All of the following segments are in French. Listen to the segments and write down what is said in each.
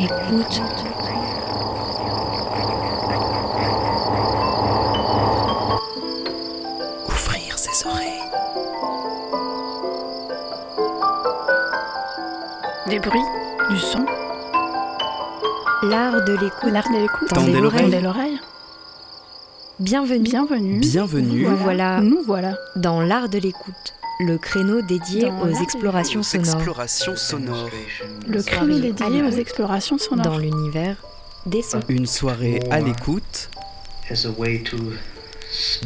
Écoute. Ouvrir ses oreilles. Des bruits, du son, L'art de l'écoute. l'art de l'écoute. Tendez l'oreille. Bienvenue. Bienvenue. Bienvenue. Nous voilà Nous voilà. dans l'art de l'écoute, le créneau dédié Dans aux explorations sonores explorations sonores. Le Soirée créneau à dédié aux explorations sonores. dans l'univers des sons. Une soirée à l'écoute as a way to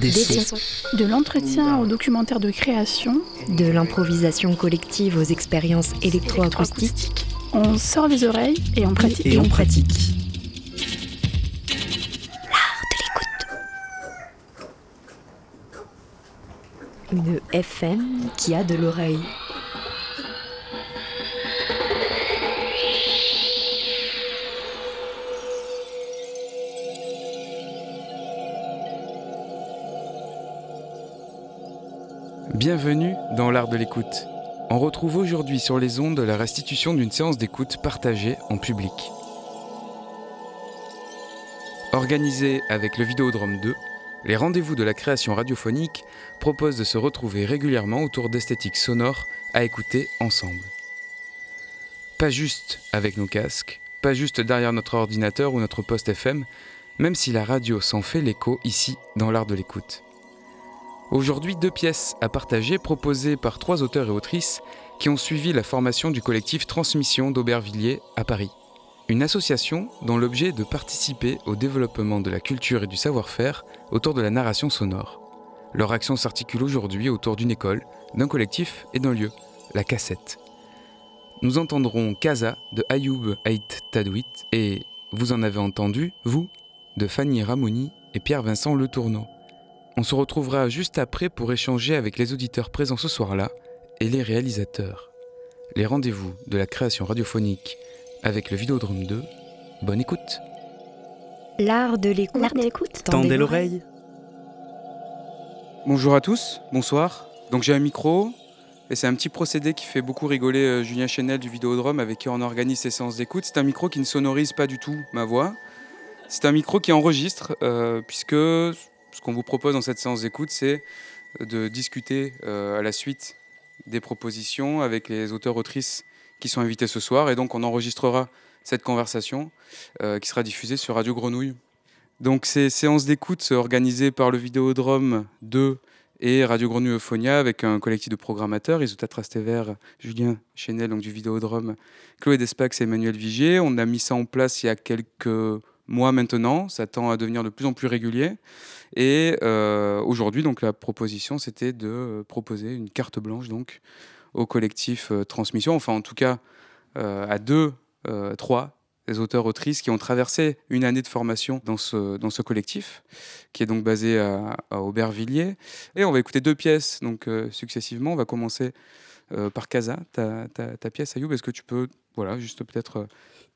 des Des sons. sons. De l'entretien au documentaire de création, De l'improvisation collective aux expériences électroacoustiques. on sort les oreilles et on pratique. Et on pratique. FM qui a de l'oreille. Bienvenue dans l'art de l'écoute. On retrouve aujourd'hui sur les ondes la restitution d'une séance d'écoute partagée en public. Organisée avec le Vidéodrome 2, les rendez-vous de la création radiophonique proposent de se retrouver régulièrement autour d'esthétiques sonores à écouter ensemble. Pas juste avec nos casques, pas juste derrière notre ordinateur ou notre poste FM, même si la radio s'en fait l'écho ici dans l'art de l'écoute. Aujourd'hui, deux pièces à partager proposées par trois auteurs et autrices qui ont suivi la formation du collectif Transmission d'Aubervilliers à Paris. Une association dont l'objet est de participer au développement de la culture et du savoir-faire autour de la narration sonore. Leur action s'articule aujourd'hui autour d'une école, d'un collectif et d'un lieu, la cassette. Nous entendrons Kaza de Ayoub Ait Tadouit et Vous en avez entendu, vous, de Fanny Ramoni et Pierre-Vincent Le Tourneau. On se retrouvera juste après pour échanger avec les auditeurs présents ce soir-là et les réalisateurs. Les rendez-vous de la création radiophonique avec le Vidéodrome 2. Bonne écoute L'art de l'écoute. Tendez l'oreille. Bonjour à tous, bonsoir. Donc j'ai un micro et c'est un petit procédé qui fait beaucoup rigoler euh, Julien Chenel du Vidéodrome avec qui on organise ces séances d'écoute. C'est un micro qui ne sonorise pas du tout ma voix. C'est un micro qui enregistre euh, puisque ce qu'on vous propose dans cette séance d'écoute c'est de discuter euh, à la suite des propositions avec les auteurs-autrices qui sont invités ce soir et donc on enregistrera cette conversation euh, qui sera diffusée sur Radio Grenouille. Donc ces séances d'écoute organisées par le Vidéodrome 2 et Radio Grenouille Euphonia avec un collectif de programmateurs, Isuta Trastever, Julien Chenel donc du Vidéodrome, Chloé Despax et Emmanuel Vigier. On a mis ça en place il y a quelques mois maintenant, ça tend à devenir de plus en plus régulier. Et euh, aujourd'hui, donc la proposition, c'était de proposer une carte blanche donc au collectif euh, Transmission, enfin en tout cas à deux, euh, trois auteurs autrices qui ont traversé une année de formation dans ce, dans ce collectif, qui est donc basé à, Aubervilliers. Et on va écouter deux pièces donc euh, successivement. On va commencer euh, par Casa, ta, ta, ta pièce Ayoub. Est-ce que tu peux, voilà, juste peut-être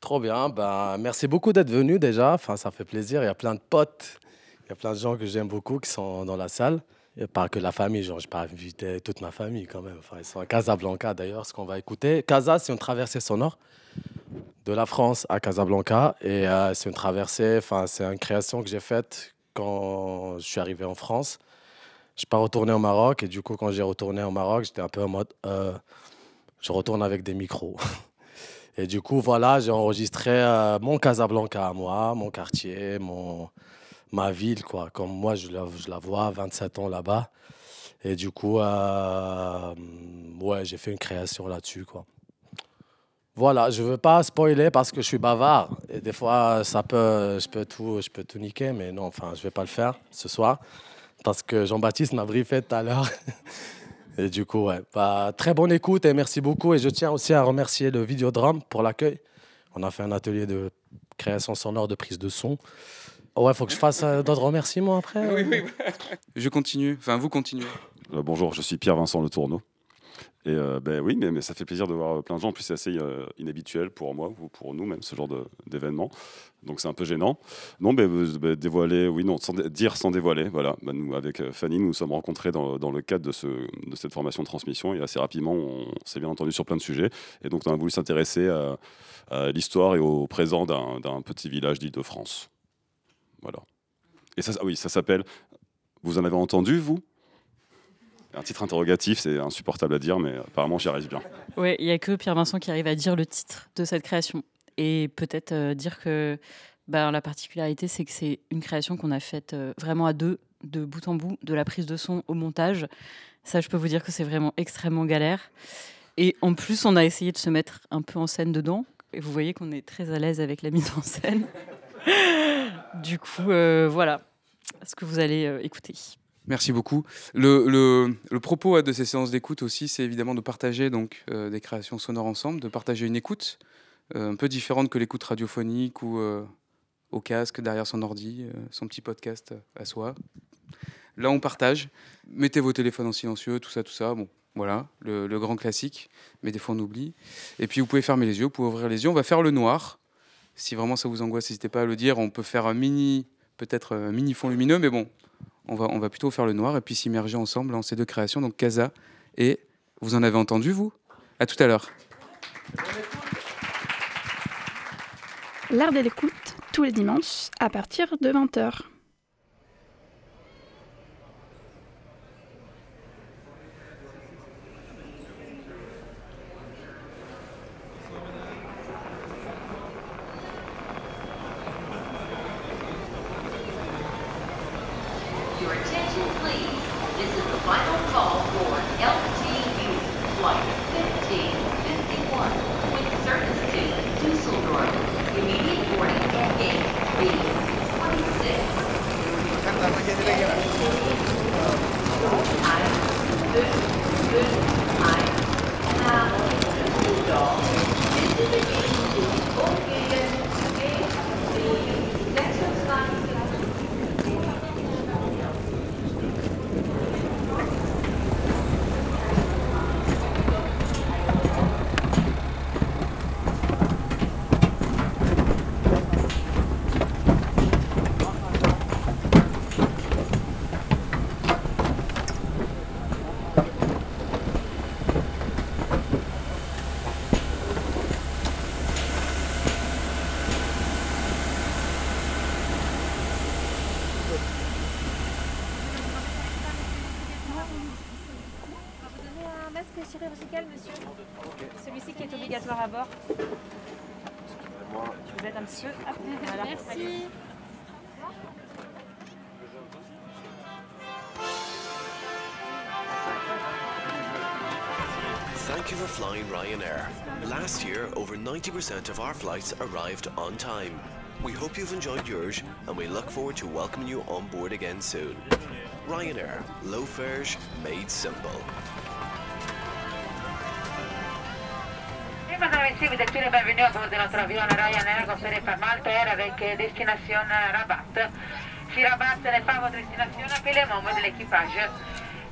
Trop bien. Ben, merci beaucoup d'être venu déjà. Enfin, ça fait plaisir. Il y a plein de potes. Il y a plein de gens que j'aime beaucoup qui sont dans la salle. Pas que la famille. Genre, je pas invité toute ma famille quand même. Enfin, ils sont à Casablanca d'ailleurs, ce qu'on va écouter. Casa, c'est une traversée sonore de la France à Casablanca. Et euh, c'est une traversée, enfin, c'est une création que j'ai faite quand je suis arrivé en France. Je suis pas retourné au Maroc. Et du coup, quand j'ai retourné au Maroc, j'étais un peu en mode euh, je retourne avec des micros. Et du coup, voilà, j'ai enregistré euh, mon Casablanca à moi, mon quartier, mon, ma ville, quoi. Comme moi, je la, vois, 27 ans là-bas. Et du coup, euh, ouais, j'ai fait une création là-dessus, quoi. Voilà, je veux pas spoiler parce que je suis bavard. Et des fois, ça peut, je, peux tout, je peux tout niquer, mais non, enfin, je vais pas le faire ce soir. Parce que Jean-Baptiste m'a briefé tout à l'heure. Et du coup, ouais, bah, très bonne écoute et merci beaucoup. Et je tiens aussi à remercier le Vidéodrome pour l'accueil. On a fait un atelier de création sonore, de prise de son. Ouais, faut que je fasse euh, d'autres remerciements après. Oui, oui. Je continue, enfin vous continuez. Euh, bonjour, je suis Pierre-Vincent Le Tourneau. Et euh, ben oui, mais, mais ça fait plaisir de voir plein de gens. En plus, c'est assez euh, inhabituel pour moi ou pour nous, même ce genre d'événement. Donc c'est un peu gênant. Non, mais euh, ben, dévoiler, oui, non, sans dire sans dévoiler. Voilà. Ben, nous, avec Fanny, nous nous sommes rencontrés dans, dans le cadre de, ce, de cette formation de transmission et assez rapidement, on s'est bien entendu sur plein de sujets. Et donc, on a voulu s'intéresser à, à l'histoire et au présent d'un d'un petit village d'Île-de-France. Et ça, oui, ça s'appelle. Vous en avez entendu, vous? Un titre interrogatif, c'est insupportable à dire, mais apparemment j'y arrive bien. Ouais, il y a que Pierre Vincent qui arrive à dire le titre de cette création et peut-être euh, dire que ben, la particularité c'est que c'est une création qu'on a faite euh, vraiment à deux, de bout en bout, de la prise de son au montage. Ça, je peux vous dire que c'est vraiment extrêmement galère. Et en plus, on a essayé de se mettre un peu en scène dedans. Et vous voyez qu'on est très à l'aise avec la mise en scène. du coup, euh, voilà ce que vous allez euh, écouter. Merci beaucoup. Le, propos de ces séances d'écoute aussi, c'est évidemment de partager donc euh, des créations sonores ensemble, de partager une écoute un peu différente que l'écoute radiophonique ou au casque derrière son ordi, son petit podcast à soi. Là, on partage. Mettez vos téléphones en silencieux, tout ça, tout ça. Bon, voilà, le, le grand classique. Mais des fois, on oublie. Et puis, vous pouvez fermer les yeux, vous pouvez ouvrir les yeux. On va faire le noir. Si vraiment ça vous angoisse, n'hésitez pas à le dire. On peut faire un mini, peut-être un mini fond lumineux, mais bon, on va, on va plutôt faire le noir et puis s'immerger ensemble dans ces deux créations, donc Casa et vous en avez entendu, vous? À tout à l'heure. L'art de l'écoute, tous les dimanches, à partir de 20h. Un masque chirurgical, monsieur. Celui-ci qui est obligatoire à bord. Je vous aide un petit peu. Hop, voilà. Merci. Thank you for flying Ryanair. Last year, over 90% of our flights arrived on time. We hope you've enjoyed yours and we look forward to welcoming you on board again soon. Ryanair, low fares made simple. Et madame, messieurs, vous êtes tous les bienvenus à bord de notre avion Ryanair conçu par Malte Air avec euh, destination euh, Rabat. Si Rabat n'est pas votre destination, appelez les membres de l'équipage.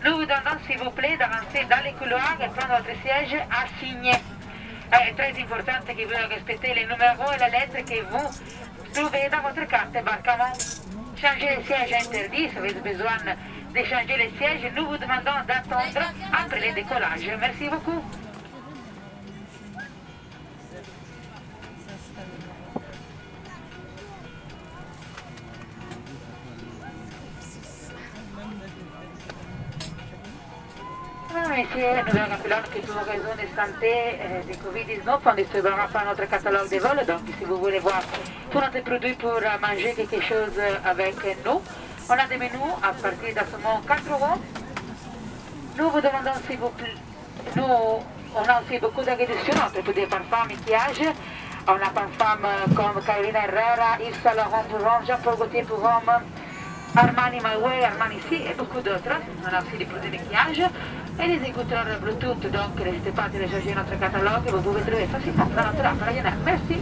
Nous vous demandons, s'il vous plaît, d'avancer dans les couloirs et prendre votre siège assigné. È très important que vous respectez les numéros et les lettres que vous trouvez dans votre carte d'embarquement. Changer les sièges interdit. Si vous avez besoin de changer les sièges, nous vous demandons d'attendre après le décollage. Merci beaucoup. Messieurs, nous rappelons que pour raison de santé euh, de Covid-19, on ne distribuera pas notre catalogue de vol. Donc, si vous voulez voir tous notre produits pour euh, manger quelque chose euh, avec nous, on a des menus à partir de seulement 4 euros. Nous vous demandons s'il vous plaît, nous, on a aussi beaucoup réductions entre tous des parfums, maquillage. On a parfums euh, comme Carolina Herrera, Yves Saint Laurent pour homme, Jean-Paul Gaultier pour homme, Armani My Way, Armani Si et beaucoup d'autres. On a aussi des produits de maquillage ed esecutor Bluetooth, donc les stépates et chargés notre catalogue, vous pouvez trouver facilement dans notre offre. Merci.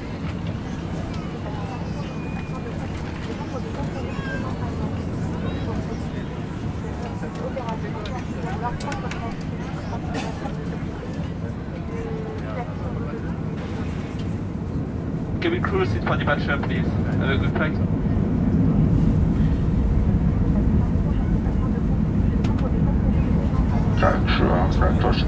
Can we cruise it for departure, please? Have a good flight. 是啊，反正这是。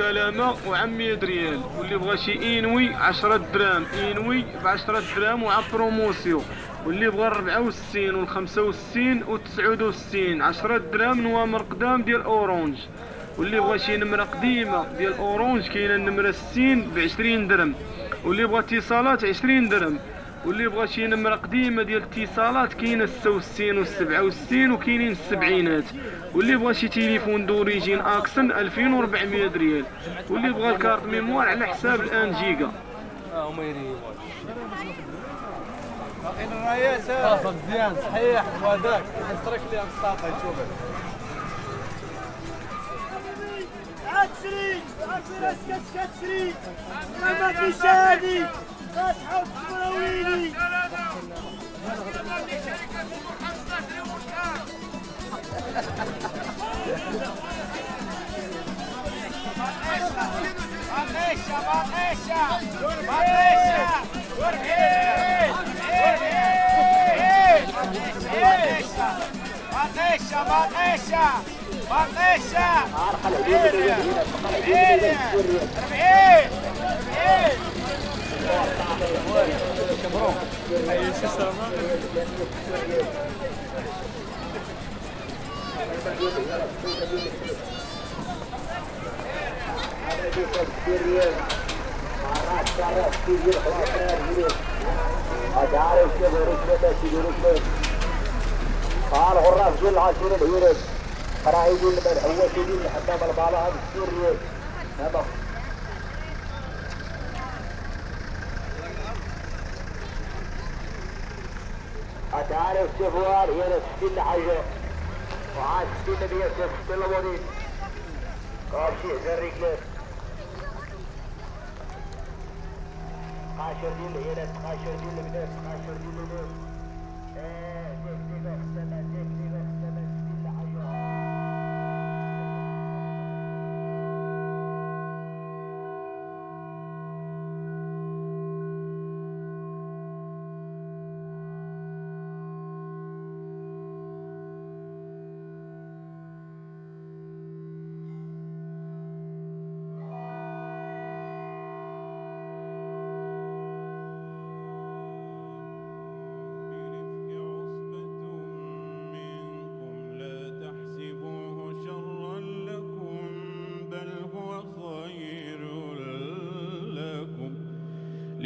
وعام 100 ريال واللي بغى شي إنوي 10 دراهم إنوي ب 10 دراهم وعا بروموسيون واللي بغى 64 وال 65 و 69 10 دراهم نوامر قدام ديال أورونج. واللي بغى شي نمرة قديمة ديال أورونج كاينة النمره 60 ب 20 درهم. واللي بغى اتصالات 20 درهم. واللي بغى شي نمره قديمه ديال الاتصالات كاينة 66 و 67 وكاينين السبعينات واللي بغى شي تليفون دوريجين اكسن 2400 ريال واللي بغى الكارت ميموار على حساب الان جيجا باقيين الرايات صافا مزيان صحيح وهذاك نترك ليه مصطفى يشوفك عاد شري عاد ما فيش هادي اصحاب الصبراويلي مقيشة مقيشة مقيشة مقيشة مقيشة مقيشة قال غراف هتعرف تفوار هنا تستل حاجة. وعاد تستل بيها تستل وريد قاشي زي الرجلات قاشر دين اللي هنا قاشر دين اللي قاشر دين اللي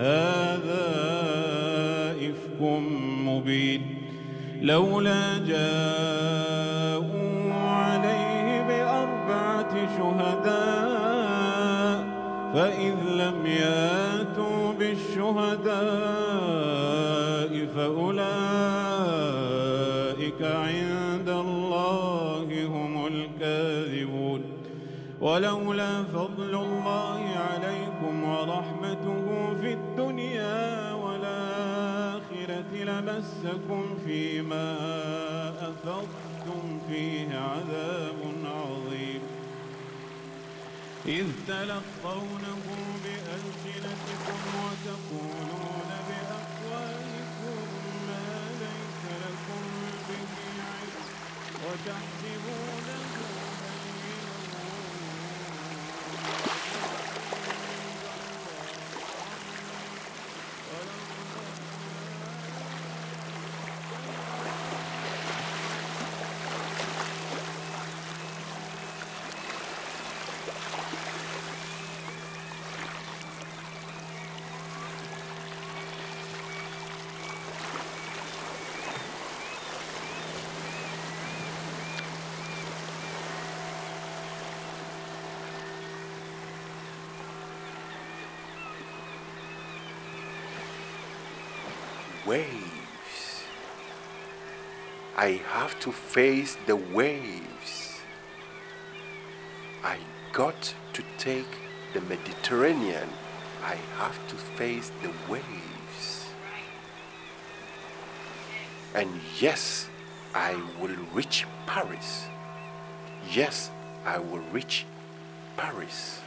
هذا إفك مبين لولا جاءوا عليه بأربعة شهداء فإذ لم ياتوا بالشهداء فأولئك عند الله هم الكاذبون. ولولا فضل لمسكم فيما أفضتم فيه عذاب عظيم. إذ تلقونه بألسنتكم وتقولون بأفواهكم ما ليس لكم به علم. وتحسبونه waves. I have to face the waves. I got to take the Mediterranean. I have to face the waves. And yes, I will reach Paris. Yes, I will reach Paris.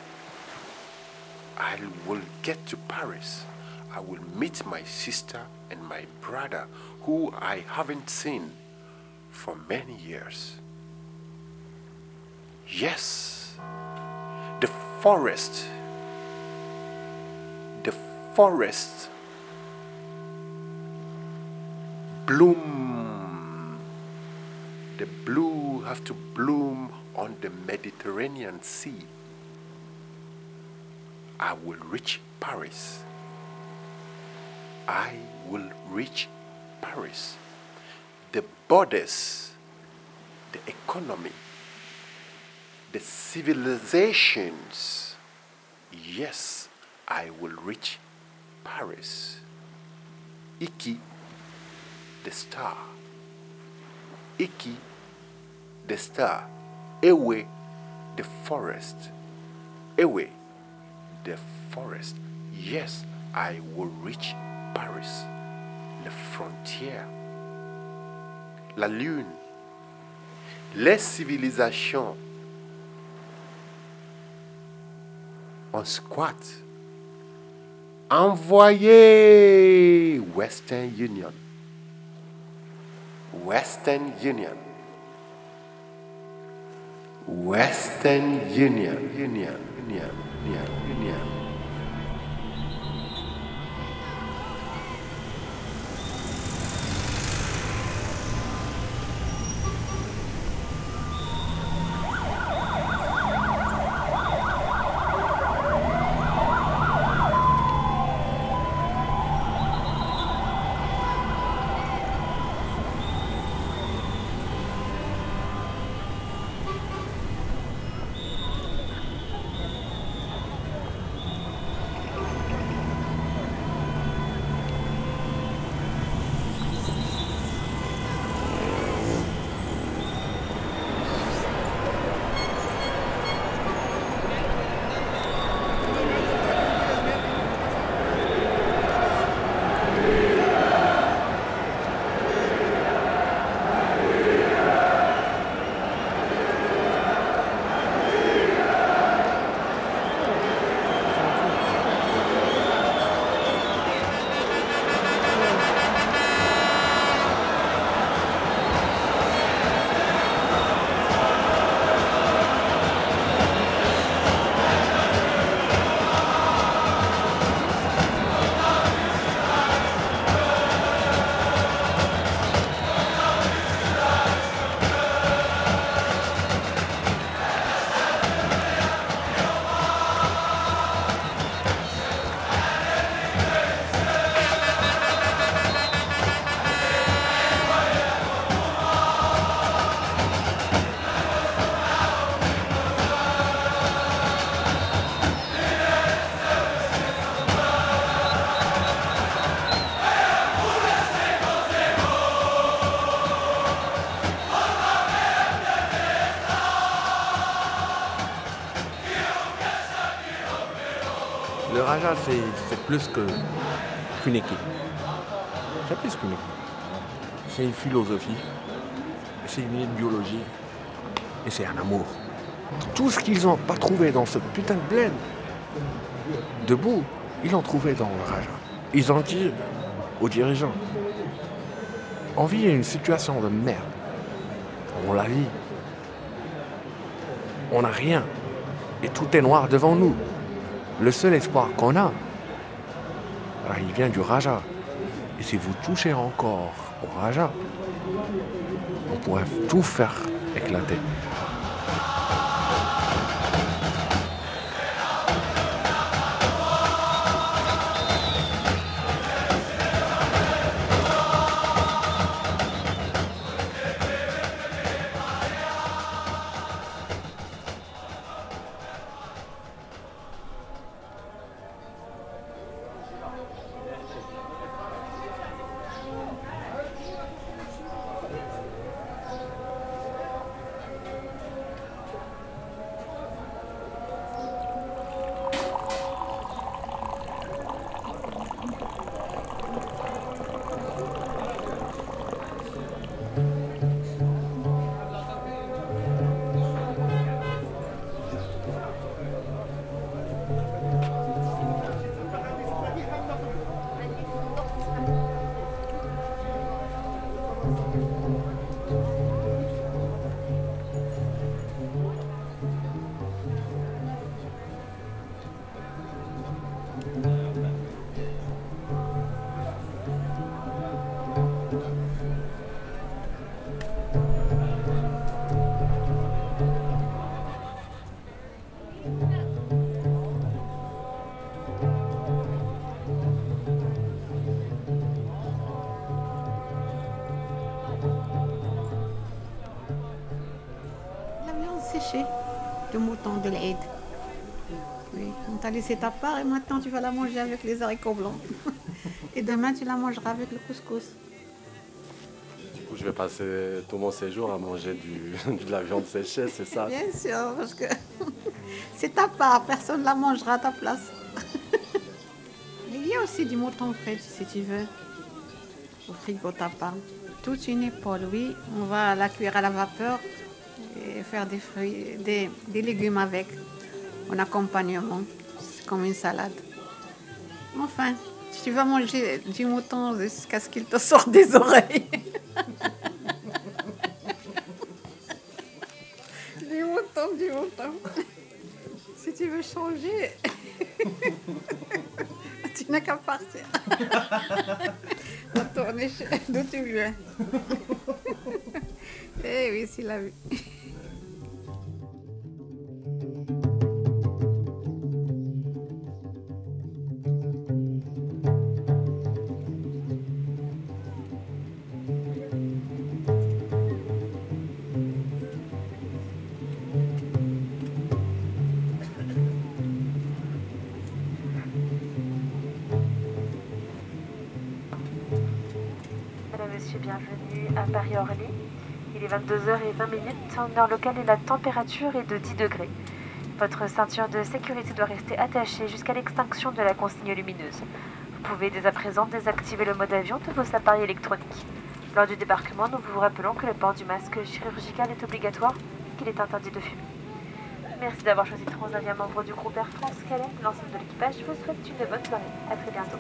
I will get to Paris. I will meet my sister and my brother who I haven't seen for many years. Yes, the forest, the forest bloom. The blue have to bloom on the Mediterranean Sea. I will reach Paris. I will reach Paris. The borders, the economy, the civilizations. Yes, I will reach Paris. Iki, the star. Iki, the star. Ewe, the forest. Ewe, the forest. Yes, I will reach Paris, la frontière, la lune, les civilisations. On squat. Envoyez Western Union. Western Union. Western Union. Union. Union. Union. Union. C'est plus qu'une équipe. C'est plus qu'une équipe. C'est une philosophie, c'est une idéologie et c'est un amour. Tout ce qu'ils n'ont pas trouvé dans ce putain de bled, debout, ils l'ont trouvé dans le Raja. Ils ont dit aux dirigeants, on vit une situation de merde. On la vit. On n'a rien. Et tout est noir devant nous. Le seul espoir qu'on a, ah, il vient du Raja. Et si vous touchez encore au Raja, on pourrait tout faire éclater. De l'Aide. Oui, on t'a laissé ta part et maintenant tu vas la manger avec les haricots blancs. Et demain tu la mangeras avec le couscous. Du coup, je vais passer tout mon séjour à manger du, de la viande séchée, c'est ça? Bien sûr, parce que c'est ta part, personne ne la mangera à ta place. Il y a aussi du mouton frais si tu veux. Au frigo ta part. Toute une épaule, oui. On va la cuire à la vapeur faire des fruits, des, des légumes avec, en accompagnement. C'est comme une salade. Enfin, tu vas manger du mouton jusqu'à ce qu'il te sorte des oreilles. du mouton, du mouton. Si tu veux changer, tu n'as qu'à partir. Retourner d'où tu viens. Eh oui, c'est la vie. En heure locale et la température est de 10 degrés. Votre ceinture de sécurité doit rester attachée jusqu'à l'extinction de la consigne lumineuse. Vous pouvez dès à présent désactiver le mode avion de vos appareils électroniques. Lors du débarquement, nous vous rappelons que le port du masque chirurgical est obligatoire et qu'il est interdit de fumer. Merci d'avoir choisi Transavia, membre du groupe Air France Calais. L'ensemble de l'équipage vous souhaite une bonne soirée. À très bientôt.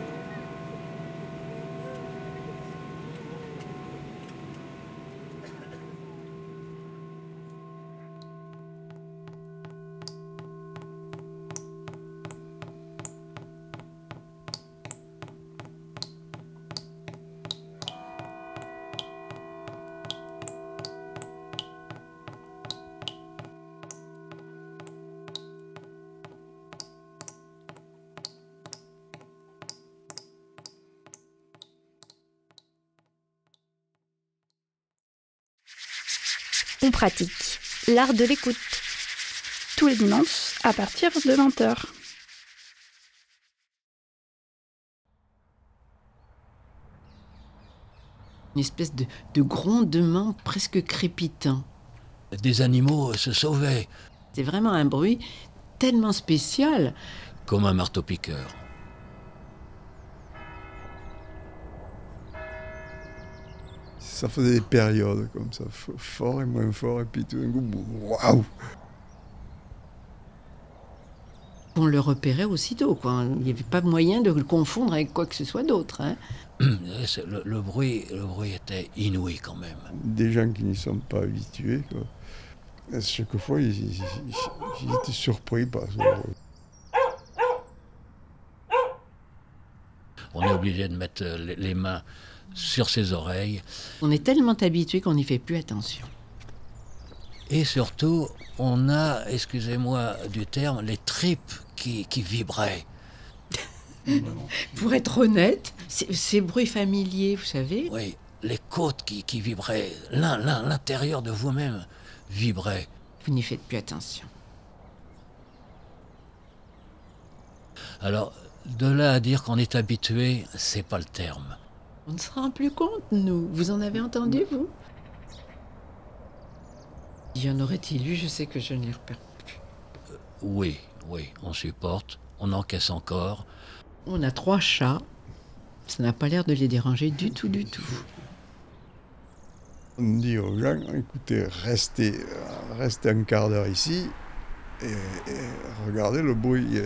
On pratique l'art de l'écoute. Tous les dimanches à partir de 20h. Une espèce de, de grondement presque crépitant. Des animaux se sauvaient, C'est vraiment un bruit tellement spécial. comme un marteau-piqueur. Ça faisait des périodes comme ça, fort et moins fort, et puis tout d'un coup, waouh On le repérait aussitôt, quoi. Il n'y avait pas moyen de le confondre avec quoi que ce soit d'autre. hein. Le, le bruit, le bruit était inouï quand même. Des gens qui n'y sont pas habitués, quoi. Chaque fois, ils, ils- ils- ils étaient surpris par ça. On est obligé de mettre euh, les, mains sur ses oreilles. On est tellement habitué qu'on n'y fait plus attention. Et surtout, on a, excusez-moi du terme, les tripes qui, qui vibraient. Pour être honnête, ces, bruits familiers, vous savez, Oui, les côtes qui, qui vibraient, l'intérieur de vous-même vibrait. vous n'y faites plus attention. Alors, de là à dire qu'on est habitué, c'est pas le terme. On ne se rend plus compte, nous. Vous en avez entendu, vous? Y en aurait-il eu? Je sais que je ne les repère plus. Oui, oui, on supporte, on encaisse encore. On a trois chats. Ça n'a pas l'air de les déranger du tout, du tout. On dit aux gens, écoutez, restez, euh, restez un quart d'heure ici et, regardez le bruit,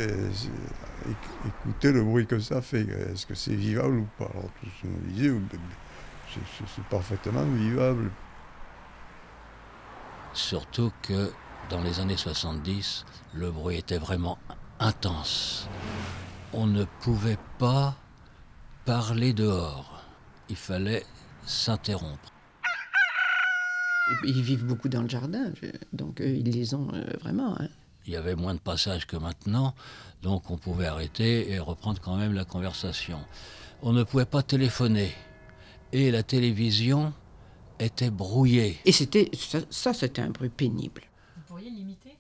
écoutez le bruit que ça fait. Est-ce que c'est vivable ou pas? Alors tous nous disaient, c'est parfaitement vivable. Surtout que dans les années 70, le bruit était vraiment intense. On ne pouvait pas parler dehors. Il fallait s'interrompre. Ils vivent beaucoup dans le jardin, donc euh, ils les ont euh, vraiment. hein. Il y avait moins de passages que maintenant, donc on pouvait arrêter et reprendre quand même la conversation. On ne pouvait pas téléphoner. Et la télévision était brouillée. Et c'était ça, ça, c'était un bruit pénible. Vous pourriez l'imiter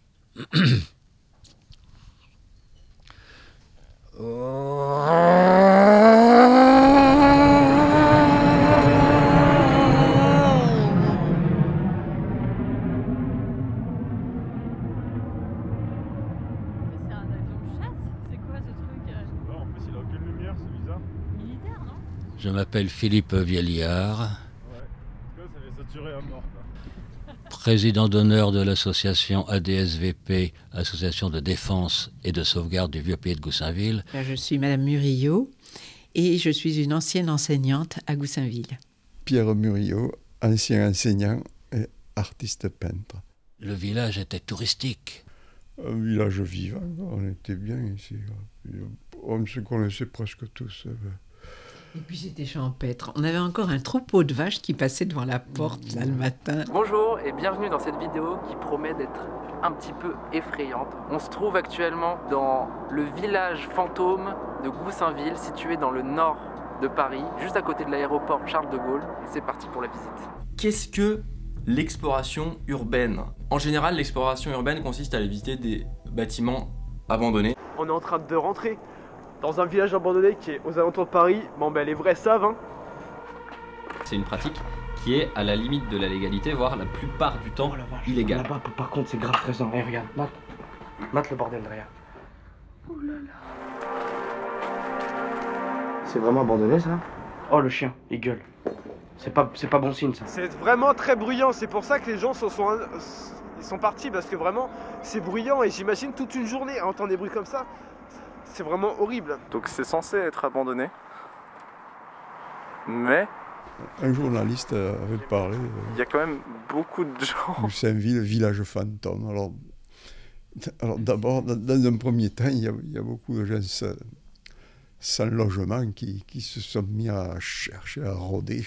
C'est Je m'appelle Philippe Vieillard, Ouais. En tout cas, ça fait saturer à mort. quoi. président d'honneur de l'association ADSVP, Association de défense et de sauvegarde du vieux pays de Goussainville. Je suis Madame Murillo et je suis une ancienne enseignante à Goussainville. Pierre Murillo, ancien enseignant et artiste peintre. Le village était touristique. Un village vivant, on était bien ici. On se connaissait presque tous. Et puis c'était champêtre. On avait encore un troupeau de vaches qui passait devant la porte là le matin. Bonjour et bienvenue dans cette vidéo qui promet d'être un petit peu effrayante. On se trouve actuellement dans le village fantôme de Goussainville, situé dans le nord de Paris, juste à côté de l'aéroport Charles de Gaulle. C'est parti pour la visite. Qu'est-ce que l'exploration urbaine? En général, l'exploration urbaine consiste à aller visiter des bâtiments abandonnés. On est en train de rentrer dans un village abandonné qui est aux alentours de Paris. Bon, ben les vrais savent, hein. C'est une pratique qui est à la limite de la légalité, voire la plupart du temps illégale. Là-bas, par contre, c'est grave présent. Eh, regarde, mate. Mate le bordel derrière. C'est vraiment abandonné, ça? Oh, le chien, il gueule. C'est pas, c'est pas bon signe, ça. C'est vraiment très bruyant. C'est pour ça que les gens sont, sont, ils sont partis parce que vraiment, c'est bruyant et j'imagine toute une journée à entendre des bruits comme ça. C'est vraiment horrible. Donc c'est censé être abandonné. Mais Un journaliste euh, avait parlé il y a quand même beaucoup de gens. de Saint-Ville, village fantôme. Alors, alors d'abord, dans, dans un premier temps, il y a, il y a beaucoup de gens sans, sans logement qui, qui se sont mis à chercher, à rôder.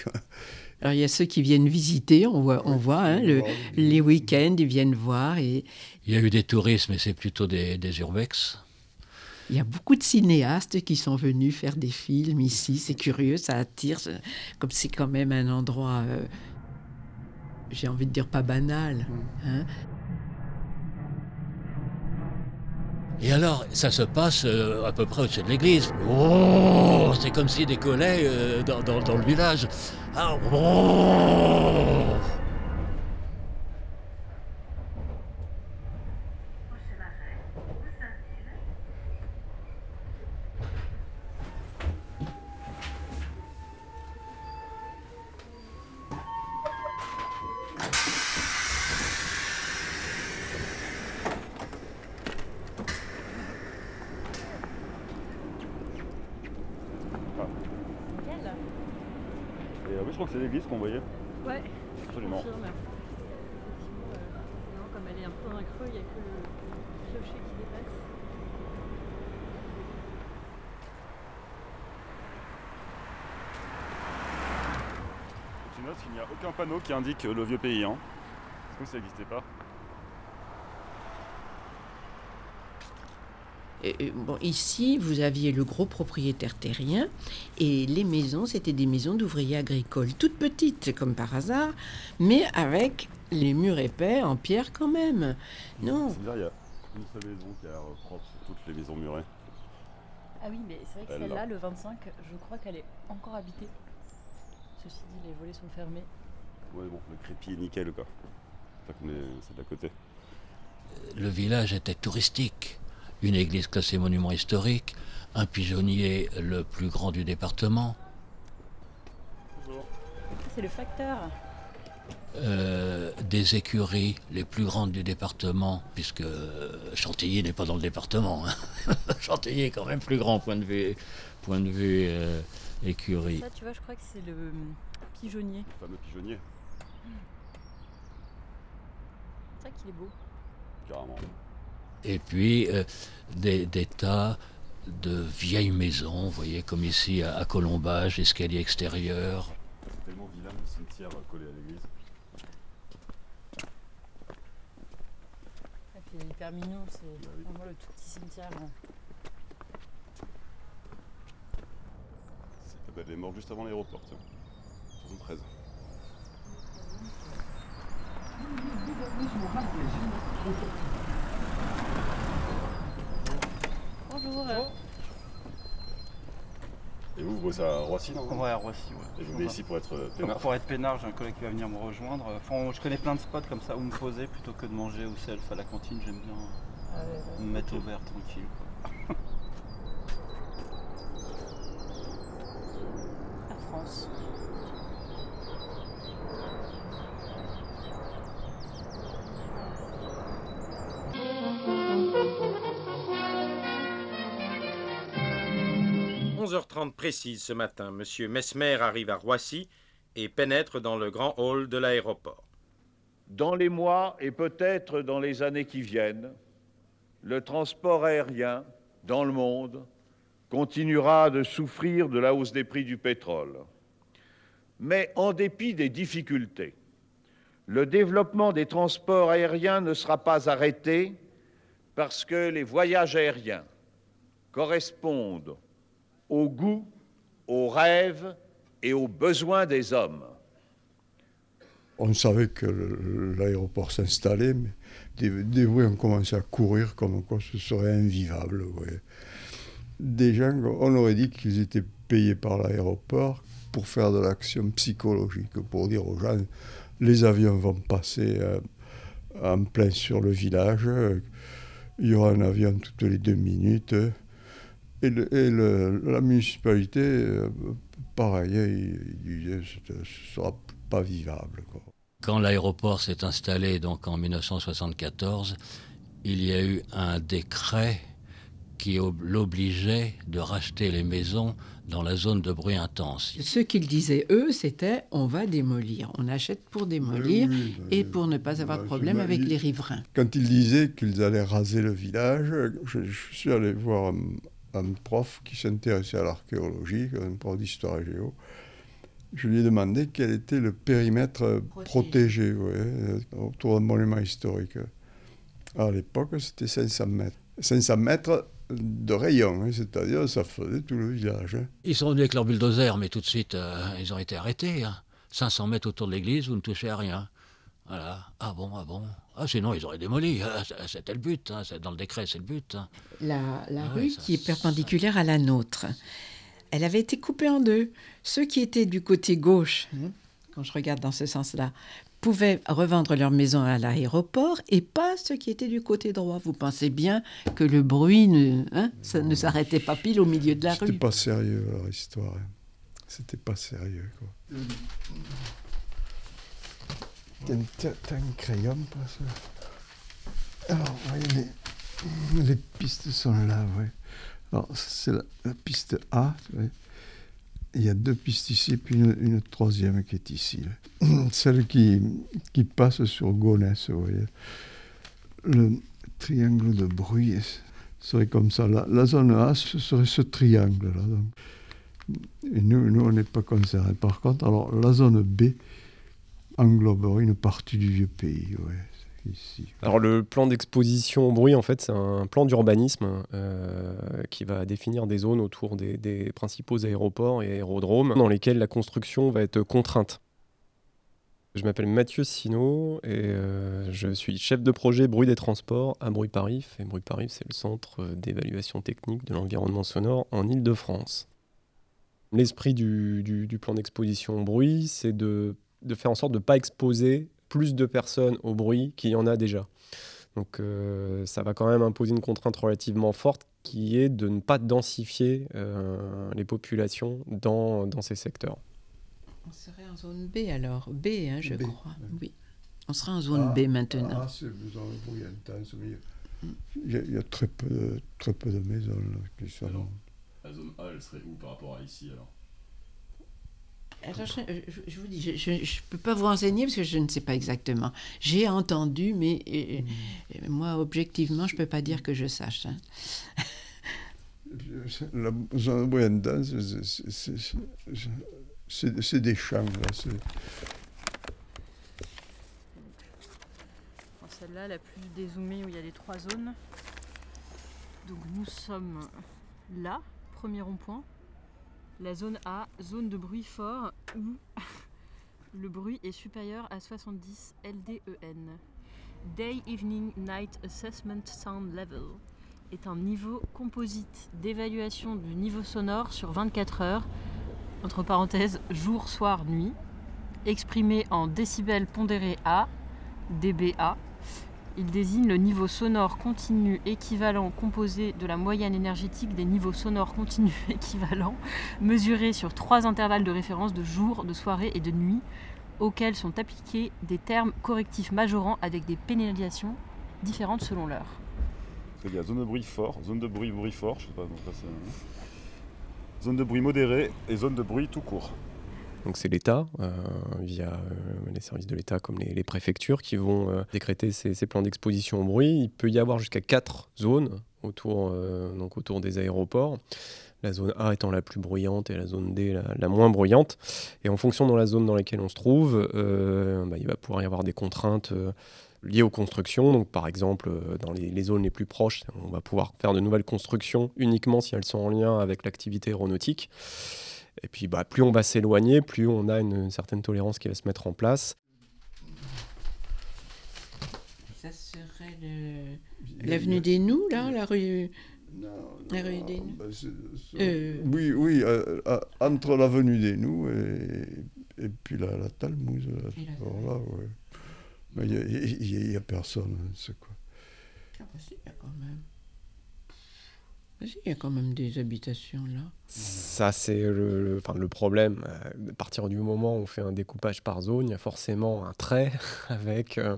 Alors il y a ceux qui viennent visiter, on voit, on voit hein, le- les week-ends, ils viennent voir et Il y a eu des touristes, mais c'est plutôt des, des urbex. Il y a beaucoup de cinéastes qui sont venus faire des films ici. C'est curieux, ça attire, comme c'est quand même un endroit, euh, j'ai envie de dire pas banal. hein. Et alors, ça se passe euh, à peu près au-dessus de l'église. Oh, c'est comme s'il décollait euh, dans, dans- dans le village. Ah, oh. Voyait. Ouais. Absolument. Je confirme. Effectivement, euh, non, comme elle est un peu dans un creux, il n'y a que le clocher qui dépasse. Tu notes qu'il n'y a aucun panneau qui indique le vieux pays. Hein. C'est comme si ça n'existait pas? Euh, euh, bon, ici, vous aviez le gros propriétaire terrien et les maisons, c'était des maisons d'ouvriers agricoles, toutes petites comme par hasard, mais avec les murs épais en pierre quand même. Non. C'est-à-dire, il y a une seule maison qui a l'air propre sur toutes les maisons murées. Ah oui, mais c'est vrai que Elle, celle-là, là. le 25, je crois qu'elle est encore habitée. Ceci dit, les volets sont fermés. Ouais, bon, le crépi est nickel, quoi. Celles d'à côté. Le village était touristique. Une église classée monument historique, un pigeonnier le plus grand du département, C'est le facteur. euh, des écuries les plus grandes du département, puisque euh, Chantilly n'est pas dans le département. hein. Chantilly est quand même plus grand point de vue, point de vue euh, écurie. Ça, tu vois, je crois que c'est le pigeonnier. Le fameux pigeonnier, C'est vrai qu'il est beau. carrément. Et puis euh, des, des tas de vieilles maisons, vous voyez, comme ici à, à Colombage, escalier extérieur. C'est tellement vilain le cimetière collé à l'église. Et puis il est hyper mignon, c'est vraiment le tout petit cimetière. C'est- bah, elle est morte juste avant l'aéroport, tiens. 73. Bonjour. Et vous, vous bossez à Roissy, non Ouais, à Roissy, ouais. Et vous venez ici pour être euh, peinard Pour être peinard, j'ai un collègue qui va venir me rejoindre. Enfin, je connais plein de spots comme ça où me poser plutôt que de manger au self à la cantine. J'aime bien Ah ouais, ouais. me mettre au vert tranquille. quoi. précise ce matin, M. Mesmer arrive à Roissy et pénètre dans le grand hall de l'aéroport. Dans les mois et peut-être dans les années qui viennent, le transport aérien dans le monde continuera de souffrir de la hausse des prix du pétrole. Mais en dépit des difficultés, le développement des transports aériens ne sera pas arrêté parce que les voyages aériens correspondent au goût, aux rêves et aux besoins des hommes. On savait que l'aéroport s'installait, mais des, des bruits ont commencé à courir comme quoi ce serait invivable. Des gens, on aurait dit qu'ils étaient payés par l'aéroport pour faire de l'action psychologique, pour dire aux gens, les avions vont passer euh, en plein sur le village, euh, il y aura un avion toutes les deux minutes. Euh, et, le- et le- la municipalité, euh, pareil, hein, il, il disait ce ne sera pas vivable. quoi. Quand l'aéroport s'est installé donc en 1974, il y a eu un décret qui ob- l'obligeait de racheter les maisons dans la zone de bruit intense. Ce qu'ils disaient, eux, c'était on va démolir. On achète pour démolir oui, et pour ne pas avoir de problème avec les riverains. Quand ils disaient qu'ils allaient raser le village, je, je suis allé voir un, prof qui s'intéressait à l'archéologie, un prof d'histoire et géo. Je lui ai demandé quel était le périmètre protégé, ouais, euh, autour d'un monument historique. À l'époque, c'était 500 mètres. 500 mètres de rayon, hein, c'est-à-dire ça faisait tout le village. hein. Ils sont venus avec leur bulldozer, mais tout de suite, euh, ils ont été arrêtés. hein. 500 mètres autour de l'église, vous ne touchez à rien. Voilà. Ah bon, ah bon. Ah sinon, ils auraient démoli. Ah, C'était le but. hein. Dans le décret, c'est le but. hein. La, la Ah rue ça- qui est perpendiculaire à la nôtre, elle avait été coupée en deux. Ceux qui étaient du côté gauche, hein, quand je regarde dans ce sens-là, pouvaient revendre leur maison à l'aéroport et pas ceux qui étaient du côté droit. Vous pensez bien que le bruit ne, hein, ça ne s'arrêtait pas pile au milieu de la C'était rue. pas sérieux leur histoire. C'était pas sérieux. Quoi. Tiens, crayon pour ça Alors, voyez, les, les pistes sont là, ouais. Alors, c'est la, piste A. Il y a deux pistes ici, puis une, troisième qui est ici. Celle qui, passe sur Gonesse, voyez. Le triangle de bruit serait comme ça. La, zone A, ce serait ce triangle-là. Et nous, nous on n'est pas concernés. Par contre, alors, la zone B engloberait une partie du vieux pays. Alors le plan d'exposition au bruit, en fait, c'est un plan d'urbanisme euh, qui va définir des zones autour des, principaux aéroports et aérodromes dans lesquels la construction va être contrainte. Je m'appelle Mathieu Sino et euh, je suis chef de projet bruit des transports à Bruit Paris. Et Bruit c'est le centre d'évaluation technique de l'environnement sonore en Ile-de-France. L'esprit du, du- du plan d'exposition bruit, c'est de, de faire en sorte de ne pas exposer plus de personnes au bruit qu'il y en a déjà. Donc euh, ça va quand même imposer une contrainte relativement forte qui est de ne pas densifier euh, les populations dans, dans ces secteurs. On serait en zone B alors. B, hein, je B, crois. Oui. On sera en zone B maintenant. Ah, c'est le bruit intense. mais Il y a, il y a très, peu de, très peu de maisons là, qui sont. La zone A, elle serait où par rapport à ici alors? Alors, je, je- je vous dis, je ne peux pas vous renseigner parce que je ne sais pas exactement. J'ai entendu, mais euh, euh, moi, objectivement, je ne peux pas dire que je sache. hein. La intense, c'est- des champs. Celle-là, la plus dézoomée où il y a les trois zones. Donc nous sommes là, premier rond-point. La zone A, zone de bruit fort où le bruit est supérieur à 70 LDEN. Day Evening Night Assessment Sound Level est un niveau composite d'évaluation du niveau sonore sur 24 heures, entre parenthèses jour, soir, nuit, exprimé en décibels pondérés A, dBA. Il désigne le niveau sonore continu équivalent composé de la moyenne énergétique des niveaux sonores continus équivalents mesurés sur trois intervalles de référence de jour, de soirée et de nuit auxquels sont appliqués des termes correctifs majorants avec des pénalisations différentes selon l'heure. Il y a zone de bruit fort, zone de bruit bruit fort, je sais pas, donc zone de bruit modéré et zone de bruit tout court. Donc c'est l'État, euh, via euh, les services de l'État comme les, préfectures, qui vont euh, décréter ces, plans d'exposition au bruit. Il peut y avoir jusqu'à quatre zones autour, donc autour des aéroports. La zone A étant la plus bruyante et la zone D la, moins bruyante. Et en fonction de la zone dans laquelle on se trouve, bah, il va pouvoir y avoir des contraintes liées aux constructions. Donc par exemple, dans les zones les plus proches, on va pouvoir faire de nouvelles constructions uniquement si elles sont en lien avec l'activité aéronautique. Et puis, bah, plus on va s'éloigner, plus on a une, une certaine tolérance qui va se mettre en place. Ça serait le- l'avenue des Nous, là, la rue. la rue des Nous. C'est- Euh, Oui, oui, euh, euh, entre l'avenue des Nous et, et puis la, la Talmouze. Là, alors là, ouais. Mais il n'y a, y a- il y a personne, hein, c'est quoi. Ah, bah si, il y a quand même. Il y a quand même des habitations là. Ça, c'est le, le- enfin, le problème. Euh, À partir du moment où on fait un découpage par zone, il y a forcément un trait avec, euh,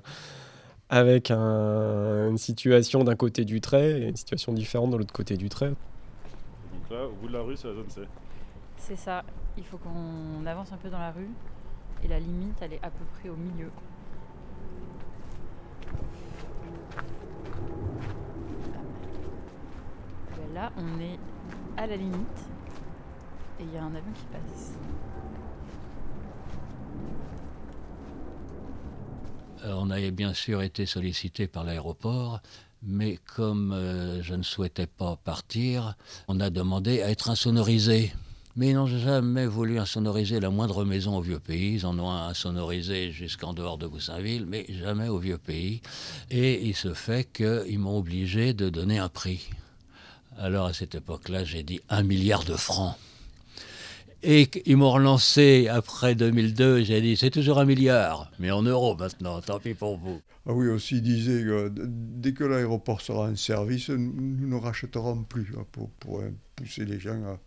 avec un- une situation d'un côté du trait et une situation différente de l'autre côté du trait. Donc là, au bout de la rue, c'est la zone C. C'est ça, il faut qu'on avance un peu dans la rue et la limite elle est à peu près au milieu. Là on est à la limite et il y a un avion qui passe. Euh, On avait bien sûr été sollicité par l'aéroport, mais comme euh, je ne souhaitais pas partir, on a demandé à être insonorisé. Mais ils n'ont jamais voulu insonoriser la moindre maison au vieux pays. Ils en ont insonorisé jusqu'en dehors de Goussainville, mais jamais au vieux pays. Et il se fait qu'ils m'ont obligé de donner un prix. Alors à cette époque-là, j'ai dit un milliard de francs. Et ils m'ont relancé après 2002, j'ai dit c'est toujours un milliard, mais en euros maintenant, tant pis pour vous. Ah oui, aussi, disait que dès que l'aéroport sera en service, nous, ne rachèterons plus hein, pour, euh, pousser les gens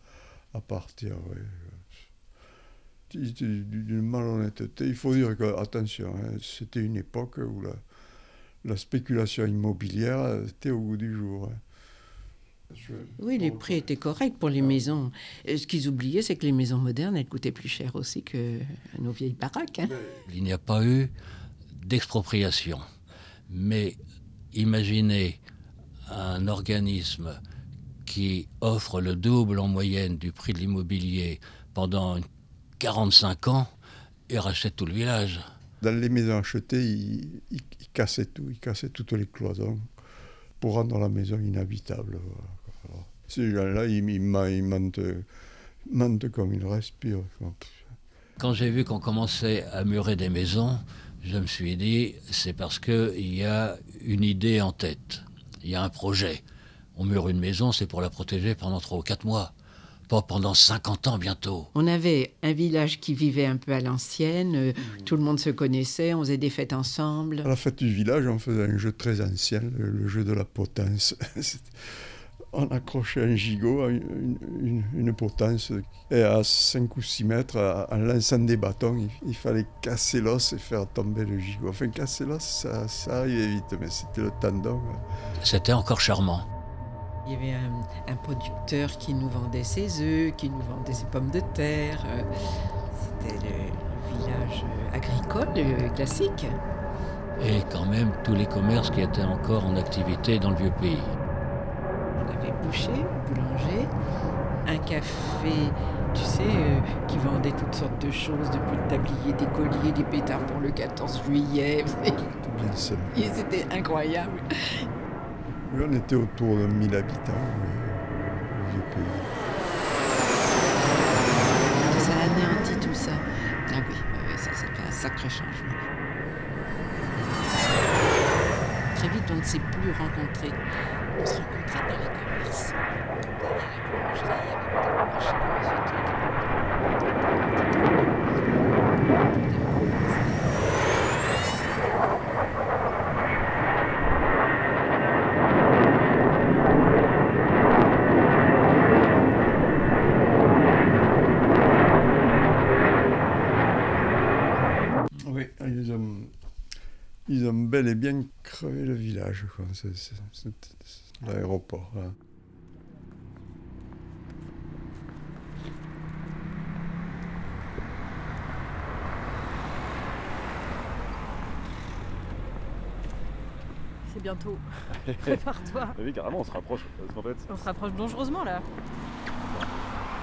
à, partir. C'était D'une malhonnêteté. Il faut dire que, attention, hein, c'était une époque où la, la spéculation immobilière était au goût du jour. Oui, les prix étaient corrects pour les maisons. Et Ce qu'ils oubliaient, c'est que les maisons modernes, elles coûtaient plus cher aussi que nos vieilles baraques. hein. Il n'y a pas eu d'expropriation. Mais imaginez un organisme qui offre le double en moyenne du prix de l'immobilier pendant 45 ans et rachète tout le village. Dans les maisons achetées, ils, ils- ils cassaient tout, ils cassaient toutes les cloisons pour rendre la maison inhabitable. voilà. Ces gens-là, ils, ils, men- ils mentent, mentent comme ils respirent. quoi. Quand j'ai vu qu'on commençait à murer des maisons, je me suis dit, c'est parce qu'il y a une idée en tête, il y a un projet. On mure une maison, c'est pour la protéger pendant 3 ou 4 mois, pas pendant 50 ans bientôt. On avait un village qui vivait un peu à l'ancienne, euh, tout le monde se connaissait, on faisait des fêtes ensemble. À la fête du village, on faisait un jeu très ancien, le, le jeu de la potence. On accrochait un gigot à une, une- une potence et à 5 ou 6 mètres, à- en lançant des bâtons, il, il fallait casser l'os et faire tomber le gigot. Enfin, casser l'os, ça, ça arrivait vite, mais c'était le tendon. C'était encore charmant. Il y avait un, un producteur qui nous vendait ses œufs, qui nous vendait ses pommes de terre. euh, C'était le, le village euh, agricole euh, classique. Et quand même tous les commerces qui étaient encore en activité dans le vieux pays. Boucher, boulanger, un café, tu sais, euh, qui vendait toutes sortes de choses, depuis le tablier, des colliers, des pétards pour le 14 juillet. C'était incroyable. Oui, on était autour de 1000 habitants oui, au vieux pays. Ça a anéanti tout ça. Ah oui, ça c'était un sacré changement. Très vite, on ne s'est plus rencontrés. On se rencontrait dans les Oui, ils ont, bel et bien crevé le village, l'aéroport. Bientôt. Prépare-toi. Oui, carrément, on se rapproche. Parce qu'en fait, On se rapproche dangereusement là.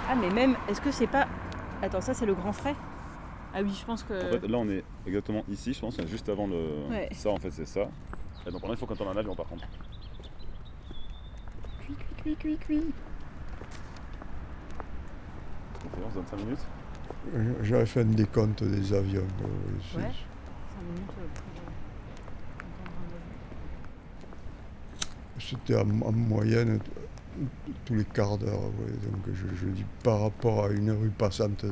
Ah mais même, est-ce que c'est pas... Attends, ça c'est le grand frais? Ah oui, je pense que... en fait, là, on est exactement ici, je pense, juste avant le. Ouais. Ça, en fait, c'est ça. Et donc, pendant, il faut qu'on tourne un avion, par contre. Cui, cui, cui, cui, cui. On se donne 5 minutes Euh, J'avais fait un décompte des avions. euh, Ouais. 5 minutes euh, pour, C'était en, en moyenne tous les quarts d'heure. ouais. Donc je, je dis par rapport à une rue passante,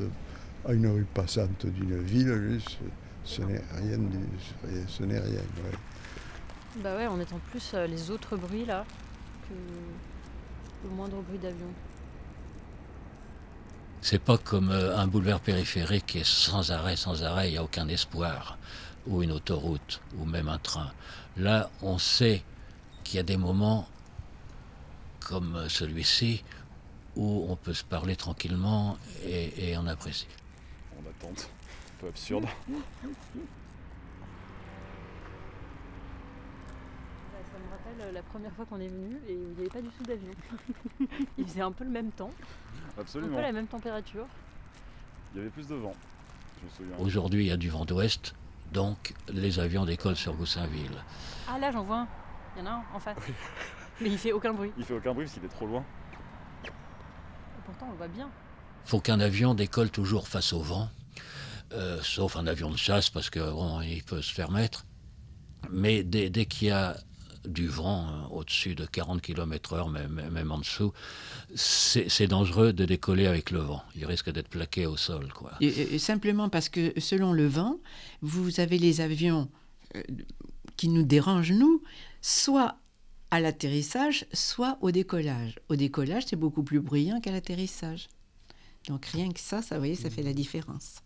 à une rue passante d'une ville, ce, ce n'est rien, du- ce n'est rien. ouais. Bah ouais, on est en plus euh, les autres bruits là que le moindre bruit d'avion. C'est pas comme euh, un boulevard périphérique qui est sans arrêt, sans arrêt, il n'y a aucun espoir. Ou une autoroute, ou même un train. Là, on sait qu'il y a des moments comme celui-ci où on peut se parler tranquillement et, et on apprécie. En attente. Un peu absurde. Ça me rappelle euh, la première fois qu'on est venu et il n'y avait pas du tout d'avion. il faisait un peu le même temps, un Absolument. peu la même température. Il y avait plus de vent, je me souviens. Aujourd'hui, il y a du vent d'ouest, donc les avions décollent sur Goussainville. Ah là j'en vois un, il y en a un en face. Mais il fait aucun bruit. Il fait aucun bruit parce qu'il est trop loin. Et pourtant on le voit bien. faut qu'un avion décolle toujours face au vent, euh, sauf un avion de chasse parce que bon, il peut se faire mettre. Mais dès, dès qu'il y a du vent hein, au-dessus de 40 km/h, même, même en dessous, c'est dangereux de décoller avec le vent. Il risque d'être plaqué au sol. Quoi. Et, euh, simplement parce que selon le vent, vous avez les avions euh, qui nous dérangent, nous, soit à l'atterrissage, soit au décollage. Au décollage, c'est beaucoup plus bruyant qu'à l'atterrissage. Donc rien que ça, ça, vous voyez, ça fait la différence.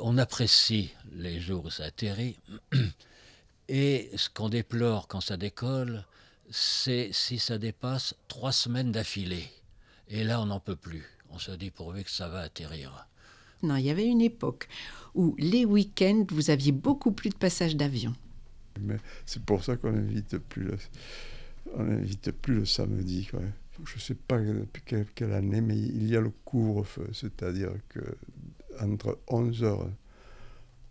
On apprécie les jours où ça atterrit. Et ce qu'on déplore quand ça décolle, c'est si ça dépasse trois semaines d'affilée. Et là, on n'en peut plus. On se dit pourvu que ça va atterrir. Non, il y avait une époque où les week-ends, vous aviez beaucoup plus de passages d'avion. Mais c'est pour ça qu'on n'invite plus le, plus le samedi. Je ne sais pas depuis quelle, année, mais il y a le couvre-feu, c'est-à-dire que entre 11h,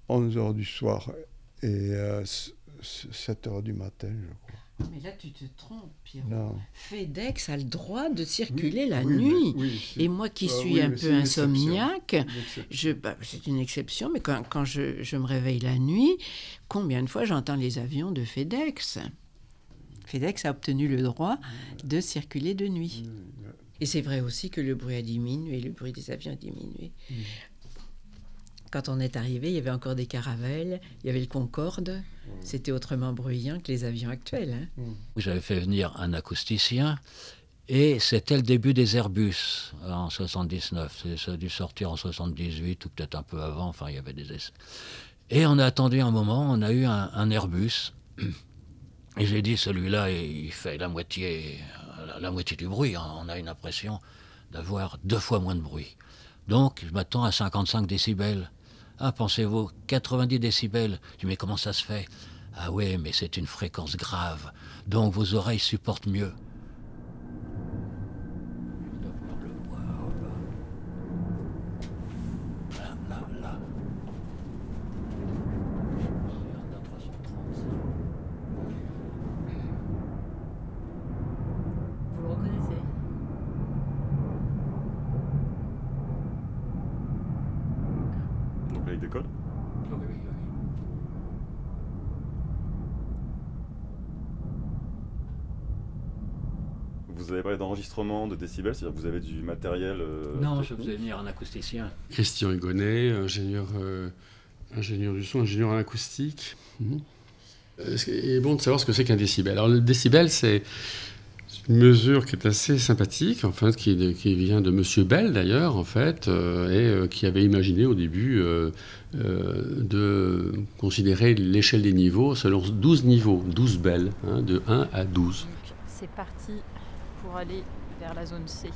11h du soir et euh, 7h du matin, je crois. Mais là, tu te trompes, Pierrot. Non. FedEx a le droit de circuler oui, la oui, nuit. Mais, oui, et moi qui ah, suis un peu insomniaque, bah, c'est une exception, mais quand, quand je, je, me réveille la nuit, combien de fois j'entends les avions de FedEx? FedEx a obtenu le droit de circuler de nuit. Et c'est vrai aussi que le bruit a diminué, le bruit des avions a diminué. Quand on est arrivé, il y avait encore des caravelles, il y avait le Concorde. C'était autrement bruyant que les avions actuels. Hein. J'avais fait venir un acousticien et c'était le début des Airbus en 79. Ça a dû sortir en 78 ou peut-être un peu avant. Enfin, il y avait des essais. Et on a attendu un moment, on a eu un, un Airbus. Et j'ai dit, celui-là, il fait la moitié, la, la moitié du bruit. Hein. On a une impression d'avoir deux fois moins de bruit. Donc, je m'attends à 55 décibels. Ah, pensez-vous, 90 décibels. Je dis, mais comment ça se fait? Ah oui, mais c'est une fréquence grave. Donc vos oreilles supportent mieux. Vous le reconnaissez Donc là, il décolle Vous avez parlé d'enregistrement, de décibels, c'est-à-dire que vous avez du matériel euh, Non, je technique faisais venir un acousticien. Christian Hugonnet, ingénieur, euh, ingénieur du son, ingénieur en acoustique. Il est bon de savoir ce que c'est qu'un décibel. Alors le décibel, c'est une mesure qui est assez sympathique, en fait, qui, qui vient de Monsieur Bell d'ailleurs, en fait, euh, et euh, qui avait imaginé au début euh, de considérer l'échelle des niveaux selon 12 niveaux, 12 Bell, hein, de 1 à 12. C'est parti pour aller vers la zone C.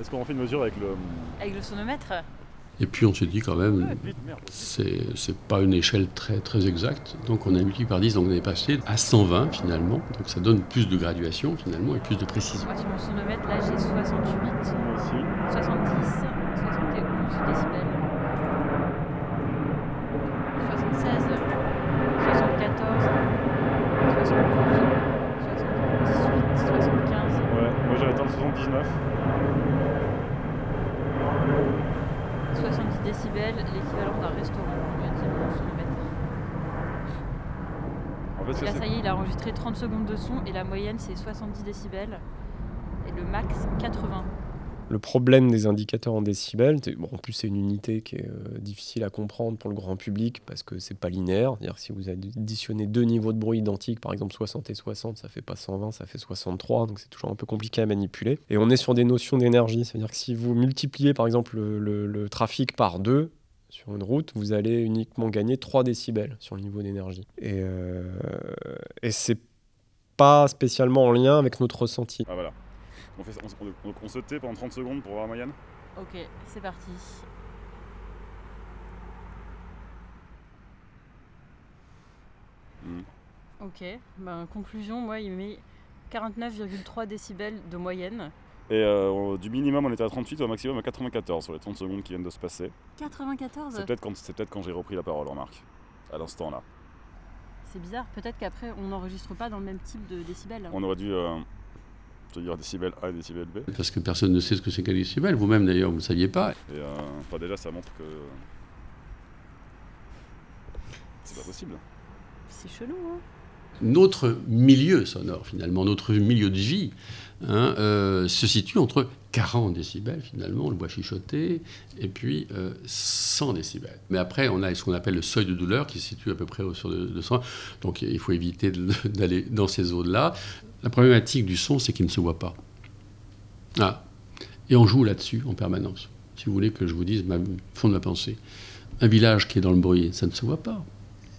Est-ce qu'on fait une mesure avec le. Avec le sonomètre Et puis on s'est dit quand même, c'est c'est pas une échelle très, très exacte, donc on a multiplié par 10, donc on est passé à 120 finalement, donc ça donne plus de graduation finalement et plus de précision. Moi, sur mon sonomètre, là, j'ai 68, 70, 71 décibels, 76, 74, 72, 78, 75. Ouais, moi j'avais atteint 79. 70 décibels, l'équivalent d'un restaurant. En fait, Là, ça y est, il a enregistré 30 secondes de son et la moyenne, c'est 70 décibels. Et le max, 80. Le problème des indicateurs en décibels, en plus c'est une unité qui est euh, difficile à comprendre pour le grand public parce que c'est pas linéaire. C'est-à-dire si vous additionnez deux niveaux de bruit identiques, par exemple 60 et 60, ça fait pas 120, ça fait 63, donc c'est toujours un peu compliqué à manipuler. Et on est sur des notions d'énergie, c'est-à-dire que si vous multipliez par exemple le, le- le trafic par deux sur une route, vous allez uniquement gagner 3 décibels sur le niveau d'énergie. Et, euh, et c'est pas spécialement en lien avec notre ressenti. Ah voilà. On, fait, on, on- on se tait pendant 30 secondes pour voir la moyenne Ok, c'est parti. Hmm. Ok, ben, conclusion, moi, il met 49,3 décibels de moyenne. Et euh, du minimum, on était à 38, au maximum à 94 sur les 30 secondes qui viennent de se passer. 94 C'est peut-être quand, c'est peut-être quand j'ai repris la parole, remarque, à l'instant là. C'est bizarre, peut-être qu'après, on n'enregistre pas dans le même type de décibels. On aurait dû euh, te dire décibel A et décibel B. Parce que personne ne sait ce que c'est qu'un décibel, vous-même d'ailleurs, vous ne le saviez pas. Et euh, enfin, déjà, ça montre que. C'est pas possible. C'est chelou, hein Notre milieu sonore, finalement, notre milieu de vie, hein, euh, se situe entre 40 décibels, finalement, le bois chuchoté, et puis euh, 100 décibels. Mais après, on a ce qu'on appelle le seuil de douleur qui se situe à peu près autour de 200. Donc il faut éviter d'aller dans ces zones-là. La problématique du son, c'est qu'il ne se voit pas. Ah. Et on joue là-dessus en permanence. Si vous voulez que je vous dise ma fond de ma pensée. Un village qui est dans le bruit, ça ne se voit pas.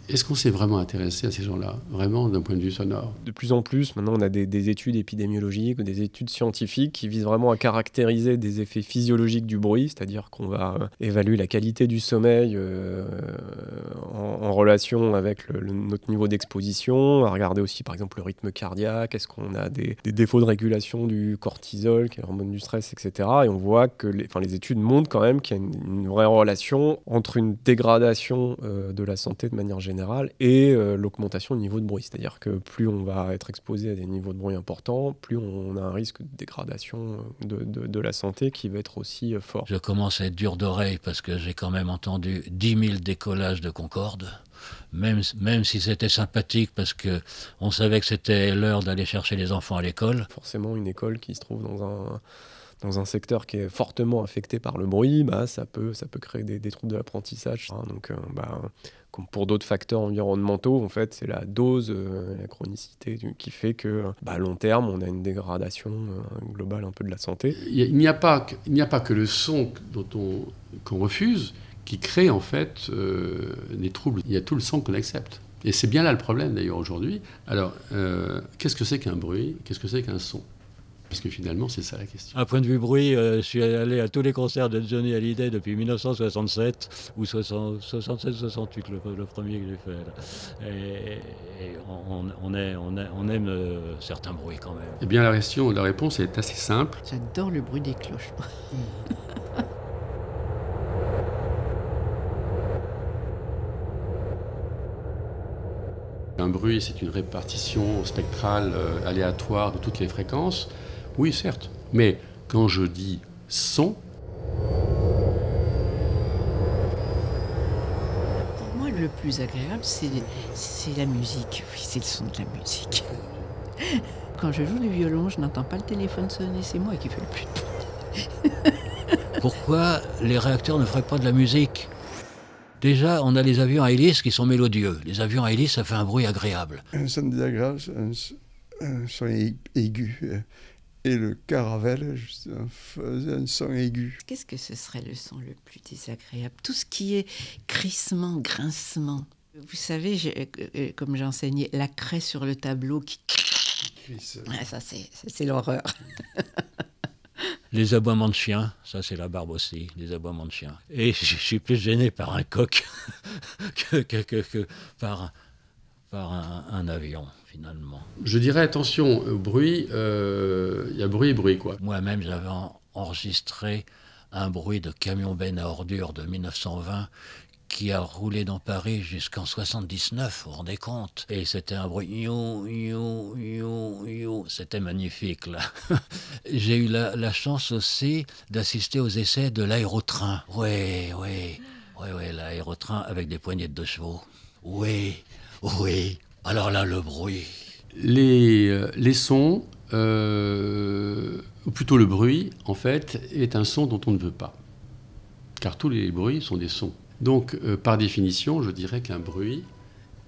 Est-ce qu'on s'est vraiment intéressé à ces gens-là, vraiment d'un point de vue sonore? De plus en plus, maintenant, on a des, des études épidémiologiques ou des études scientifiques qui visent vraiment à caractériser des effets physiologiques du bruit, c'est-à-dire qu'on va euh, évaluer la qualité du sommeil euh, en, en relation avec notre niveau d'exposition, à regarder aussi par exemple le rythme cardiaque, est-ce qu'on a des, défauts de régulation du cortisol, qui est l'hormone du stress, etc. Et on voit que les, les études montrent quand même qu'il y a une, vraie relation entre une dégradation euh, de la santé de manière générale et euh, l'augmentation du niveau de bruit. C'est-à-dire que plus on va être exposé à des niveaux de bruit importants, plus on a un risque de dégradation de, de- de la santé qui va être aussi euh, fort. Je commence à être dur d'oreille parce que j'ai quand même entendu 10 000 décollages de Concorde. Même, même si c'était sympathique parce que on savait que c'était l'heure d'aller chercher les enfants à l'école. Forcément, une école qui se trouve dans un, dans un secteur qui est fortement affecté par le bruit, bah, ça, peut, ça peut créer des, troubles de l'apprentissage. hein. donc, euh, bah, pour d'autres facteurs environnementaux, en fait, c'est la dose, euh, la chronicité qui fait que, bah, long terme, on a une dégradation euh, globale un peu de la santé. Il n'y a, pas que- a pas que le son dont on, qu'on refuse qui crée en fait des troubles. Il y a tout le son qu'on accepte. Et c'est bien là le problème d'ailleurs aujourd'hui. Alors, qu'est-ce que c'est qu'un bruit? Qu'est-ce que c'est qu'un son? Parce que finalement, c'est ça la question. À point de vue bruit, euh, je suis allé à tous les concerts de Johnny Hallyday depuis 1967 ou 67-68, le, le premier que j'ai fait. là. Et, et on, on est- on est- on aime euh, certains bruits quand même. Eh bien, la, question, la réponse est assez simple. J'adore le bruit des cloches. Un bruit, c'est une répartition spectrale euh, aléatoire de toutes les fréquences. Oui, certes. Mais quand je dis son, Pour moi, le plus agréable, c'est c'est la musique. Oui, c'est le son de la musique. Quand je joue du violon, je n'entends pas le téléphone sonner, c'est moi qui fais le plus de Pourquoi les réacteurs ne feraient pas de la musique? Déjà, on a les avions à hélice qui sont mélodieux. Les avions à hélice, ça fait un bruit agréable. Un son désagréable, c'est un, son ai- aigu. Et le caravelle, faisait un son aigu. Qu'est-ce que ce serait le son le plus désagréable? Tout ce qui est crissement, grincement. Vous savez, je- euh, euh, comme j'enseignais, la craie sur le tableau qui... Ça, c'est c'est l'horreur. Les aboiements de chiens, ça c'est la barbe aussi, les aboiements de chiens. Et je je suis plus gêné par un coq que, que- que- que par, par un, un avion, finalement. je dirais attention, bruit, euh, il y a bruit et bruit, quoi. Moi-même, j'avais en- enregistré un bruit de camion benne à ordures de 1920 qui a roulé dans Paris jusqu'en 79, vous vous rendez compte? Et c'était un bruit you, you, you, you. C'était magnifique, là. J'ai eu la, la chance aussi d'assister aux essais de l'aérotrain. Oui, oui, oui, oui, l'aérotrain avec des poignées de deux chevaux. Oui, oui. Alors là, le bruit. Les, euh, sons, euh, ou plutôt le bruit, en fait, est un son dont on ne veut pas. Car tous les bruits sont des sons. Donc, euh, par définition, je dirais qu'un bruit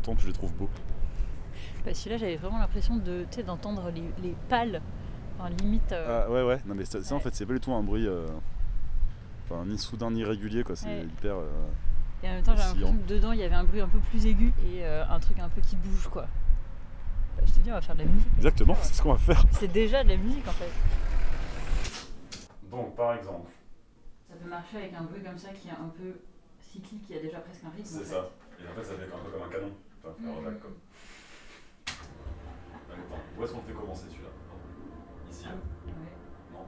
plus je les trouve beaux. Bah, celui-là, j'avais vraiment l'impression de, d'entendre les, les pales, enfin, limite. euh, Ah, ouais, ouais, non mais ça, ça, en fait, c'est pas du tout un bruit. euh, Enfin, ni soudain ni régulier, quoi. C'est Ouais. hyper. euh, Et en même temps, j'ai l'impression que dedans, il y avait un bruit un peu plus aigu et euh, un truc un peu qui bouge, quoi. Bah, je te dis, on va faire de la musique. Exactement, c'est ce qu'on va faire. C'est déjà de la musique, en fait. Donc, par exemple. Ça peut marcher avec un bruit comme ça qui est un peu cyclique, qui a déjà presque un rythme. C'est ça. Et en fait, ça fait un peu comme un canon. Enfin, Mhm. un Jacques, comme. Attends, où est-ce qu'on le fait commencer celui-là? Ici? Ah, Non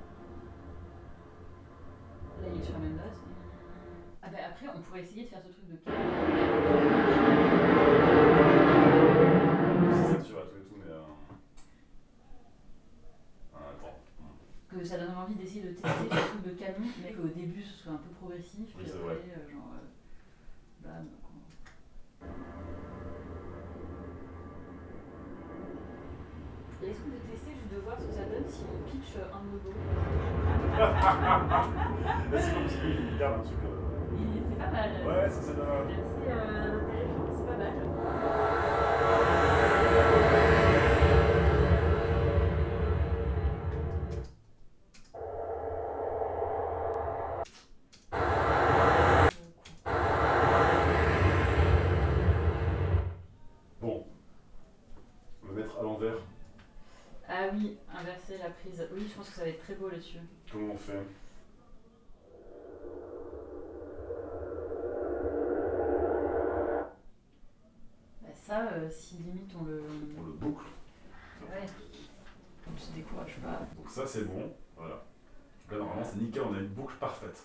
après, on pourrait essayer de faire ce truc de C'est saturé à tous les tout, mais. euh, ah, attends. que ça donne envie d'essayer de tester ce truc de canon, mais qu'au début ce soit un peu progressif, puis Oui, c'est après, vrai. euh, genre, euh, bam. Et Peut tester juste de voir ce que ça donne si on pitch euh, un logo Mais c'est comme si il garde un truc. euh, C'est pas mal. Ouais, ça, C'est assez euh, intéressant, c'est pas mal. Comment on fait Bah, ça, euh, si limite on le. On le boucle. Ouais. On se décourage pas. Donc ça c'est bon, voilà. Donc là normalement c'est nickel, on a une boucle parfaite.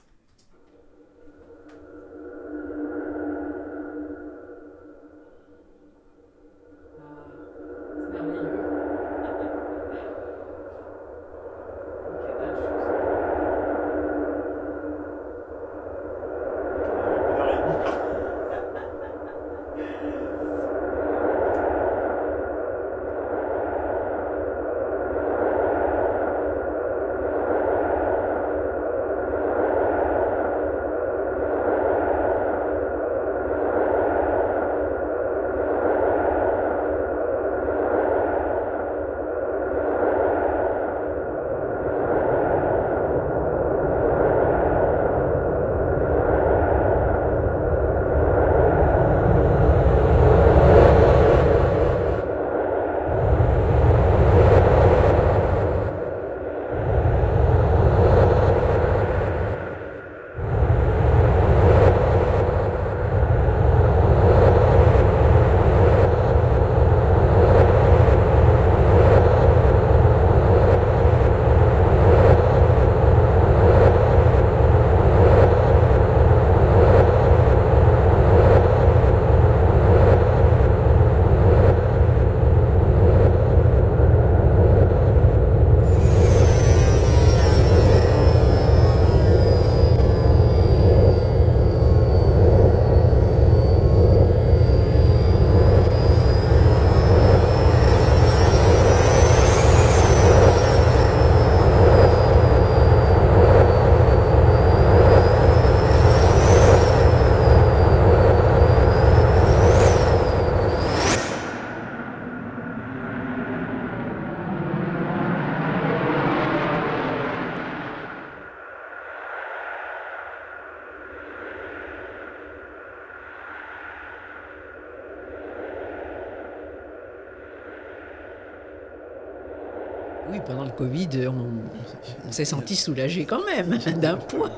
Covid, on, on s'est senti soulagé quand même d'un poids.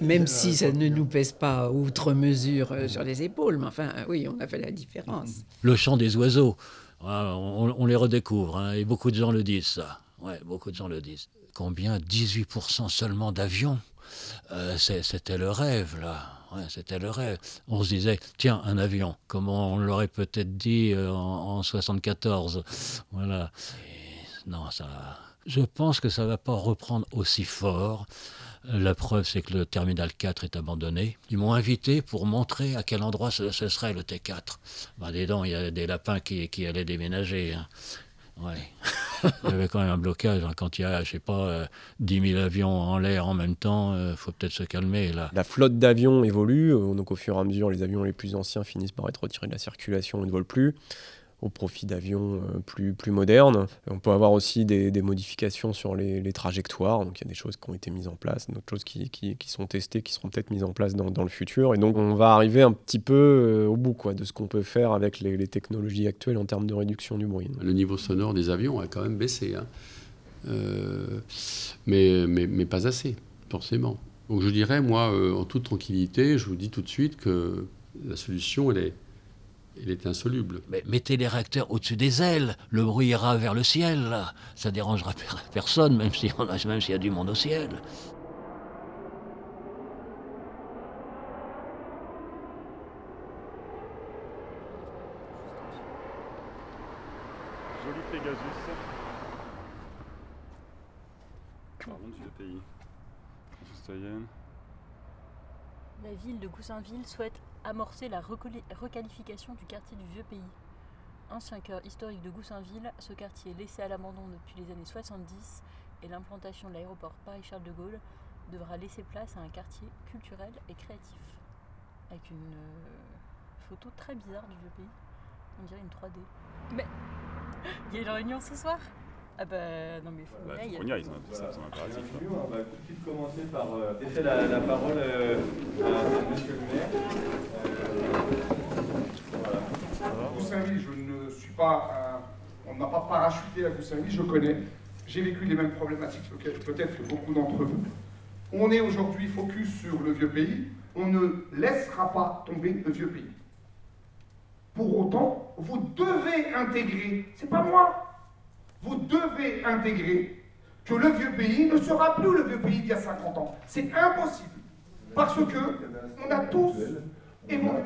Même si ça ne nous pèse pas outre mesure euh, sur les épaules, mais enfin, oui, on a fait la différence. Le chant des oiseaux, voilà, on, on les redécouvre, hein, et beaucoup de gens le disent, ça. Ouais, beaucoup de gens le disent. Combien? 18% seulement d'avions Euh, C'était le rêve, là. Ouais, c'était le rêve. On se disait, tiens, un avion, comme on l'aurait peut-être dit euh, en, en 74. Voilà. Non, ça. Je pense que ça va pas reprendre aussi fort. Euh, La preuve, c'est que le terminal 4 est abandonné. Ils m'ont invité pour montrer à quel endroit ce, serait le T4. Ben, dis donc, il y a des lapins qui, qui allaient déménager. hein. Ouais. il y avait quand même un blocage. hein. Quand il y a, je sais pas, euh, 10 000 avions en l'air en même temps, il faut peut-être se calmer là. La flotte d'avions évolue, euh, donc au fur et à mesure, les avions les plus anciens finissent par être retirés de la circulation et ne volent plus, au profit d'avions euh, plus, plus modernes. On peut avoir aussi des, modifications sur les, trajectoires, donc il y a des choses qui ont été mises en place, d'autres choses qui, qui- sont testées, qui seront peut-être mises en place dans, dans le futur. Et donc on va arriver un petit peu euh, au bout quoi, de ce qu'on peut faire avec les, technologies actuelles en termes de réduction du bruit. Le niveau sonore des avions a quand même baissé. hein. Euh, mais, mais, mais pas assez, forcément. Donc je dirais, moi, en toute tranquillité, je vous dis tout de suite que la solution, elle est, il est insoluble. Mais mettez les réacteurs au-dessus des ailes, le bruit ira vers le ciel, ça dérangera personne, même s'il y a du monde au ciel. Joli Pegasus. Pays. La ville de Goussainville souhaite amorcer la requalification du quartier du Vieux Pays. Ancien cœur historique de Goussainville, ce quartier laissé à l'abandon depuis les années 70 et l'implantation de l'aéroport Paris-Charles de Gaulle devra laisser place à un quartier culturel et créatif. Avec une euh, photo très bizarre du Vieux Pays. On dirait une 3D. Mais il y a une réunion ce soir? Ah bah non mais faut Bah, aille, c'est un- impératif. là. On va tout de suite commencer par euh, laisser la, la parole euh, à, à monsieur le maire. Goussainville, je ne suis pas. on n'a pas parachuté à Goussainville, je connais. J'ai vécu les mêmes problématiques, peut- peut-être que beaucoup d'entre vous. On est aujourd'hui focus sur le vieux pays. On ne laissera pas tomber le vieux pays. Pour autant, vous devez intégrer, c'est pas moi, vous devez intégrer que le vieux pays ne sera plus le vieux pays d'il y a 50 ans. C'est impossible. Parce que on a tous évolué.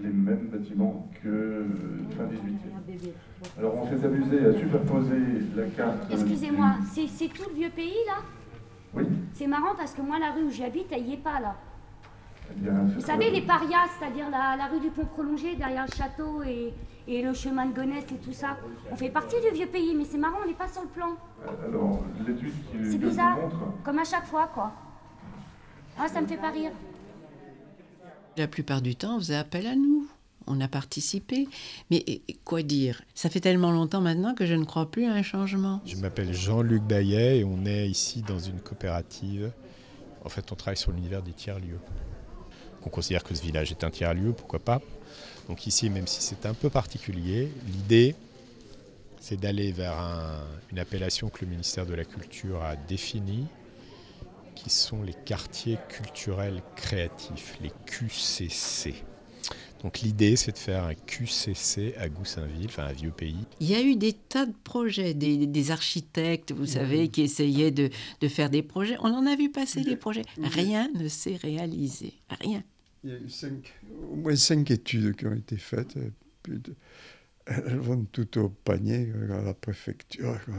les mêmes bâtiments que fin 18e. Alors on s'est amusé à superposer la carte. Excusez-moi, c'est tout le vieux pays là? Oui. C'est marrant parce que moi, la rue où j'habite, elle y est pas là. Eh bien, Vous savez, les parias, c'est-à-dire la, la rue du Pont Prolongé derrière le château et, et le chemin de Gonesse et tout ça, on fait partie du vieux pays, mais c'est marrant, on n'est pas sur le plan. Alors l'étude qui C'est bizarre, montre. comme à chaque fois, quoi. Ah, ça me fait pas rire. La plupart du temps, on faisait appel à nous. On a participé. Mais quoi dire? Ça fait tellement longtemps maintenant que je ne crois plus à un changement. Je m'appelle Jean-Luc Baillet et on est ici dans une coopérative. En fait, on travaille sur l'univers des tiers-lieux. On considère que ce village est un tiers-lieu, pourquoi pas? Donc ici, même si c'est un peu particulier, l'idée, c'est d'aller vers un- une appellation que le ministère de la Culture a définie, qui sont les quartiers culturels créatifs, les QCC. Donc l'idée, c'est de faire un QCC à Goussainville, enfin un vieux pays, Il y a eu des tas de projets, des, des architectes, vous savez, qui essayaient de, de faire des projets. On en a vu passer des projets. Rien ne s'est réalisé. Rien. Il y a eu cinq, au moins cinq études qui ont été faites. et plus de- elles vont toutes au panier euh, à la préfecture. quoi.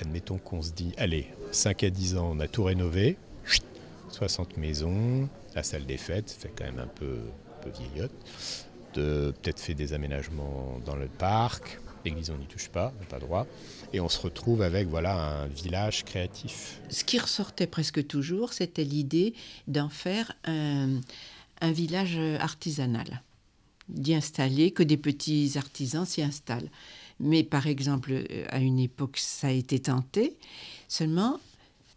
Admettons qu'on se dit, allez, 5 à 10 ans, on a tout rénové, chut, 60 maisons, la salle des fêtes, ça fait quand même un peu, un peu vieillotte, de peut-être fait des aménagements dans le parc, l'église on n'y touche pas, on n'a pas droit, et on se retrouve avec voilà un village créatif. Ce qui ressortait presque toujours, c'était l'idée d'en faire un, un village artisanal, d'y installer, que des petits artisans s'y installent. Mais par exemple, euh, à une époque, ça a été tenté, seulement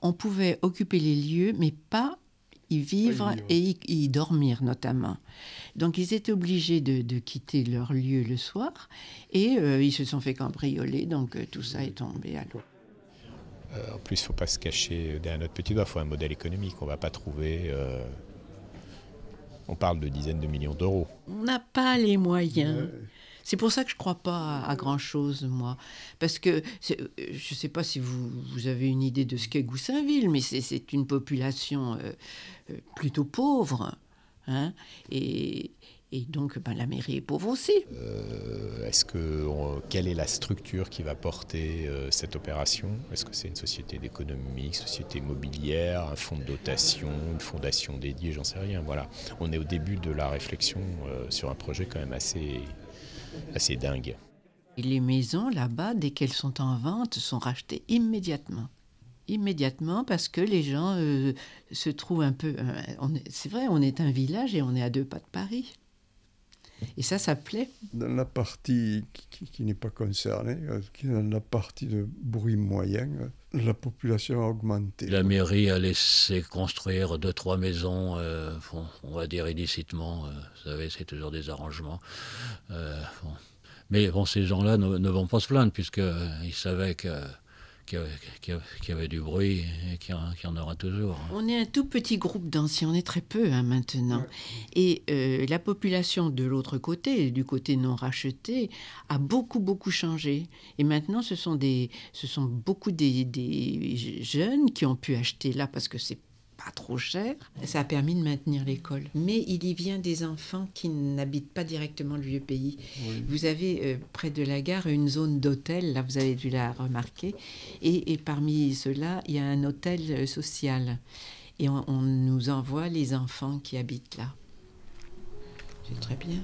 on pouvait occuper les lieux, mais pas y vivre et y, y dormir notamment. Donc ils étaient obligés de, de quitter leur lieu le soir et euh, ils se sont fait cambrioler, donc euh, tout ça est tombé à l'eau. Euh, en plus, il ne faut pas se cacher derrière notre petit doigt, il faut un modèle économique, on ne va pas trouver... on parle de dizaines de millions d'euros. On n'a pas les moyens. C'est pour ça que je ne crois pas à, grand-chose, moi. Parce que euh, je ne sais pas si vous, avez une idée de ce qu'est Goussainville, mais c'est- c'est une population euh, euh, plutôt pauvre. hein. et, et donc, ben, la mairie est pauvre aussi. Euh, Est-ce que on- quelle est la structure qui va porter euh, cette opération? Est-ce que c'est une société d'économie, une société immobilière, un fonds de dotation, une fondation dédiée? J'en sais rien. Voilà, on est au début de la réflexion euh, sur un projet quand même assez assez dingue. Et les maisons, là-bas, dès qu'elles sont en vente, sont rachetées immédiatement. Immédiatement, parce que les gens euh, se trouvent un peu... euh, c'est vrai, on est un village et on est à deux pas de Paris. Et ça, ça plaît. Dans la partie qui, qui- qui n'est pas concernée, euh, qui est dans la partie de bruit moyen, euh, la population a augmenté. La mairie a laissé construire deux, trois maisons, euh, bon, on va dire illicitement, euh, vous savez, c'est toujours des arrangements. Euh, bon. Mais bon, ces gens-là ne, ne vont pas se plaindre, puisqu'ils savaient que- qu'il y, avait- du bruit et qu'il y en aura toujours. On est un tout petit groupe d'anciens, on est très peu hein, maintenant. Et euh, la population de l'autre côté, du côté non racheté, a beaucoup, beaucoup changé. Et maintenant, ce sont, des, ce sont beaucoup des, des jeunes qui ont pu acheter là parce que c'est pas trop cher. Ça a permis de maintenir l'école. Mais il y vient des enfants qui n'habitent pas directement le vieux pays. Oui. Vous avez euh, près de la gare une zone d'hôtel, là vous avez dû la remarquer. Et, et parmi ceux-là, il y a un hôtel euh, social. Et on, on nous envoie les enfants qui habitent là. C'est très bien.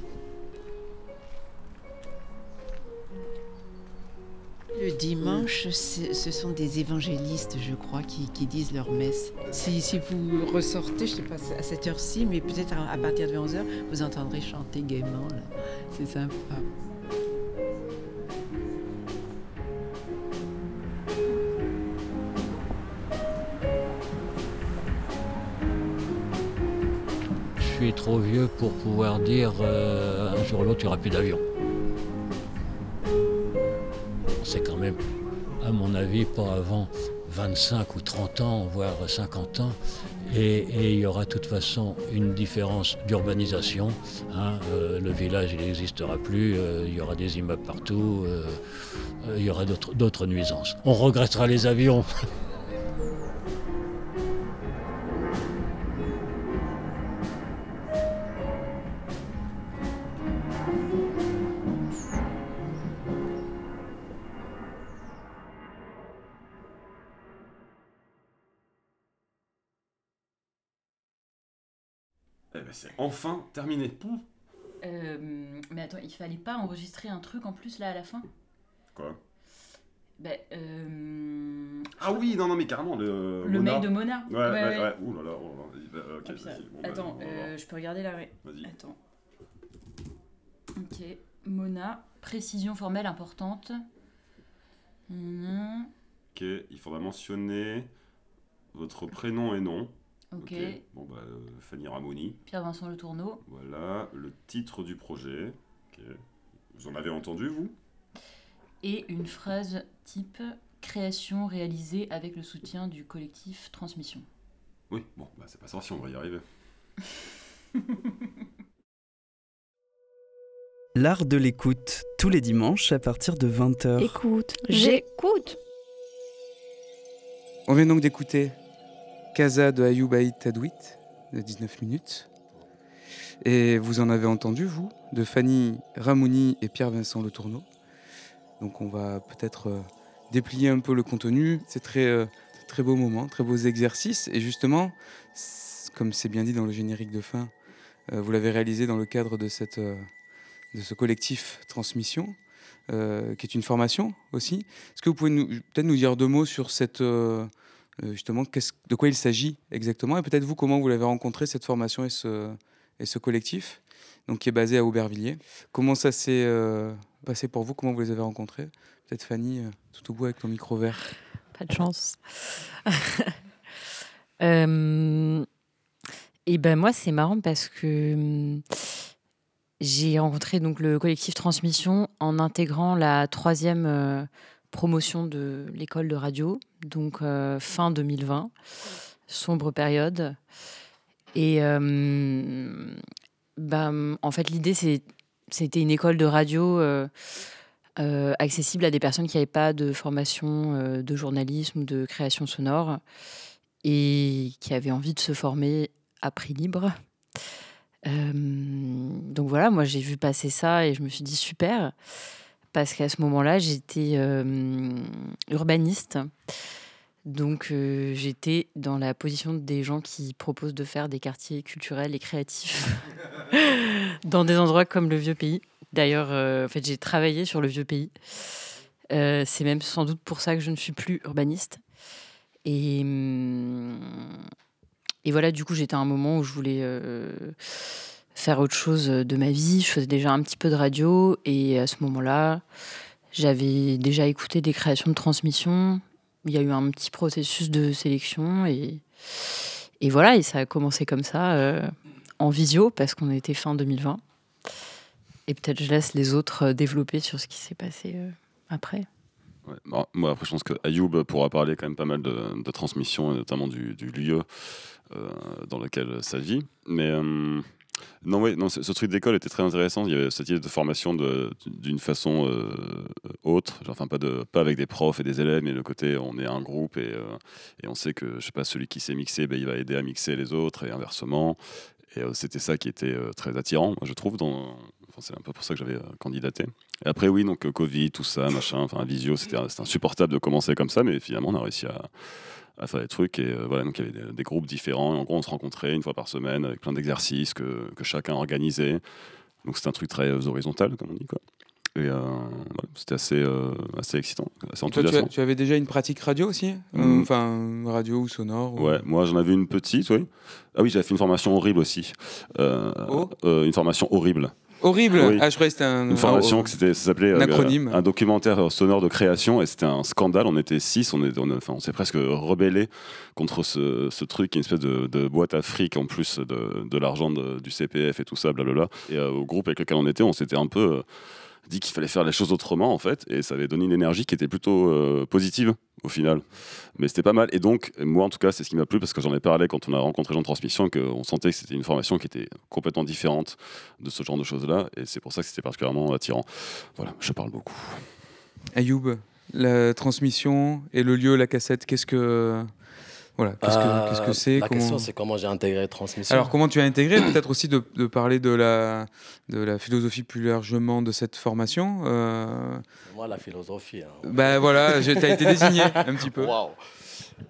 Le dimanche, ce sont des évangélistes, je crois, qui, disent leur messe. Si, vous ressortez, je ne sais pas à cette heure-ci, mais peut-être à, partir de 11h, vous entendrez chanter gaiement. C'est sympa. Je suis trop vieux pour pouvoir dire euh, un jour ou l'autre, il n'y aura plus d'avion. C'est quand même, à mon avis, pas avant 25 ou 30 ans, voire 50 ans. Et, il y aura de toute façon une différence d'urbanisation. hein. Euh, le village, il n'existera plus. euh, il y aura des immeubles partout. euh, il y aura d'autres nuisances. On regrettera les avions. c'est enfin terminé. Euh, mais attends, il fallait pas enregistrer un truc en plus là à la fin? Quoi? Ben, euh, Ah oui, non, non, mais carrément, le. Le Mona. mail de Mona. Ouais, Ouais, ouais, ouais. ouais. Ouh là là, oh là là. Bah, Ok, Ah, putain. vas-y. Bon, bah, Attends, euh, je peux regarder la. ré- Vas-y. Attends. Ok, Mona, précision formelle importante. Hum, Ok, il faudra mentionner votre prénom et nom. Ok. Bon, bah, euh, Fanny Ramoni. Pierre-Vincent Le Tourneau. Voilà, le titre du projet. Ok. Vous en avez entendu, vous? Et une phrase type création réalisée avec le soutien du collectif Transmission. Oui, bon, bah, c'est pas sorcier, on va y arriver. L'art de l'écoute, tous les dimanches à partir de 20h. Écoute, j'écoute. On vient donc d'écouter Casa de Ayoub Aïd de 19 minutes. Et vous en avez entendu, vous, de Fanny Ramouni et Pierre-Vincent Le Tourneau. Donc on va peut-être euh, déplier un peu le contenu. C'est très, euh, très beau moment, très beaux exercices. Et justement, comme c'est bien dit dans le générique de fin, euh, vous l'avez réalisé dans le cadre de, cette, de ce collectif Transmission, qui est une formation aussi. Est-ce que vous pouvez peut-être nous dire deux mots sur cette, justement, qu'est-ce- de quoi il s'agit exactement Et peut-être vous, comment vous l'avez rencontré, cette formation et ce, collectif, donc qui est basé à Aubervilliers. Comment ça s'est euh, passé pour vous? Comment vous les avez rencontrés? Peut-être Fanny, euh, tout au bout avec ton micro vert. Pas de chance. Euh, et ben moi, c'est marrant parce que j'ai rencontré donc le collectif Transmission en intégrant la troisième euh, promotion de l'école de radio, donc euh, fin 2020, sombre période. Et euh, ben, en fait, l'idée, c'était une école de radio euh, accessible à des personnes qui n'avaient pas de formation de journalisme ou de création sonore et qui avaient envie de se former à prix libre. Donc voilà, moi j'ai vu passer ça et je me suis dit super, parce qu'à ce moment-là j'étais euh, urbaniste. Donc euh, j'étais dans la position des gens qui proposent de faire des quartiers culturels et créatifs dans des endroits comme le Vieux Pays. D'ailleurs, euh, en fait, j'ai travaillé sur le Vieux Pays. C'est même sans doute pour ça que je ne suis plus urbaniste. Et, hum, voilà, du coup, j'étais à un moment où je voulais faire autre chose de ma vie. Je faisais déjà un petit peu de radio. Et à ce moment-là, j'avais déjà écouté des créations de transmission. Il y a eu un petit processus de sélection. Et, et voilà, et ça a commencé comme ça, euh, en visio, parce qu'on était fin 2020. Et peut-être je laisse les autres euh, développer sur ce qui s'est passé euh, après. Moi, après, je pense que Ayoub pourra parler quand même pas mal de, de transmission, et notamment du, lieu euh, dans lequel ça vit. Mais euh, Non, oui, non, ce, truc d'école était très intéressant. Il y avait cette idée de formation d'une façon euh, autre, Genre, enfin pas, de, pas avec des profs et des élèves, mais le côté on est un groupe et, euh, et on sait que je sais pas, celui qui sait mixer, ben, il va aider à mixer les autres et inversement. Et euh, c'était ça qui était très attirant, moi, je trouve. Dans... C'est un peu pour ça que j'avais candidaté. Et après, oui, donc Covid, tout ça, machin, enfin visio, c'était insupportable de commencer comme ça, mais finalement on a réussi à, à faire des trucs et euh, voilà donc il y avait des, des groupes différents et en gros on se rencontrait une fois par semaine avec plein d'exercices que, que chacun organisait donc c'était un truc très euh, horizontal comme on dit quoi et euh, voilà, c'était assez euh, assez excitant assez Et toi, tu, avais déjà une pratique radio aussi Euh, Mm. Enfin, radio ou sonore ou- Ouais, moi j'en avais une petite, oui. Ah oui, j'avais fait une formation horrible aussi. Euh, euh, une formation horrible. Horrible Oui. Ah, je croyais que c'était un. Une formation un- que c'était, ça s'appelait un euh, un documentaire sonore de création et c'était un scandale. On était six, on, est, on, a- enfin, on s'est presque rebellé contre ce, ce truc, une espèce de, de boîte à fric en plus de, de l'argent de- du CPF et tout ça, blablabla. Et euh, au groupe avec lequel on était, on s'était un peu euh, dit qu'il fallait faire les choses autrement en fait et ça avait donné une énergie qui était plutôt euh, positive au final. Mais c'était pas mal. Et donc, moi en tout cas, c'est ce qui m'a plu parce que j'en ai parlé quand on a rencontré Jean Transmission, qu'on sentait que c'était une formation qui était complètement différente de ce genre de choses-là. Et c'est pour ça que c'était particulièrement attirant. Voilà, je parle beaucoup. Ayoub, la transmission et le lieu, la cassette, qu'est-ce que. Voilà, qu'est-ce que- c'est La comment... question, c'est comment j'ai intégré transmission. Alors, comment tu as intégré Peut-être aussi de, de parler de la, de la philosophie plus largement de cette formation. euh, Moi, la philosophie. hein. Bah voilà, tu as été désigné un petit peu. Waouh.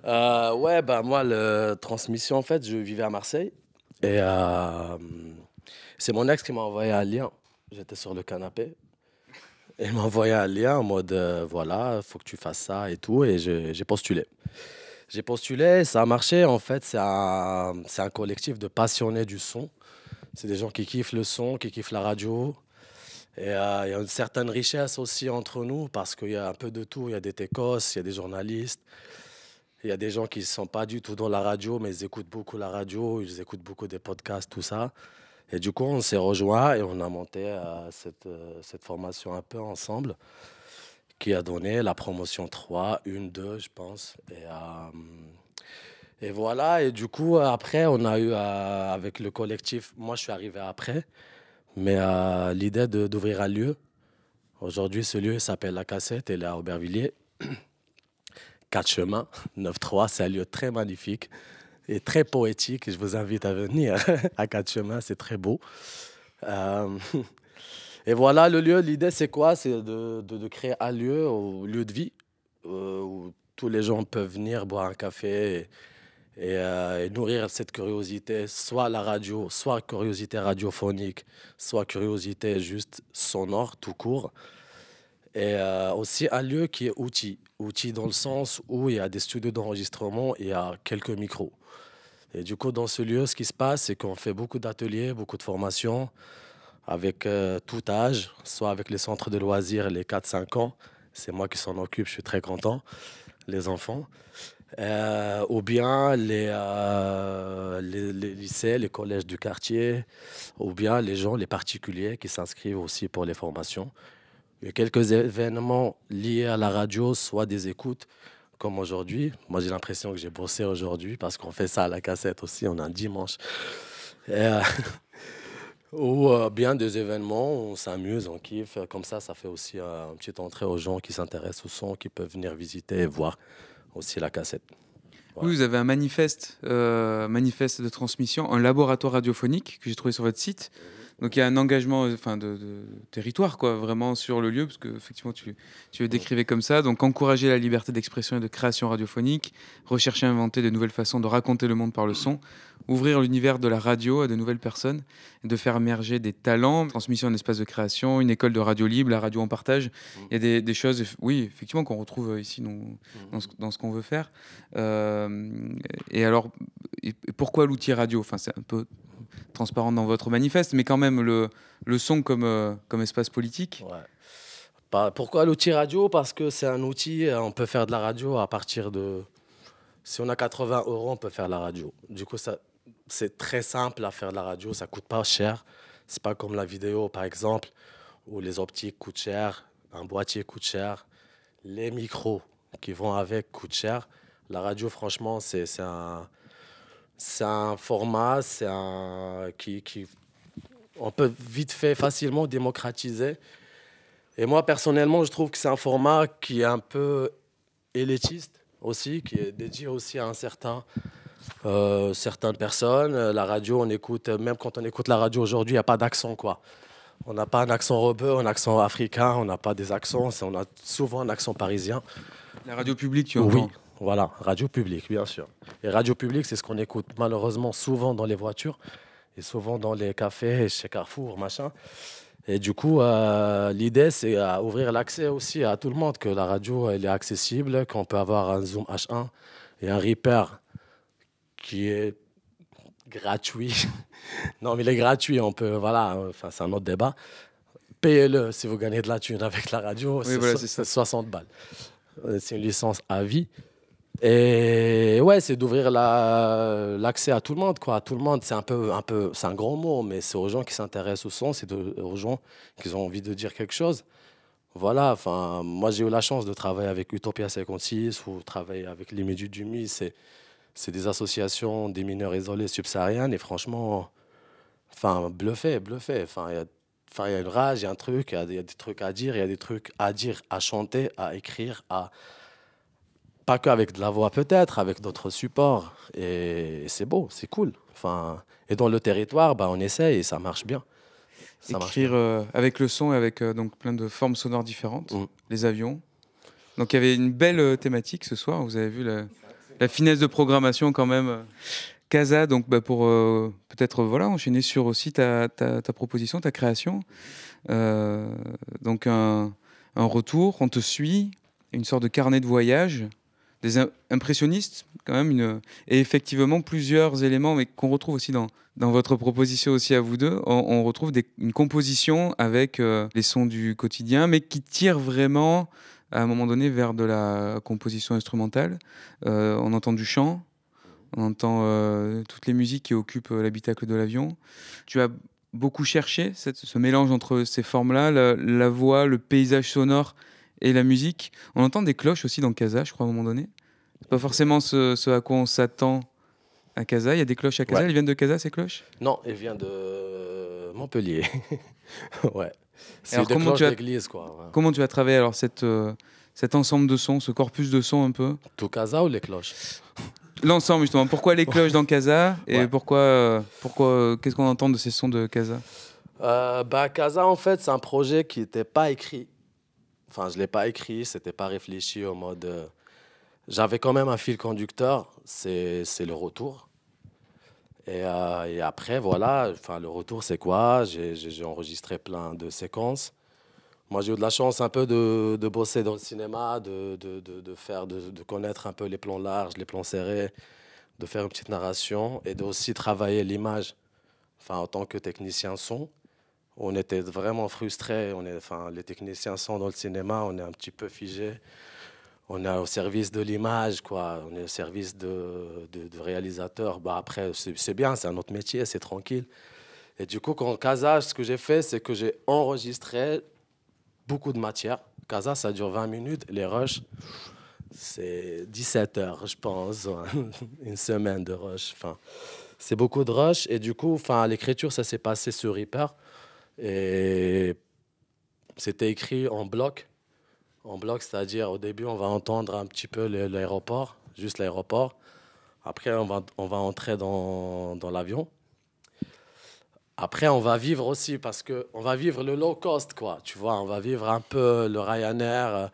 Euh, ouais, bah moi, le transmission, en fait, je vivais à Marseille. Et euh, c'est mon ex qui m'a envoyé un lien. J'étais sur le canapé. Et il m'a envoyé un lien en mode, euh, voilà, il faut que tu fasses ça et tout. Et j'ai postulé. J'ai postulé, ça a marché. En fait, c'est un, un collectif de passionnés du son. C'est des gens qui kiffent le son, qui kiffent la radio. Et euh, il y a une certaine richesse aussi entre nous parce qu'il y a un peu de tout. Il y a des techos, il y a des journalistes, il y a des gens qui ne sont pas du tout dans la radio, mais ils écoutent beaucoup la radio, ils écoutent beaucoup des podcasts, tout ça. Et du coup, on s'est rejoints et on a monté euh, cette, euh, cette formation un peu ensemble qui a donné la promotion 3, 1, 2, je pense. Et, euh, et voilà, et du coup, après, on a eu euh, avec le collectif, moi je suis arrivé après, mais euh, l'idée d'ouvrir un lieu. Aujourd'hui, ce lieu s'appelle La Cassette, il est à Aubervilliers. 4 chemins, 9-3, c'est un lieu très magnifique et très poétique. Je vous invite à venir à 4 chemins, c'est très beau. Et voilà, le lieu, l'idée c'est quoi? C'est de, de- créer un lieu, un lieu de vie, euh, où tous les gens peuvent venir boire un café euh, et nourrir cette curiosité, soit la radio, soit curiosité radiophonique, soit curiosité juste sonore, tout court. Et euh, aussi un lieu qui est outil. Outil dans le sens où il y a des studios d'enregistrement, il y a quelques micros. Et du coup, dans ce lieu, ce qui se passe, c'est qu'on fait beaucoup d'ateliers, beaucoup de formations avec euh, tout âge, soit avec les centres de loisirs, les 4-5 ans. C'est moi qui s'en occupe, je suis très content, les enfants. Euh, ou bien les, euh, les, les lycées, les collèges du quartier, ou bien les gens, les particuliers qui s'inscrivent aussi pour les formations. Il y a quelques événements liés à la radio, soit des écoutes, comme aujourd'hui. Moi, j'ai l'impression que j'ai bossé aujourd'hui parce qu'on fait ça à la cassette aussi, on a un dimanche. ou euh, bien des événements on s'amuse, on kiffe. Comme ça, ça fait aussi euh, une petite entrée aux gens qui s'intéressent au son, qui peuvent venir visiter et voir aussi la cassette. Vous avez un manifeste, euh, manifeste de transmission, un laboratoire radiophonique que j'ai trouvé sur votre site. Donc il y a un engagement enfin, de, de territoire, quoi, vraiment sur le lieu, parce que effectivement tu, tu le décrivais comme ça. Donc encourager la liberté d'expression et de création radiophonique, rechercher et inventer de nouvelles façons de raconter le monde par le son, ouvrir l'univers de la radio à de nouvelles personnes, de faire émerger des talents, transmission d'un espace de création, une école de radio libre, la radio en partage. Il y a des, des choses, oui, effectivement, qu'on retrouve euh, ici dans, dans ce, dans ce qu'on veut faire. Euh, et alors, et- pourquoi l'outil radio? Enfin, c'est un peu transparent dans votre manifeste, mais quand même le, le son comme, euh, comme espace politique. Pourquoi l'outil radio? Parce que c'est un outil, on peut faire de la radio à partir de... Si on a 80 euros, on peut faire de la radio. Du coup, ça, c'est très simple à faire de la radio, ça coûte pas cher. C'est pas comme la vidéo, par exemple, où les optiques coûtent cher, un boîtier coûte cher, les micros qui vont avec coûtent cher. La radio, franchement, c'est un, un format c'est un, qui, qui, on peut vite fait, facilement démocratiser. Et moi, personnellement, je trouve que c'est un format qui est un peu élitiste aussi, qui est dédié aussi à un certain, euh, certaines personnes. La radio, on écoute, même quand on écoute la radio aujourd'hui, il n'y a pas d'accent, quoi. On n'a pas un accent rebeu, un accent africain, on n'a pas des accents, on a souvent un accent parisien. La radio publique, tu Oui, entends voilà, radio publique, bien sûr. Et radio publique, c'est ce qu'on écoute malheureusement souvent dans les voitures et souvent dans les cafés, chez Carrefour, machin. Et du coup, euh, l'idée, c'est à ouvrir l'accès aussi à tout le monde, que la radio, elle est accessible, qu'on peut avoir un Zoom H1 et un Reaper qui est gratuit. non, mais il est gratuit, on peut, voilà, enfin, c'est un autre débat. Payez-le si vous gagnez de la thune avec la radio, c'est voilà, so- c'est ça. c'est 60 balles. Euh, C'est une licence à vie. Et ouais, c'est d'ouvrir la- l'accès à tout le monde, quoi. À tout le monde, c'est un peu, un peu, c'est un grand mot, mais c'est aux gens qui s'intéressent au son, c'est aux gens qui ont envie de dire quelque chose. Voilà, enfin, moi j'ai eu la chance de travailler avec Utopia 56 ou travailler avec les du Mi. C'est, c'est des associations des mineurs isolés subsahariennes et franchement, enfin, bluffé, bluffé. Enfin, il y a, enfin, il y a une rage, il y a un truc, il y a des- il y a des trucs à dire, il y a des trucs à dire, à chanter, à écrire, à pas qu'avec de la voix peut-être, avec d'autres supports. Et c'est beau, c'est cool. Enfin, et dans le territoire, bah, on essaye et ça marche bien. Ça marche Écrire euh, avec le son et avec euh, donc plein de formes sonores différentes, Mm. les avions. Donc il y avait une belle euh, thématique ce soir, vous avez vu la, la finesse de programmation quand même. euh. Casa, donc bah, pour euh, peut-être voilà, enchaîner sur aussi ta, ta, proposition, ta création. Euh, donc un, un retour, on te suit, une sorte de carnet de voyage, des im- impressionnistes quand même, et effectivement plusieurs éléments, mais qu'on retrouve aussi dans, dans votre proposition aussi à vous deux. On, retrouve une composition avec euh, les sons du quotidien, mais qui tire vraiment à un moment donné vers de la composition instrumentale. Euh, on entend du chant, on entend euh, toutes les musiques qui occupent euh, l'habitacle de l'avion. Tu as beaucoup cherché cette- ce mélange entre ces formes-là, la, la voix, le paysage sonore et la musique. On entend des cloches aussi dans Casa, je crois, à un moment donné. C'est pas forcément ce, ce à quoi on s'attend à Casa. Il y a des cloches à Casa. Ouais. Elles viennent de Casa, ces cloches? Non, il vient de Montpellier. ouais. C'est comment tu as- d'église, quoi. ouais. Comment tu as travaillé alors cette, euh, cet ensemble de sons, ce corpus de sons un peu Tout Casa ou les cloches? L'ensemble justement. Pourquoi les cloches dans Casa? Et Ouais. pourquoi, euh, pourquoi euh, qu'est-ce qu'on entend de ces sons de Casa? Euh, bah, Casa, en fait, c'est un projet qui n'était pas écrit. Enfin, je ne l'ai pas écrit, c'était pas réfléchi au mode. J'avais quand même un fil conducteur, c'est c'est le retour. Et, euh, et après, voilà, le retour, c'est quoi? J'ai enregistré plein de séquences. Moi, j'ai eu de la chance un peu de, bosser dans le cinéma, de, faire, de, connaître un peu les plans larges, les plans serrés, de faire une petite narration et de aussi travailler l'image. Enfin, en tant que technicien son, on était vraiment frustrés. On est, enfin, les techniciens son dans le cinéma, on est un petit peu figé. On est au service de l'image, quoi. On est au service de, de, de. Bah, après, c'est c'est bien, c'est un autre métier, c'est tranquille. Et du coup, quand Casa, ce que j'ai fait, c'est que j'ai enregistré beaucoup de matière. Casa, ça dure 20 minutes. Les rushs, c'est 17 heures, je pense. Une semaine de rush. Enfin, c'est beaucoup de rush. Et du coup, enfin, l'écriture, ça s'est passé sur Reaper. Et c'était écrit en bloc. En bloc, c'est-à-dire au début, on va entendre un petit peu l'aéroport, juste l'aéroport. Après, on va, on va entrer dans, dans l'avion. Après, on va vivre aussi parce que on va vivre le low cost, quoi. Tu vois, on va vivre un peu le Ryanair. euh,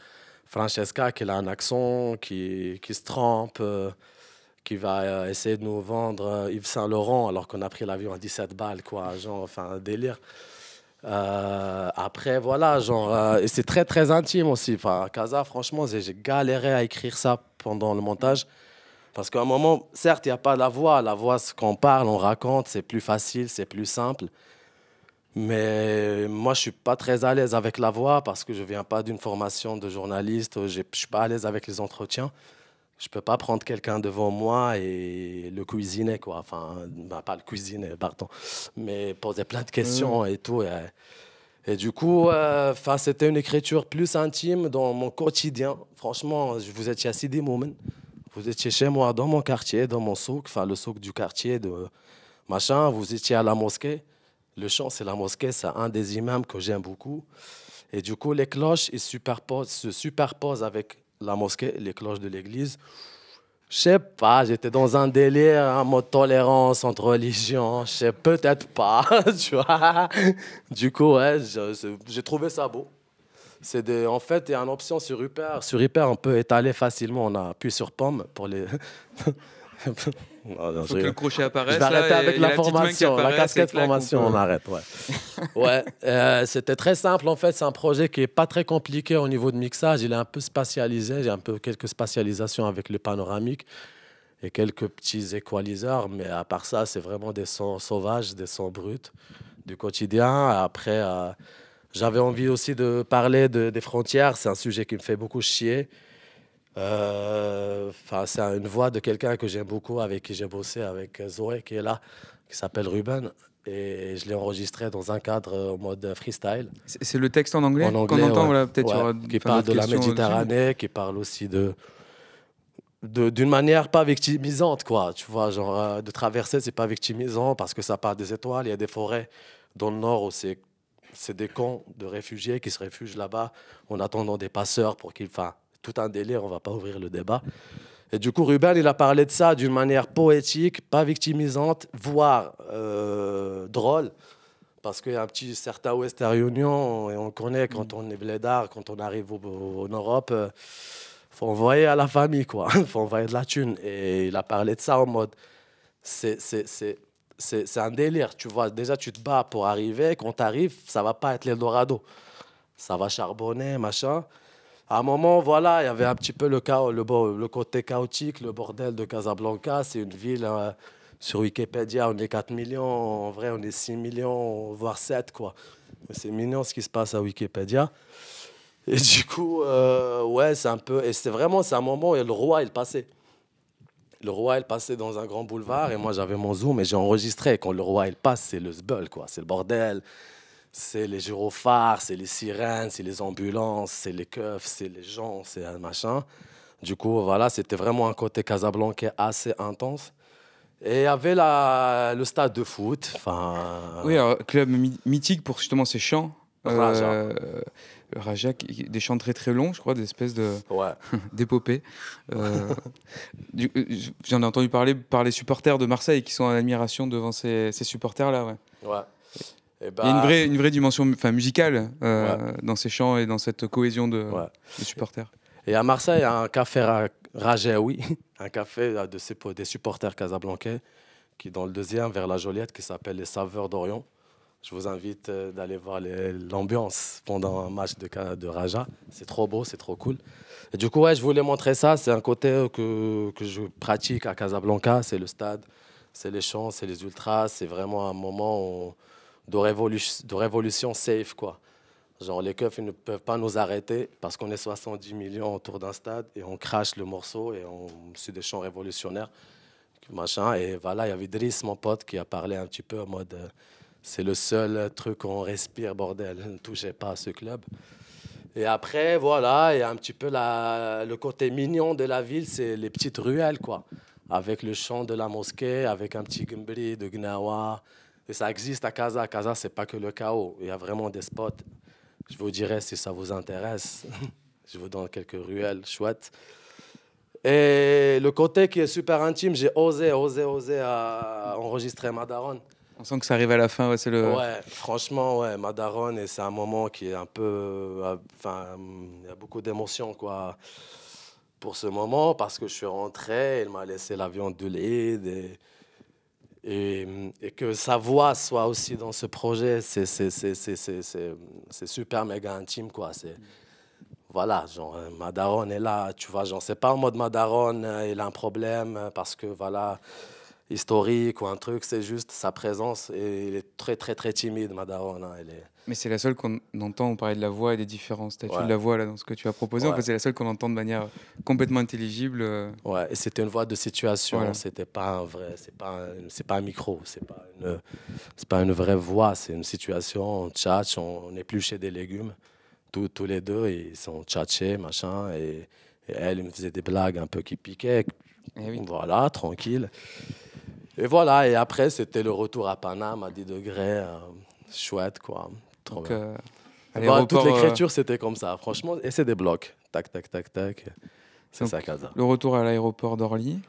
Francesca, qui a un accent, qui, qui se trempe, euh, qui va euh, essayer de nous vendre Yves Saint Laurent alors qu'on a pris l'avion à 17 balles, quoi. Genre, enfin, délire. Euh, après, voilà, genre, euh, c'est très, très intime aussi. Enfin, Casa, franchement, j'ai galéré à écrire ça pendant le montage. Parce qu'à un moment, certes, il n'y a pas la voix. La voix, ce qu'on parle, on raconte, c'est plus facile, c'est plus simple. Mais moi, je suis pas très à l'aise avec la voix parce que je viens pas d'une formation de journaliste. Je suis pas à l'aise avec les entretiens. Je peux pas prendre quelqu'un devant moi et le cuisiner, quoi. Enfin, bah, pas le cuisiner, pardon, mais poser plein de questions et tout. Et, et du coup, euh, c'était une écriture plus intime dans mon quotidien. Franchement, vous étiez à Sidi Moumen. Vous étiez chez moi, dans mon quartier, dans mon souk, enfin le souk du quartier de machin. Vous étiez à la mosquée. Le chant, c'est la mosquée, c'est un des imams que j'aime beaucoup. Et du coup, les cloches ils superposent, se superposent avec la mosquée, les cloches de l'église. Je sais pas, j'étais dans un délire, un mode tolérance entre religions, je sais peut-être pas, tu vois. Du coup, j'ai trouvé ça beau. C'est en fait, il y a une option sur Hyper. Sur Hyper, on peut étaler facilement. On appuie sur pomme pour les. Non, non, Faut que le crochet apparaisse, Je vais arrêter avec la formation, la casquette formation, on arrête. Ouais, ouais euh, c'était très simple en fait. C'est un projet qui est pas très compliqué au niveau de mixage. Il est un peu spatialisé. J'ai un peu quelques spatialisations avec le panoramique et quelques petits équaliseurs. Mais à part ça, c'est vraiment des sons sauvages, des sons bruts du quotidien. Après, euh, j'avais envie aussi de parler de- des frontières. C'est un sujet qui me fait beaucoup chier. Euh, Enfin, c'est une voix de quelqu'un que j'aime beaucoup, avec qui j'ai bossé, avec Zoé qui est là, qui s'appelle Ruben. Et je l'ai enregistré dans un cadre euh, en mode freestyle. C'est le texte en anglais, En qu'on anglais, entend, ouais. voilà, peut-être Ouais, qui parle de la. Méditerranée, qui parle aussi de d'une manière pas victimisante, quoi. Tu vois, genre, euh, de traverser, c'est pas victimisant parce que ça part des étoiles. Il y a des forêts dans le nord où c'est c'est des camps de réfugiés qui se réfugient là-bas en attendant des passeurs pour qu'ils. Enfin, tout un délire, on va pas ouvrir le débat. Et du coup, Ruben, il a parlé de ça d'une manière poétique, pas victimisante, voire euh, drôle. Parce qu'il y a un petit certain Western Union, et on connaît quand on est blédard, quand on arrive en Europe, euh, faut envoyer à la famille, quoi. faut envoyer de la thune. Et il a parlé de ça en mode, c'est un délire, tu vois. Déjà, tu te bats pour arriver. Quand tu arrives, ça va pas être l'Eldorado. Ça va charbonner, machin. À un moment, voilà, il y avait un petit peu le, chaos, le, côté chaotique, le bordel de Casablanca. C'est une ville, euh, sur Wikipédia, on est 4 millions. En vrai, on est 6 millions, voire 7, quoi. C'est mignon ce qui se passe à Wikipédia. Et du coup, euh, ouais, c'est un peu. Et c'est vraiment, c'est un moment où le roi, il passait. Le roi, il passait dans un grand boulevard et moi, j'avais mon zoom et j'ai enregistré. Quand le roi, il passe, c'est le zbeul, quoi. C'est le bordel. C'est les gyrophares, c'est les sirènes, c'est les ambulances, c'est les keufs, c'est les gens, c'est un machin. Du coup, voilà, c'était vraiment un côté Casablanca assez intense. Et il y avait la, le stade de foot. Enfin, Oui, alors, club my- mythique pour justement ses chants. Raja. Euh, Raja, qui- des chants très très longs, je crois, des espèces de Ouais. d'épopées. Euh, euh, J'en ai entendu parler par les supporters de Marseille qui sont en admiration devant ces, ces supporters-là. Ouais. Ouais. Et Il y a une bah, vraie, une vraie dimension enfin, musicale euh, dans ces chants et dans cette cohésion de, de supporters. Et à Marseille, il y a un café Ra- Rajaoui, un café euh, de ces- des supporters casablancais, qui est dans le deuxième, vers la Joliette, qui s'appelle Les Saveurs d'Orient. Je vous invite euh, d'aller voir l'ambiance pendant un match de, de Raja. C'est trop beau, c'est trop cool. Et du coup, ouais, je voulais montrer ça. C'est un côté que, que je pratique à Casablanca. C'est le stade, c'est les chants, c'est les ultras. C'est vraiment un moment où- de, révolu- de révolution safe, quoi. Genre, les keufs, ils ne peuvent pas nous arrêter parce qu'on est 70 millions autour d'un stade et on crache le morceau et on c'est des chants révolutionnaires. Machin. Et voilà, il y avait Driss, mon pote, qui a parlé un petit peu en mode euh, c'est le seul truc qu'on respire, bordel. Ne touchez pas à ce club. Et après, voilà, il y a un petit peu la, le côté mignon de la ville, c'est les petites ruelles, quoi. Avec le chant de la mosquée, avec un petit gumbri de Gnawa. Et ça existe à Casa. Casa, c'est pas que le chaos. Il y a vraiment des spots. Je vous dirai si ça vous intéresse. Je vous donne quelques ruelles chouettes. Et le côté qui est super intime, j'ai osé, osé, osé à enregistrer Madaron. On sent que ça arrive à la fin, ouais, c'est le. Ouais, franchement, ouais, Madaron, et c'est un moment qui est un peu. euh, Enfin, il y a beaucoup d'émotions, quoi, pour ce moment, parce que je suis rentré, il m'a laissé l'avion de l'aide, et, et, que sa voix soit aussi dans ce projet, c'est super méga intime, quoi. Voilà, genre, euh, Madaron est là, tu vois, genre, c'est pas en mode Madaron, euh, il a un problème parce que, voilà, historique ou un truc, c'est juste sa présence et il est très, très, très timide, Madaron. hein, est... Mais c'est la seule qu'on entend, on parlait de la voix et des différents statuts Ouais. de la voix là, dans ce que tu as proposé. En fait, c'est la seule qu'on entend de manière complètement intelligible. euh. Ouais, et c'était une voix de situation, Voilà. c'était pas un vrai, c'est pas un, pas un micro, c'est pas une, pas une vraie voix, c'est une situation, on tchatche, on, on épluchait des légumes, tous, tous les deux, ils sont tchatchés, machin, et, et elle, me faisait des blagues un peu qui piquaient, Eh voilà, tranquille. Et voilà, et après, c'était le retour à Paname à 10 degrés, euh, chouette, quoi. Trop Donc, bien. euh, à l'aéroport, toute euh, l'écriture, c'était comme ça, franchement. Et c'est des blocs. Tac, tac, tac, tac. C'est ça, Casa. Le retour à l'aéroport d'Orly.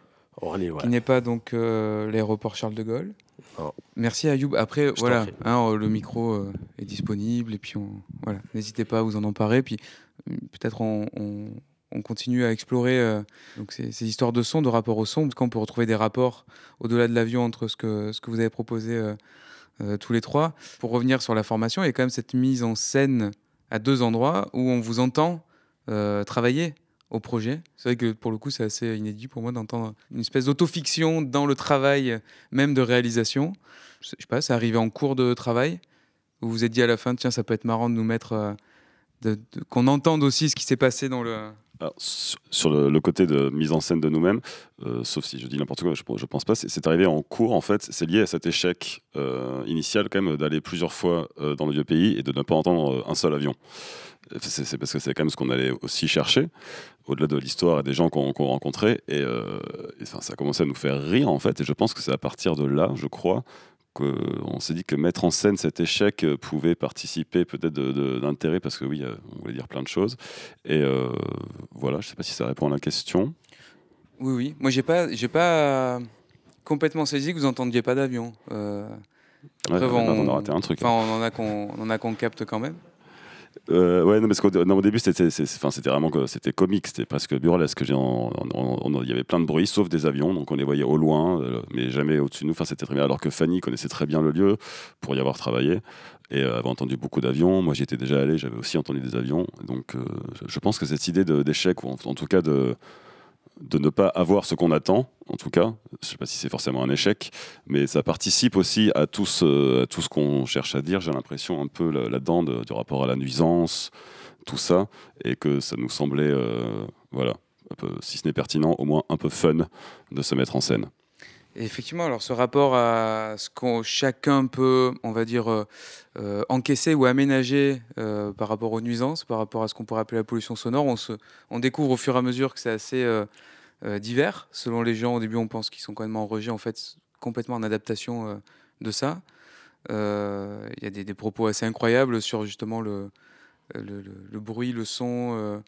Orly, ouais. Qui n'est pas donc euh, l'aéroport Charles de Gaulle. Non. Merci Ayoub. Après, voilà, hein, le micro euh, est disponible et puis on, voilà, n'hésitez pas à vous en emparer. Puis peut-être on, on- on continue à explorer euh, ces, histoires de son, de rapport au son, parce qu'on peut retrouver des rapports au-delà de l'avion entre ce que, vous avez proposé euh, euh, tous les trois. Pour revenir sur la formation, il y a quand même cette mise en scène à deux endroits où on vous entend travailler au projet. C'est vrai que pour le coup, c'est assez inédit pour moi d'entendre une espèce d'autofiction dans le travail même de réalisation. Je sais pas, c'est arrivé en cours de travail vous vous êtes dit à la fin, tiens, ça peut être marrant de nous mettre, qu'on entende aussi ce qui s'est passé dans le. Sur le, côté de mise en scène de nous-mêmes, euh, sauf si je dis n'importe quoi, je, je pense pas, c'est arrivé en cours en fait, c'est lié à cet échec euh, initial quand même d'aller plusieurs fois euh, dans le vieux pays et de ne pas entendre un seul avion. C'est parce que c'est quand même ce qu'on allait aussi chercher, au-delà de l'histoire et des gens qu'on rencontrait, et, et, ça a commencé à nous faire rire en fait, et je pense que c'est à partir de là, je crois, qu'on s'est dit que mettre en scène cet échec euh, pouvait participer peut-être d'intérêt, parce que oui, euh, on voulait dire plein de choses. Et euh, voilà, je sais pas si ça répond à la question. Oui, oui. Moi, j'ai pas, j'ai pas euh, complètement saisi que vous entendiez pas d'avion. Euh, Ouais, on- on a raté un truc, Enfin, on en a qu'on, on en a qu'on capte quand même. Euh, ouais, non, parce qu'au au début, c'était vraiment c'était comique, c'était presque burlesque. Il y avait plein de bruits, sauf des avions, donc on les voyait au loin, euh, mais jamais au-dessus de nous. Enfin, c'était très bien. Alors que Fanny connaissait très bien le lieu pour y avoir travaillé et euh, avait entendu beaucoup d'avions. Moi, j'y étais déjà allé, j'avais aussi entendu des avions. Donc, euh, je- pense que cette idée d'échec, ou en tout cas de de ne pas avoir ce qu'on attend, en tout cas, je sais pas si c'est forcément un échec, mais ça participe aussi à tout ce, qu'on cherche à dire, j'ai l'impression un peu là- là-dedans de- du rapport à la nuisance, tout ça, et que ça nous semblait, euh, voilà, un peu, si ce n'est pertinent, au moins un peu fun de se mettre en scène. Effectivement, alors ce rapport à ce qu'on chacun peut, on va dire, euh, euh, encaisser ou aménager euh, par rapport aux nuisances, par rapport à ce qu'on pourrait appeler la pollution sonore, on, se, on découvre au fur et à mesure que c'est assez divers. Selon les gens, au début, on pense qu'ils sont complètement en rejet, en fait, complètement en adaptation de ça. Il y a des, propos assez incroyables sur justement le, le, le- bruit, le son,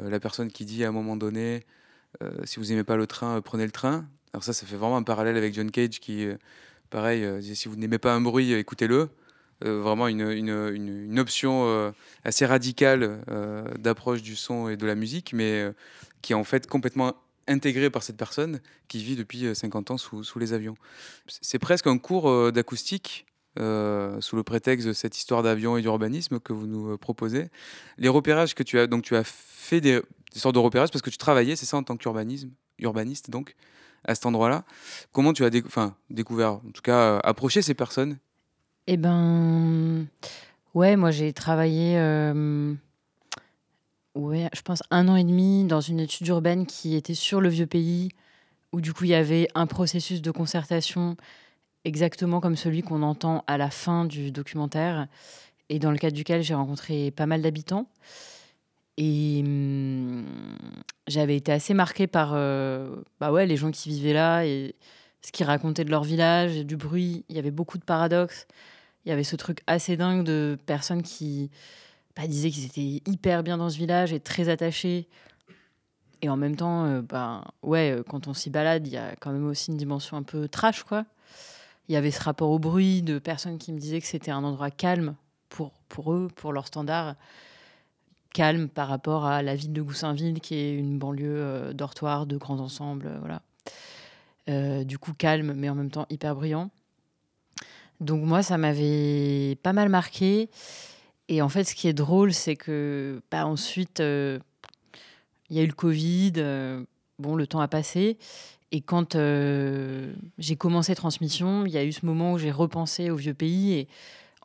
la personne qui dit à un moment donné, si vous n'aimez pas le train, prenez le train. Alors ça, ça fait vraiment un parallèle avec John Cage qui, euh, pareil, euh, disait si vous n'aimez pas un bruit, euh, écoutez-le. Vraiment une, une, une- option assez radicale d'approche du son et de la musique, mais qui est en fait complètement intégrée par cette personne qui vit depuis euh, 50 ans sous, sous les avions. C'est presque un cours d'acoustique sous le prétexte de cette histoire d'avion et d'urbanisme que vous nous proposez. Les repérages que tu as, donc tu as fait des, des sortes de repérages parce que tu travaillais, c'est ça, en tant qu'urbanisme, urbaniste donc, à cet endroit-là. Comment tu as découvert, en tout cas, euh, approché ces personnes? Eh ben, ouais, moi j'ai travaillé, euh, ouais, je pense un an et demi dans une étude urbaine qui était sur le vieux pays, où du coup il y avait un processus de concertation exactement comme celui qu'on entend à la fin du documentaire, et dans le cadre duquel j'ai rencontré pas mal d'habitants. Et hum, j'avais été assez marquée par euh, bah ouais, les gens qui vivaient là et ce qu'ils racontaient de leur village, et du bruit. Il y avait beaucoup de paradoxes. Il y avait ce truc assez dingue de personnes qui bah, disaient qu'ils étaient hyper bien dans ce village et très attachés. Et en même temps, euh, bah, ouais, euh, quand on s'y balade, il y a quand même aussi une dimension un peu trash, quoi. Il y avait ce rapport au bruit de personnes qui me disaient que c'était un endroit calme pour, pour eux, pour leur standard. Calme par rapport à la ville de Goussainville, qui est une banlieue euh, dortoir de grands ensembles, euh, voilà. Euh, du coup, calme, mais en même temps hyper brillant. Donc moi, ça m'avait pas mal marqué. Et en fait, ce qui est drôle, c'est que bah, ensuite, il y a eu le Covid. bon, le temps a passé. Et quand j'ai commencé Transmission, il y a eu ce moment où j'ai repensé au vieux pays.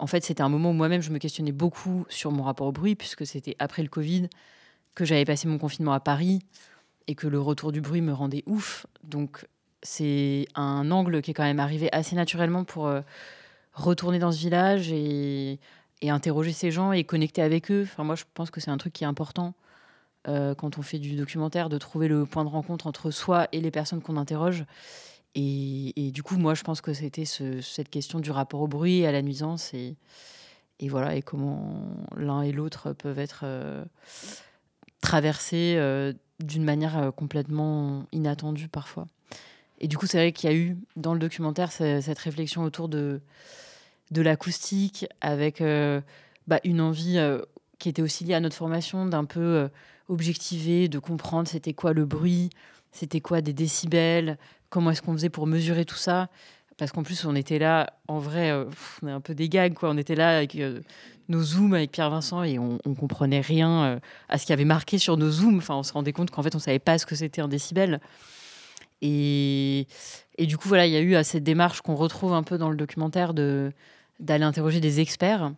En fait, c'était un moment où moi-même, je me questionnais beaucoup sur mon rapport au bruit, puisque c'était après le Covid que j'avais passé mon confinement à Paris et que le retour du bruit me rendait ouf. Donc, c'est un angle qui est quand même arrivé assez naturellement pour euh, retourner dans ce village et, interroger ces gens et connecter avec eux. Enfin, moi, je pense que c'est un truc qui est important euh, quand on fait du documentaire, de trouver le point de rencontre entre soi et les personnes qu'on interroge. Et, du coup, moi, je pense que c'était ce- cette question du rapport au bruit et à la nuisance et, voilà, et comment l'un et l'autre peuvent être euh, traversés euh, d'une manière euh, complètement inattendue parfois. Et du coup, c'est vrai qu'il y a eu dans le documentaire ce- cette réflexion autour de, l'acoustique avec bah, une envie qui était aussi liée à notre formation d'un peu objectiver, de comprendre c'était quoi le bruit, c'était quoi des décibels, comment est-ce qu'on faisait pour mesurer tout ça? Parce qu'en plus, on était là, en vrai, euh, on est un peu des gags, quoi. On était là avec euh, nos zooms avec Pierre Vincent et on, on comprenait rien euh, à ce qui avait marqué sur nos zooms. Enfin, on se rendait compte qu'en fait, on savait pas ce que c'était un décibel. Et, du coup, voilà, il y a eu à cette démarche qu'on retrouve un peu dans le documentaire de d'aller interroger des experts.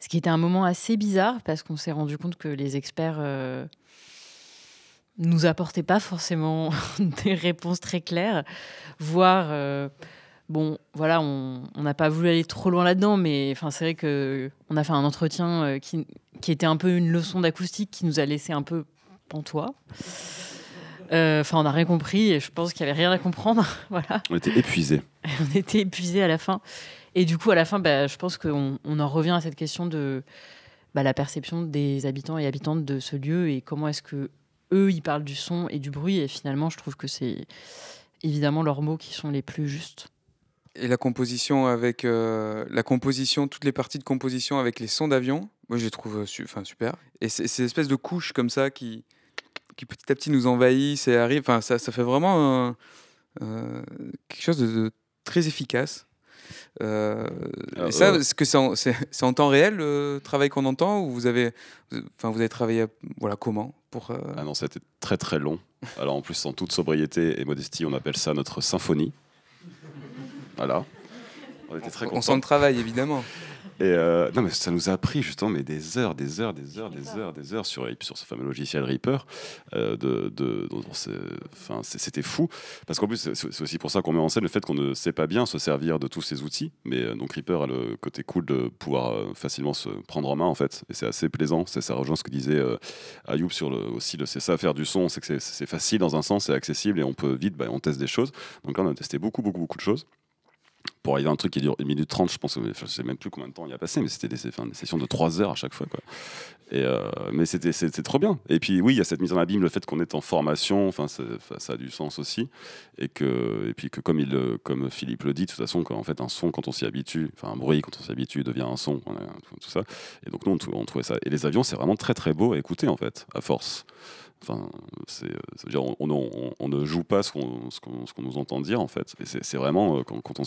Ce qui était un moment assez bizarre parce qu'on s'est rendu compte que les experts nous apportaient pas forcément des réponses très claires, voire euh, bon, voilà, on on n'a pas voulu aller trop loin là-dedans, mais enfin c'est vrai que on a fait un entretien euh, qui, qui était un peu une leçon d'acoustique qui nous a laissé un peu pantois. Euh, Enfin, on n'a rien compris et je pense qu'il n'y avait rien à comprendre. voilà. On était épuisés. on était épuisés à la fin. Et du coup, à la fin, bah, je pense qu'on on en revient à cette question de bah, la perception des habitants et habitantes de ce lieu et comment est-ce que eux, ils parlent du son et du bruit. Et finalement, je trouve que c'est évidemment leurs mots qui sont les plus justes. Et la composition avec euh, la composition, toutes les parties de composition avec les sons d'avion, moi je les trouve euh, su- super. Et ces espèces de couches comme ça qui, qui petit à petit nous envahissent et arrivent. Ça, ça fait vraiment euh, quelque chose de très efficace. Euh, et ça, est-ce que c'est en, c'est- c'est en temps réel le travail qu'on entend ou vous avez, enfin, vous avez travaillé, voilà, comment pour euh, Ah non, c'était très très long. Alors en plus, en toute sobriété et modestie, on appelle ça notre symphonie. Voilà. On était très On contents. sent le travail, évidemment. Et euh, non, mais ça nous a pris justement mais des heures, des heures, des heures, des heures, des heures sur, sur ce fameux logiciel Reaper. euh, de, de, enfin, c'était fou. Parce qu'en plus, c'est aussi pour ça qu'on met en scène le fait qu'on ne sait pas bien se servir de tous ces outils. Mais euh, donc Reaper a le côté cool de pouvoir facilement se prendre en main en fait. Et c'est assez plaisant. Ça rejoint ce que disait Ayoub sur le, aussi le c'est ça faire du son. C'est que c'est facile dans un sens, c'est accessible et on peut vite, bah, on teste des choses. Donc là, on a testé beaucoup, beaucoup, beaucoup de choses pour arriver à un truc qui dure 1 minute 30, je pense, je sais même plus combien de temps il y a passé, mais c'était des, sessions de 3 heures à chaque fois. Quoi. Euh, mais c'était, trop bien. Et puis oui, il y a cette mise en abîme, le fait qu'on est en formation, enfin, ça a du sens aussi. Et, que, et puis que comme, il, comme Philippe le dit, de toute façon, en fait, un son, quand on s'y habitue, enfin un bruit, quand on s'y habitue, devient un son, tout, ça. Et donc nous, on trouvait ça. Et les avions, c'est vraiment très très beau à écouter, en fait, à force. Enfin, c'est, euh, dire, on, on- on- on ne joue pas ce qu'on, nous entend dire, en fait. C'est, vraiment, euh, quand, on,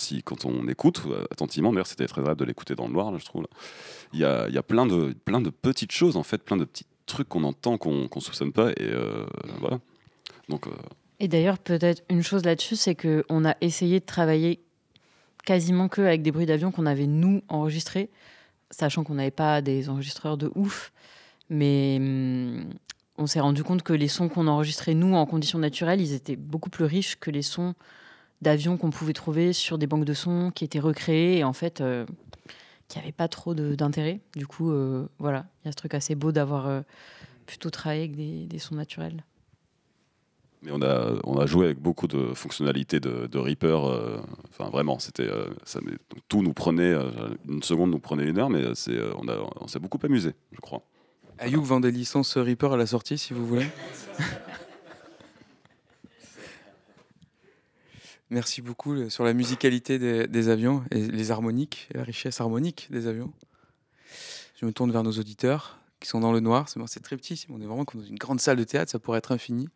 on écoute euh, attentivement, d'ailleurs, c'était très agréable de l'écouter dans le noir, je trouve. Il y a, plein, de, petites choses, en fait, plein de petits trucs qu'on entend, qu'on ne soupçonne pas. Et voilà. Et d'ailleurs, peut-être une chose là-dessus, c'est qu'on a essayé de travailler quasiment que avec des bruits d'avion qu'on avait nous enregistrés, sachant qu'on n'avait pas des enregistreurs de ouf. Mais hum, on s'est rendu compte que les sons qu'on enregistrait nous en conditions naturelles, ils étaient beaucoup plus riches que les sons d'avion qu'on pouvait trouver sur des banques de sons qui étaient recréés et en fait euh, qui n'avaient pas trop d'intérêt. Du coup, euh, voilà, il y a ce truc assez beau d'avoir euh, plutôt travaillé avec des, sons naturels. Mais on a, on a joué avec beaucoup de fonctionnalités de, Reaper. Enfin, vraiment, c'était, tout nous prenait, une seconde nous prenait une heure, mais on, on s'est beaucoup amusé, je crois. Ayoub vend des licences Reaper à la sortie, si vous voulez. Merci beaucoup euh, sur la musicalité des, avions et les harmoniques, la richesse harmonique des avions. Je me tourne vers nos auditeurs qui sont dans le noir. C'est très petit, on est vraiment comme dans une grande salle de théâtre, ça pourrait être infini.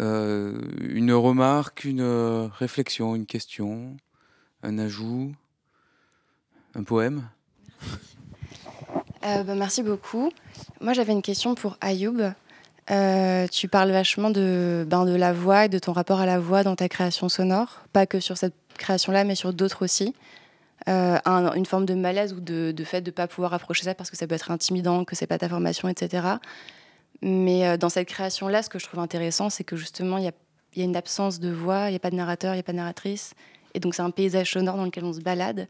Euh, une remarque, une euh, réflexion, une question, un ajout, un poème. Euh, bah, merci beaucoup. Moi, j'avais une question pour Ayoub. Euh, tu parles vachement de, ben, de la voix et de ton rapport à la voix dans ta création sonore. Pas que sur cette création-là, mais sur d'autres aussi. Euh, un- une forme de malaise ou de, fait de ne pas pouvoir approcher ça parce que ça peut être intimidant, que c'est pas ta formation, etc. Mais dans cette création-là, ce que je trouve intéressant, c'est que justement, il y a une absence de voix, il n'y a pas de narrateur, il n'y a pas de narratrice. Et donc, c'est un paysage sonore dans lequel on se balade.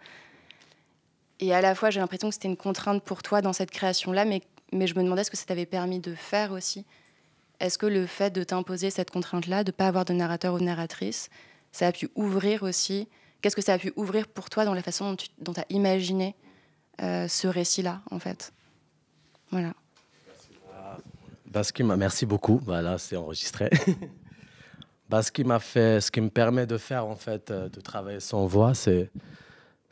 Et à la fois, j'ai l'impression que c'était une contrainte pour toi dans cette création-là, mais, mais je me demandais ce que ça t'avait permis de faire aussi. Est-ce que le fait de t'imposer cette contrainte-là, de ne pas avoir de narrateur ou de narratrice, ça a pu ouvrir aussi Qu'est-ce que ça a pu ouvrir pour toi dans la façon dont tu as imaginé euh, ce récit-là, en fait? Voilà. Merci beaucoup. Voilà, c'est enregistré. ce qui fait, ce qui me permet de faire en fait, euh, de travailler sans voix, c'est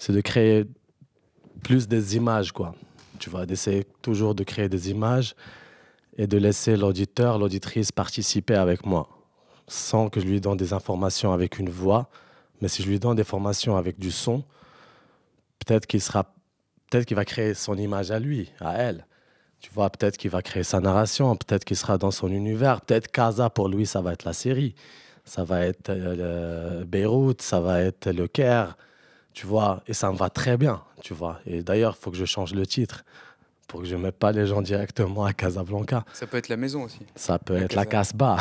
de créer plus des images, quoi. Tu vois, d'essayer toujours de créer des images et de laisser l'auditeur, l'auditrice participer avec moi, sans que je lui donne des informations avec une voix, mais si je lui donne des formations avec du son, peut-être qu'il sera, peut-être qu'il va créer son image à lui, à elle. Tu vois, peut-être qu'il va créer sa narration, peut-être qu'il sera dans son univers, peut-être Casa pour lui ça va être la série, ça va être euh, Beyrouth, ça va être Le Caire, tu vois, et ça me va très bien, tu vois. Et d'ailleurs, il faut que je change le titre pour que je ne mette pas les gens directement à Casablanca. Ça peut être la maison aussi. Ça peut être la Casbah.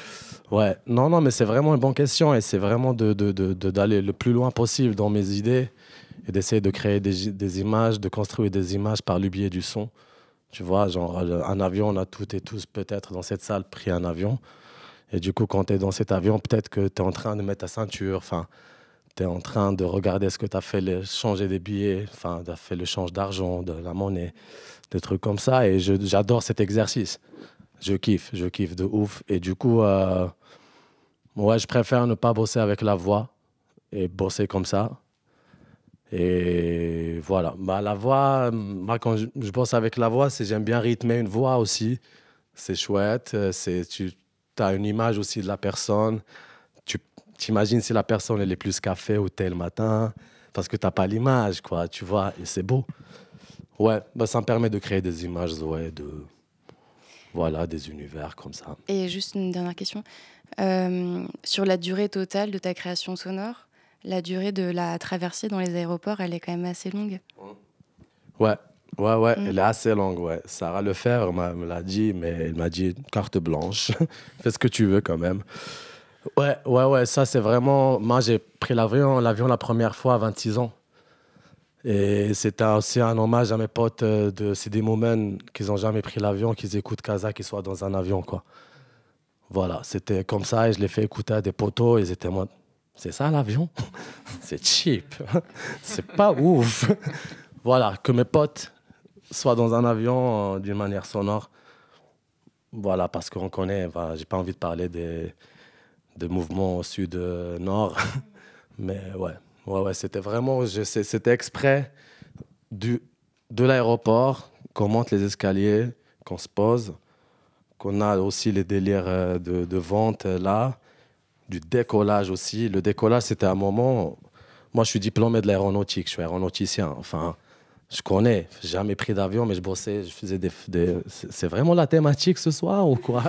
ouais, non, non, mais c'est vraiment une bonne question et c'est vraiment d'aller de, de, de, le plus loin possible dans mes idées et d'essayer de créer des, des, images, de construire des images par le biais du son. Tu vois, genre un avion, on a toutes et tous peut-être dans cette salle pris un avion. Et du coup, quand tu es dans cet avion, peut-être que tu es en train de mettre ta ceinture, enfin, tu es en train de regarder ce que tu as fait, changer des billets, enfin, tu as fait le change d'argent, de la monnaie, des trucs comme ça. Et j'adore cet exercice. Je kiffe, je kiffe de ouf. Et du coup, euh, ouais, je préfère ne pas bosser avec la voix et bosser comme ça. Et voilà. Bah, la voix, moi, quand je, bosse avec la voix, c'est j'aime bien rythmer une voix aussi. C'est chouette. C'est, tu as une image aussi de la personne t'imagines si la personne elle est plus café ou thé le matin, parce que t'as pas l'image, quoi, tu vois, et c'est beau. Ouais, bah, ça me permet de créer des images, ouais, de voilà, des univers comme ça. Et juste une dernière question. Euh, sur la durée totale de ta création sonore, la durée de la traversée dans les aéroports, elle est quand même assez longue. Ouais, ouais, ouais, mm. elle est assez longue, ouais. Sarah Lefer me l'a dit, mais elle m'a dit carte blanche, fais ce que tu veux quand même. Ouais, ouais, ouais, ça c'est vraiment. Moi j'ai pris l'avion, l'avion la première fois à 26 ans. Et c'était aussi un hommage à mes potes euh, de CD Moment qui n'ont jamais pris l'avion, qui écoutent Kaza, qui soient dans un avion, quoi. Voilà, c'était comme ça et je l'ai fait écouter à des potos ils étaient moi. C'est ça l'avion? C'est cheap. c'est pas ouf. voilà, que mes potes soient dans un avion euh, d'une manière sonore. Voilà, parce qu'on connaît, j'ai pas envie de parler des de mouvements au sud-nord. Mais ouais, ouais, ouais c'était vraiment, c'était exprès du, de l'aéroport qu'on monte les escaliers, qu'on se pose, qu'on a aussi les délires euh, de, de vente euh, là, du décollage aussi. Le décollage, c'était un moment. Moi, je suis diplômé de l'aéronautique, je suis aéronauticien. Enfin, je connais, jamais pris d'avion, mais je bossais, je faisais des. C'est vraiment la thématique ce soir ou quoi?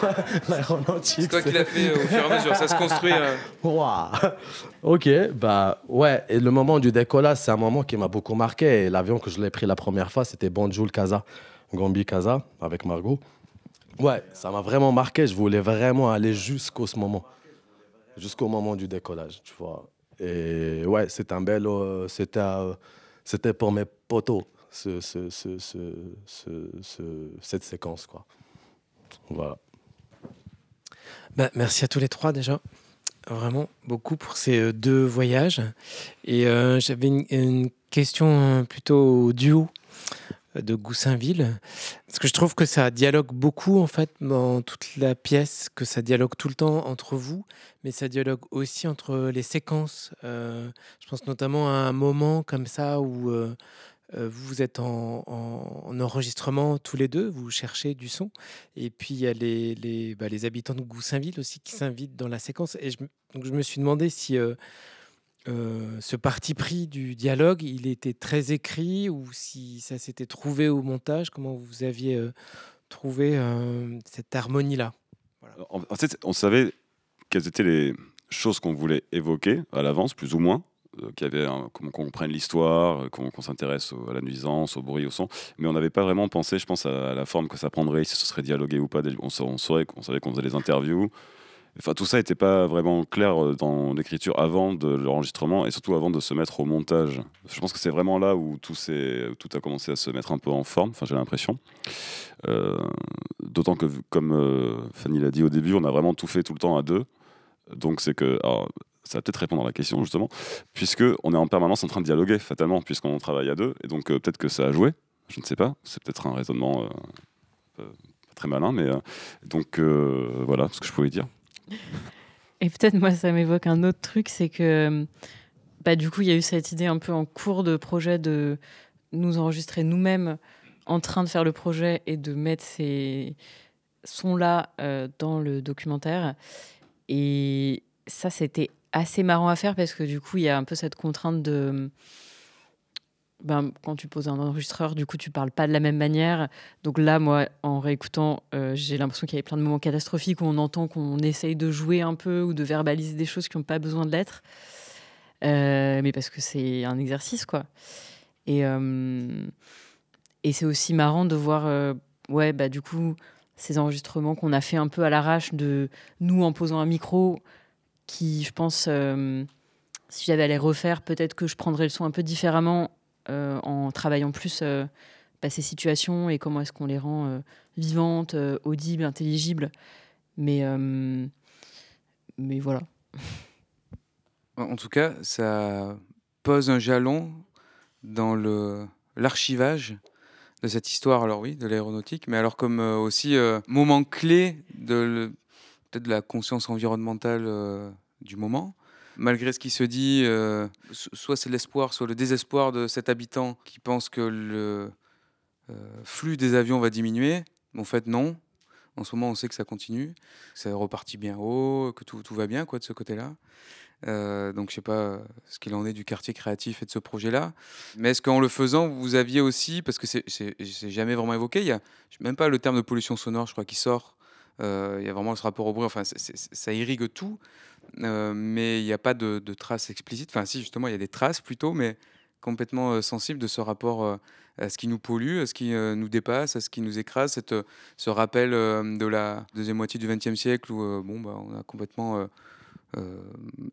L'aéronautique. C'est toi qui l'as fait au fur et à mesure, ça se construit. Euh. Ok, bah ouais. Et le moment du décollage, c'est un moment qui m'a beaucoup marqué. L'avion que je l'ai pris la première fois, c'était Bonjour Casa, Gombi Casa, avec Margot. Ouais, ça m'a vraiment marqué. Je voulais vraiment aller jusqu'au ce moment, jusqu'au moment du décollage, tu vois. Et ouais, c'était un bel. Euh, c'était c'était pour mes potos, ce, ce, ce, cette séquence. Quoi. Voilà. Bah, merci à tous les trois déjà. Vraiment beaucoup pour ces euh, deux voyages. Et euh, j'avais une, question plutôt au duo de Goussainville. Parce que je trouve que ça dialogue beaucoup, en fait, dans toute la pièce, que ça dialogue tout le temps entre vous, mais ça dialogue aussi entre les séquences. Euh, je pense notamment à un moment comme ça où euh, euh, vous êtes en, enregistrement tous les deux, vous cherchez du son, et puis il y a les, les, bah, les habitants de Goussainville aussi qui s'invitent dans la séquence. Et je, donc je me suis demandé si ce parti pris du dialogue, il était très écrit ou si ça s'était trouvé au montage Comment vous aviez euh, trouvé euh, cette harmonie-là? En fait, on savait quelles étaient les choses qu'on voulait évoquer à l'avance, plus ou moins. qu'il y avait qu'on comprenne l'histoire, qu'on s'intéresse à la nuisance, au bruit, au son, mais on n'avait pas vraiment pensé, je pense, à, la forme que ça prendrait, si ce serait dialogué ou pas. On, on savait qu'on faisait des interviews, Enfin, tout ça n'était pas vraiment clair euh, dans l'écriture avant de l'enregistrement et surtout avant de se mettre au montage. Je pense que c'est vraiment là où tout, a commencé à se mettre un peu en forme, enfin, j'ai l'impression. Euh, d'autant que, comme euh, Fanny l'a dit au début, on a vraiment tout fait tout le temps à deux. Donc c'est que ça va peut-être répondre à la question justement, puisque on est en permanence en train de dialoguer fatalement, puisqu'on travaille à deux, et donc peut-être que ça a joué, je ne sais pas, c'est peut-être un raisonnement pas très malin, mais donc voilà ce que je pouvais dire. Et peut-être moi ça m'évoque un autre truc, c'est que bah, du coup il y a eu cette idée un peu en cours de projet de nous enregistrer nous-mêmes en train de faire le projet et de mettre ces sons-là euh, dans le documentaire. Et ça c'était assez marrant à faire parce que du coup il y a un peu cette contrainte de ben, quand tu poses un enregistreur, du coup, tu parles pas de la même manière. Donc là, moi, en réécoutant, euh, j'ai l'impression qu'il y avait plein de moments catastrophiques où on entend qu'on essaye de jouer un peu ou de verbaliser des choses qui n'ont pas besoin de l'être. Euh, mais parce que c'est un exercice, quoi. Et, euh, et c'est aussi marrant de voir, ouais, bah, du coup, ces enregistrements qu'on a fait un peu à l'arrache de nous en posant un micro qui, je pense, si j'avais à les refaire, peut-être que je prendrais le son un peu différemment en travaillant plus euh, bah, ces situations et comment est-ce qu'on les rend euh, vivantes, euh, audibles, intelligibles. Mais, euh, mais voilà. En tout cas, ça pose un jalon dans l'archivage de cette histoire, alors oui, de l'aéronautique, mais alors comme euh, aussi euh, moment clé de le- de la conscience environnementale euh, du moment. Malgré ce qui se dit, euh, so- soit c'est l'espoir, soit le désespoir de cet habitant qui pense que le euh, flux des avions va diminuer. En fait, non. En ce moment, on sait que ça continue, ça repartit bien haut, que tout, va bien quoi de ce côté-là. Euh, donc je sais pas ce qu'il en est du quartier créatif et de ce projet-là. Mais est-ce qu'en le faisant, vous aviez aussi, parce que c'est jamais vraiment évoqué, il y a même pas le terme de pollution sonore, je crois, qui sort. Il y a vraiment ce rapport au bruit, enfin ça irrigue tout, Euh, mais il n'y a pas de, traces explicites. Enfin si, justement, il y a des traces plutôt, mais complètement euh, sensibles de ce rapport euh, à ce qui nous pollue, à ce qui euh, nous dépasse, à ce qui nous écrase, ce rappel de la deuxième moitié du XXe siècle où bon, bah, on a complètement...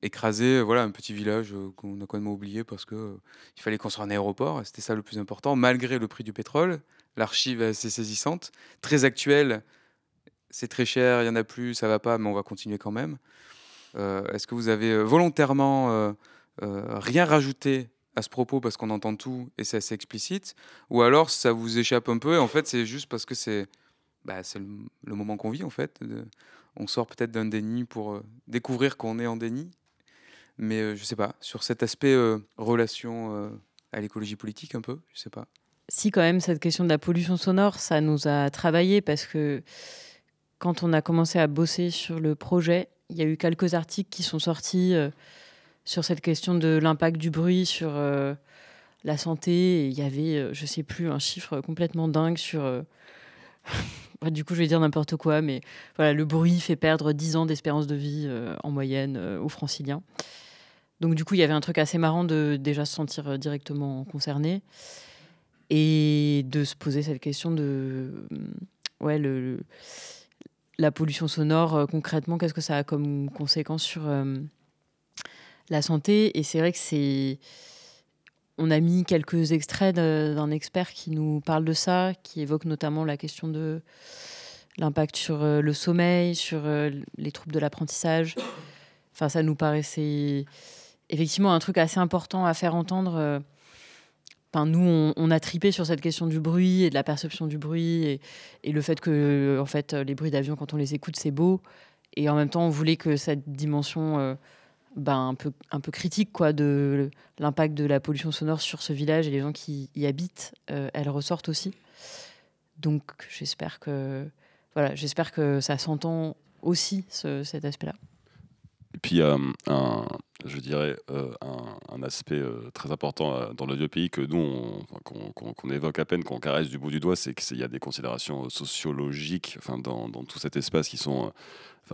écrasé voilà un petit village qu'on a complètement oublié parce que il fallait construire un aéroport c'était ça le plus important malgré le prix du pétrole. L'archive est assez saisissante très actuelle. C'est très cher il y en a plus ça va pas mais on va continuer quand même est-ce que vous avez euh, volontairement euh, euh, rien rajouté à ce propos parce qu'on entend tout et c'est assez explicite? Ou alors ça vous échappe un peu et en fait c'est juste parce que c'est bah, le, le moment qu'on vit en fait on sort peut-être d'un déni pour euh, découvrir qu'on est en déni. Mais euh, je sais pas, sur cet aspect euh, relation euh, à l'écologie politique un peu, je sais pas. Si quand même cette question de la pollution sonore, ça nous a travaillé parce que quand on a commencé à bosser sur le projet, il y a eu quelques articles qui sont sortis euh, sur cette question de l'impact du bruit sur euh, la santé. Il y avait, euh, je sais plus, un chiffre complètement dingue sur. du coup, je vais dire n'importe quoi, mais voilà, le bruit fait perdre 10 ans d'espérance de vie en moyenne aux franciliens. Donc, du coup, il y avait un truc assez marrant de déjà se sentir directement concerné et de se poser cette question de ouais le- la pollution sonore euh, concrètement qu'est-ce que ça a comme conséquence sur euh, la santé? Et c'est vrai que c'est on a mis quelques extraits d'un expert qui nous parle de ça qui évoque notamment la question de l'impact sur euh, le sommeil sur les troubles de l'apprentissage. Enfin ça nous paraissait effectivement un truc assez important à faire entendre Nous, on, a tripé sur cette question du bruit et de la perception du bruit et, le fait que, en fait, les bruits d'avion, quand on les écoute, c'est beau. Et en même temps, on voulait que cette dimension euh, ben, un, peu, un peu critique quoi, de l'impact de la pollution sonore sur ce village et les gens qui y habitent, euh, elle ressorte aussi. Donc, j'espère que, voilà, j'espère que ça s'entend aussi, ce- cet aspect-là. Et puis, euh, un, je dirais, euh, un, aspect euh, très important euh, dans le vieux pays que nous, qu'on évoque à peine, qu'on caresse du bout du doigt, c'est qu'il y a des considérations sociologiques enfin, dans, tout cet espace qui sont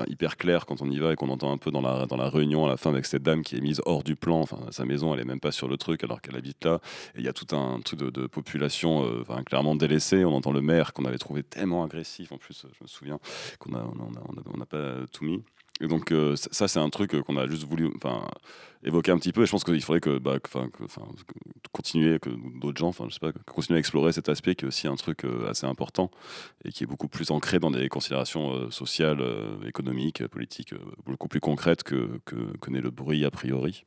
hyper claires quand on y va et qu'on entend un peu dans la, dans la réunion à la fin avec cette dame qui est mise hors du plan. Enfin, sa maison, elle est même pas sur le truc alors qu'elle habite là. Et il y a tout un truc de, population enfin, clairement délaissée. On entend le maire qu'on avait trouvé tellement agressif en plus, je me souviens qu'on n'a pas tout mis. Et donc, euh, ça, c'est un truc euh, qu'on a juste voulu évoquer un petit peu. Et je pense qu'il faudrait que, bah, continuer, que d'autres gens, je sais pas, continuer à explorer cet aspect qui est aussi un truc euh, assez important et qui est beaucoup plus ancré dans des considérations sociales, économiques, politiques, beaucoup plus concrètes que, que, n'est le bruit a priori.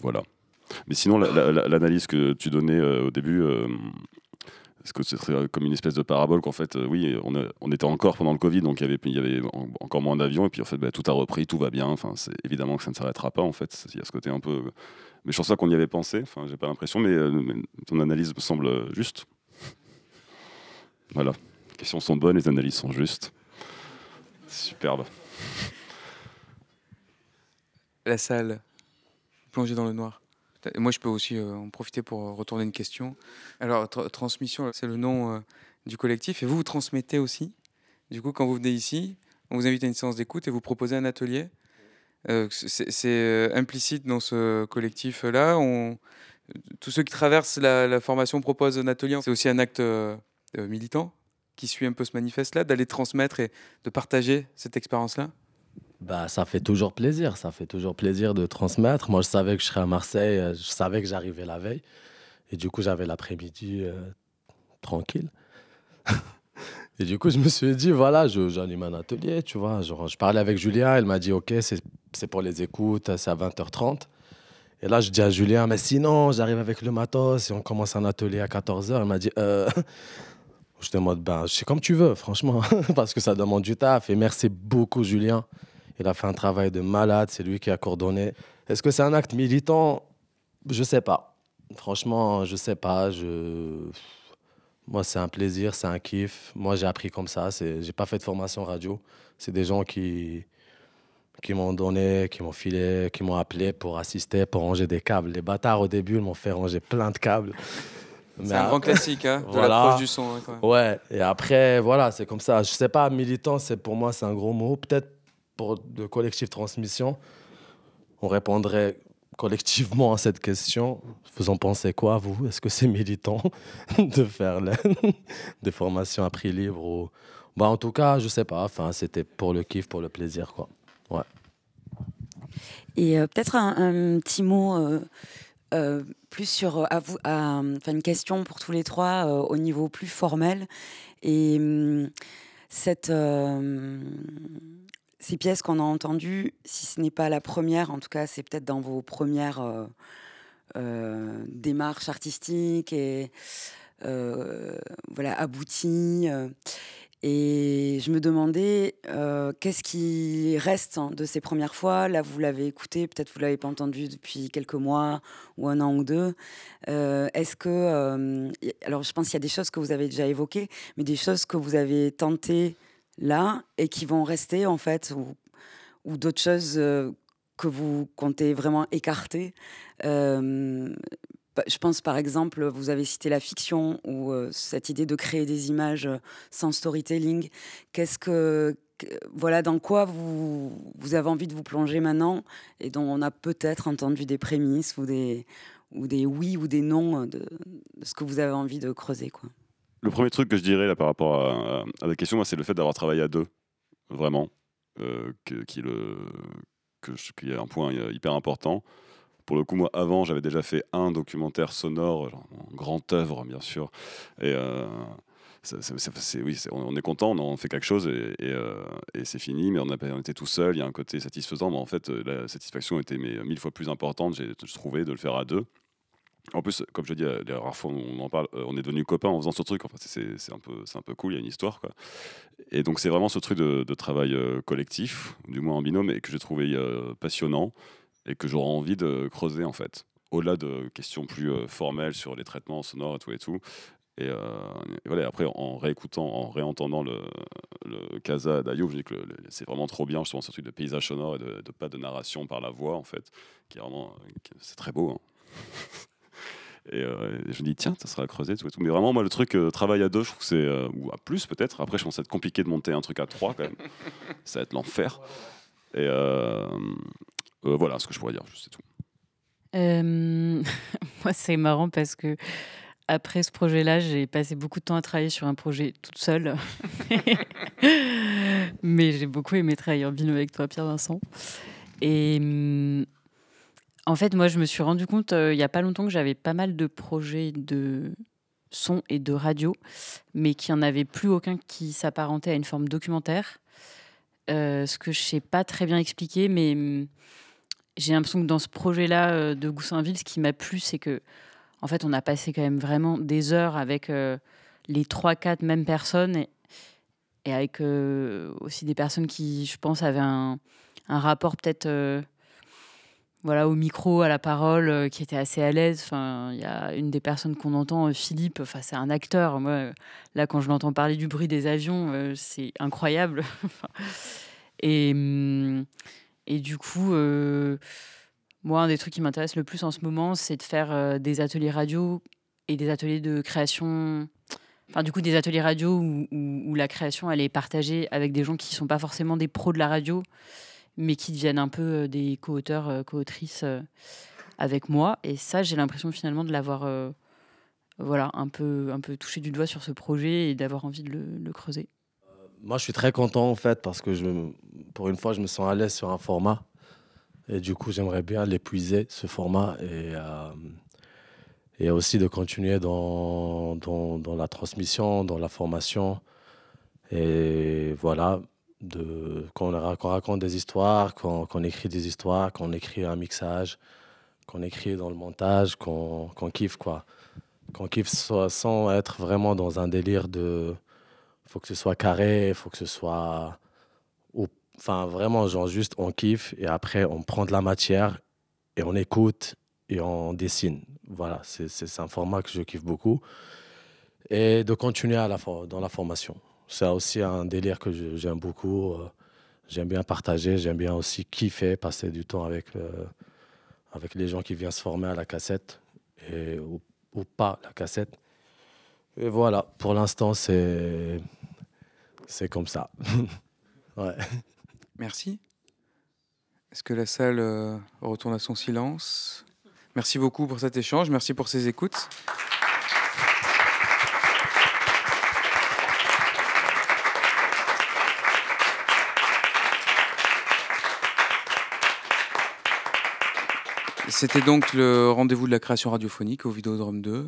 Voilà. Mais sinon, la- la- la- l'analyse que tu donnais au début, est-ce que ce serait comme une espèce de parabole qu'en fait, euh, oui, on, était encore pendant le Covid, donc il y avait, encore moins d'avions, et puis en fait, bah, tout a repris, tout va bien. Enfin, c'est évidemment que ça ne s'arrêtera pas, en fait. Il y a ce côté un peu. Mais je pense pas qu'on y avait pensé, enfin, j'ai pas l'impression, mais, euh, mais ton analyse me semble juste. Voilà. Les questions sont bonnes, les analyses sont justes. Superbe. La salle, plongée dans le noir. Moi, je peux aussi euh, en profiter pour euh, retourner une question. Alors, tra- transmission, c'est le nom euh, du collectif. Et vous, vous transmettez aussi. Du coup, quand vous venez ici, on vous invite à une séance d'écoute et vous proposez un atelier. C'est implicite dans ce collectif-là. Tous ceux qui traversent la, formation proposent un atelier. C'est aussi un acte militant qui suit un peu ce manifeste-là, d'aller transmettre et de partager cette expérience-là. Bah, ça fait toujours plaisir, ça fait toujours plaisir de transmettre. Moi, je savais que je serais à Marseille, euh, je savais que j'arrivais la veille. Et du coup, j'avais l'après-midi euh, tranquille. et du coup, je me suis dit, voilà, je- j'anime un atelier, tu vois. Je parlais avec Julien, elle m'a dit, OK, c'est pour les écoutes, c'est à 20h30. Et là, je dis à Julien, mais sinon, j'arrive avec le matos et on commence un atelier à 14h. Elle m'a dit, euh... J'étais en mode, ben, c'est comme tu veux, franchement, parce que ça demande du taf. Et merci beaucoup, Julien. Il a fait un travail de malade, c'est lui qui a coordonné. Est-ce que c'est un acte militant? Je sais pas. Franchement, je sais pas. Je... Moi, c'est un plaisir, c'est un kiff. Moi, j'ai appris comme ça. J'ai pas fait de formation radio. C'est des gens qui, qui m'ont donné, qui m'ont filé, qui m'ont appelé pour assister, pour ranger des câbles. Les bâtards, au début, ils m'ont fait ranger plein de câbles. C'est un grand classique, hein, de l'approche du son, hein, quand même. Ouais, et après, voilà, c'est comme ça. Je sais pas, militant, c'est pour moi, c'est un gros mot. Peut-être pour le collectif transmission, on répondrait collectivement à cette question. Vous en pensez quoi, vous? Est-ce que c'est militant de faire des formations à prix libre ou... bah, En tout cas, je sais pas. Enfin, c'était pour le kiff, pour le plaisir, quoi. Ouais. Et euh, peut-être un, petit mot euh, euh, plus sur à vous, à, une question pour tous les trois au niveau plus formel. Et hum, cette, ces pièces qu'on a entendues, si ce n'est pas la première, en tout cas, c'est peut-être dans vos premières euh, euh, démarches artistiques et euh, voilà abouties. et je me demandais qu'est-ce qui reste hein, de ces premières fois? Là, vous l'avez écouté, peut-être vous l'avez pas entendu depuis quelques mois ou un an ou deux. Est-ce que, alors je pense qu'il y a des choses que vous avez déjà évoquées, mais des choses que vous avez tentées là et qui vont rester en fait, ou, d'autres choses euh, que vous comptez vraiment écarter. Euh, je pense par exemple, vous avez cité la fiction ou euh, cette idée de créer des images sans storytelling. Qu'est-ce que, voilà, dans quoi vous, vous avez envie de vous plonger maintenant et dont on a peut-être entendu des prémices ou des, ou des oui ou des non de, de ce que vous avez envie de creuser. Quoi? Le premier truc que je dirais là par rapport à, la question, c'est le fait d'avoir travaillé à deux, vraiment, euh, que- qui, un point euh, hyper important. Pour le coup, moi, avant, j'avais déjà fait un documentaire sonore, genre, en grande œuvre, bien sûr. Et euh, oui, on est content, on fait quelque chose et, euh, c'est fini, mais on, a, on était tout seul, il y a un côté satisfaisant, mais en fait, la satisfaction était mille fois plus importante, j'ai je trouvais, de le faire à deux. En plus, comme je dis, euh, les rares fois on en parle, euh, on est devenus copains en faisant ce truc. Enfin, c'est un, peu- un peu cool, il y a une histoire. Quoi. Et donc, c'est vraiment ce truc de, travail euh, collectif, du moins en binôme, et que j'ai trouvé passionnant et que j'aurais envie de creuser, en fait. Au-delà de questions plus formelles sur les traitements sonores et tout et tout. Et, voilà, après, en réécoutant, en réentendant le, le Casa d'Ayoub, je dis que c'est vraiment trop bien, justement, ce truc de paysage sonore et de, pas de narration par la voix, en fait, qui est vraiment. C'est très beau. hein. Et euh, et je me dis, tiens, ça sera à creuser, tout et tout. Mais vraiment, moi, le truc, euh, travail à deux, je trouve que c'est. euh, ou à plus, peut-être. Après, je pense que ça va être compliqué de monter un truc à trois, quand même. ça va être l'enfer. Et euh, euh, voilà ce que je pourrais dire, c'est tout. Euh, moi, c'est marrant parce que après ce projet-là, j'ai passé beaucoup de temps à travailler sur un projet toute seule. Mais j'ai beaucoup aimé travailler en binôme avec toi, Pierre-Vincent. Et hum, en fait, moi, je me suis rendu compte euh, il n'y a pas longtemps que j'avais pas mal de projets de son et de radio, mais qu'il n'y en avait plus aucun qui s'apparentait à une forme documentaire. Euh, ce que je sais pas très bien expliquer, mais hum, j'ai l'impression que dans ce projet-là euh, de Goussainville, ce qui m'a plu, c'est que en fait, on a passé quand même vraiment des heures avec les trois, quatre mêmes personnes et, avec aussi des personnes qui, je pense, avaient un, rapport peut-être voilà, au micro, à la parole, euh, qui était assez à l'aise. Enfin, il y a une des personnes qu'on entend, euh, Philippe, enfin, c'est un acteur. Moi, euh, là, quand je l'entends parler du bruit des avions, c'est incroyable. Et, hum, et du coup, moi, un des trucs qui m'intéresse le plus en ce moment, c'est de faire des ateliers radio et des ateliers de création. Enfin, du coup, des ateliers radio où, où- où la création, elle est partagée avec des gens qui ne sont pas forcément des pros de la radio, mais qui deviennent un peu euh, des co-auteurs, euh, co-autrices euh, avec moi. Et ça, j'ai l'impression finalement de l'avoir voilà, un, peu, un peu touché du doigt sur ce projet et d'avoir envie de le, creuser. Moi, je suis très content en fait parce que pour une fois, je me sens à l'aise sur un format. Et du coup, j'aimerais bien l'épuiser, ce format, et, et aussi de continuer dans, dans la transmission, dans la formation. Et voilà, de, qu'on, ra- qu'on raconte des histoires, qu'on, qu'on écrit des histoires, qu'on écrit un mixage, qu'on écrit dans le montage, qu'on, qu'on kiffe quoi. Qu'on kiffe soit- sans être vraiment dans un délire de faut que ce soit carré, faut que ce soit. Enfin, vraiment, genre, juste on kiffe et après on prend de la matière et on écoute et on dessine. Voilà, c'est un format que je kiffe beaucoup. Et de continuer à dans la formation. C'est aussi un délire que j'aime beaucoup. euh, J'aime bien partager, j'aime bien aussi kiffer, passer du temps avec, euh, avec les gens qui viennent se former à la cassette et, ou, ou pas la cassette. Et voilà, pour l'instant, c'est c'est comme ça. ouais. Merci. Est-ce que la salle euh, retourne à son silence? Merci beaucoup pour cet échange, merci pour ces écoutes. C'était donc le rendez-vous de la création radiophonique au Vidéodrome 2.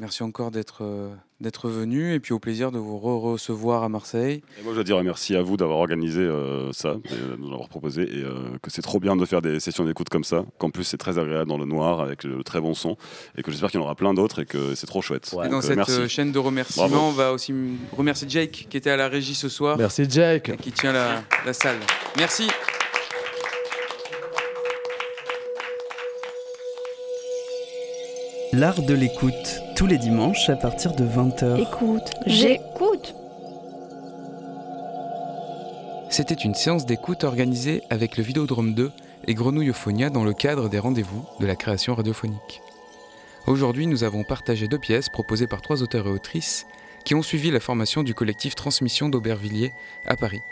Merci encore d'être euh, d'être venu et puis au plaisir de vous re-recevoir à Marseille. Et moi, je dois dire merci à vous d'avoir organisé euh, ça, de nous l'avoir proposé, et euh, que c'est trop bien de faire des sessions d'écoute comme ça, qu'en plus c'est très agréable dans le noir avec le très bon son, et que j'espère qu'il y en aura plein d'autres et que c'est trop chouette. Et dans Donc, cette merci. chaîne de remerciements, Bravo. on va aussi remercier Jake qui était à la régie ce soir. Merci Jake. Et qui tient la, la salle. Merci. L'art de l'écoute, tous les dimanches à partir de 20h. Écoute, J'écoute. C'était une séance d'écoute organisée avec le Vidéodrome 2 et Grenouille Euphonia dans le cadre des rendez-vous de la création radiophonique. Aujourd'hui, nous avons partagé deux pièces proposées par trois auteurs et autrices qui ont suivi la formation du collectif Transmission d'Aubervilliers à Paris,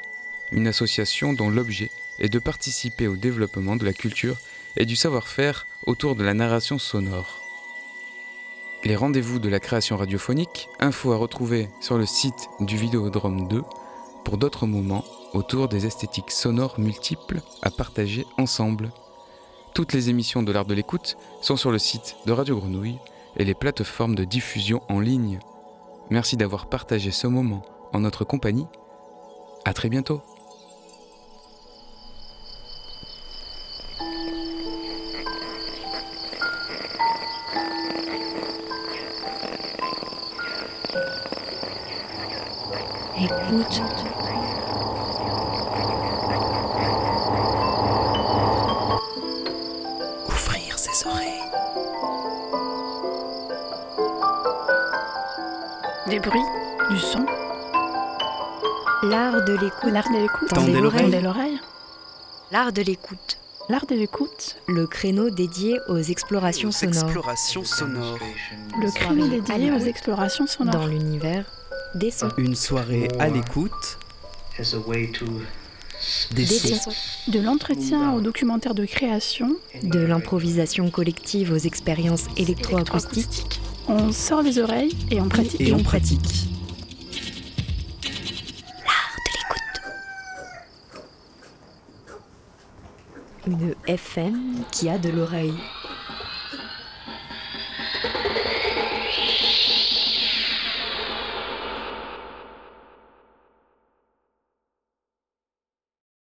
une association dont l'objet est de participer au développement de la culture et du savoir-faire autour de la narration sonore. Les rendez-vous de la création radiophonique, info à retrouver sur le site du Vidéodrome 2 pour d'autres moments autour des esthétiques sonores multiples à partager ensemble. Toutes les émissions de l'art de l'écoute sont sur le site de Radio Grenouille et les plateformes de diffusion en ligne. Merci d'avoir partagé ce moment en notre compagnie. À très bientôt. L'écoute. L'art de l'écoute. Tendez l'oreille. Tendez l'oreille. L'art de l'écoute. L'art de l'écoute. Le créneau dédié aux explorations Aux sonores. explorations sonores. Le créneau dédié aux explorations sonores. Dans l'univers des sons. Une soirée à l'écoute. Des Des sons. sons. De l'entretien au documentaire de création. De l'improvisation collective aux expériences électroacoustiques. On sort les oreilles et on pratique. Et on pratique. Une FM qui a de l'oreille.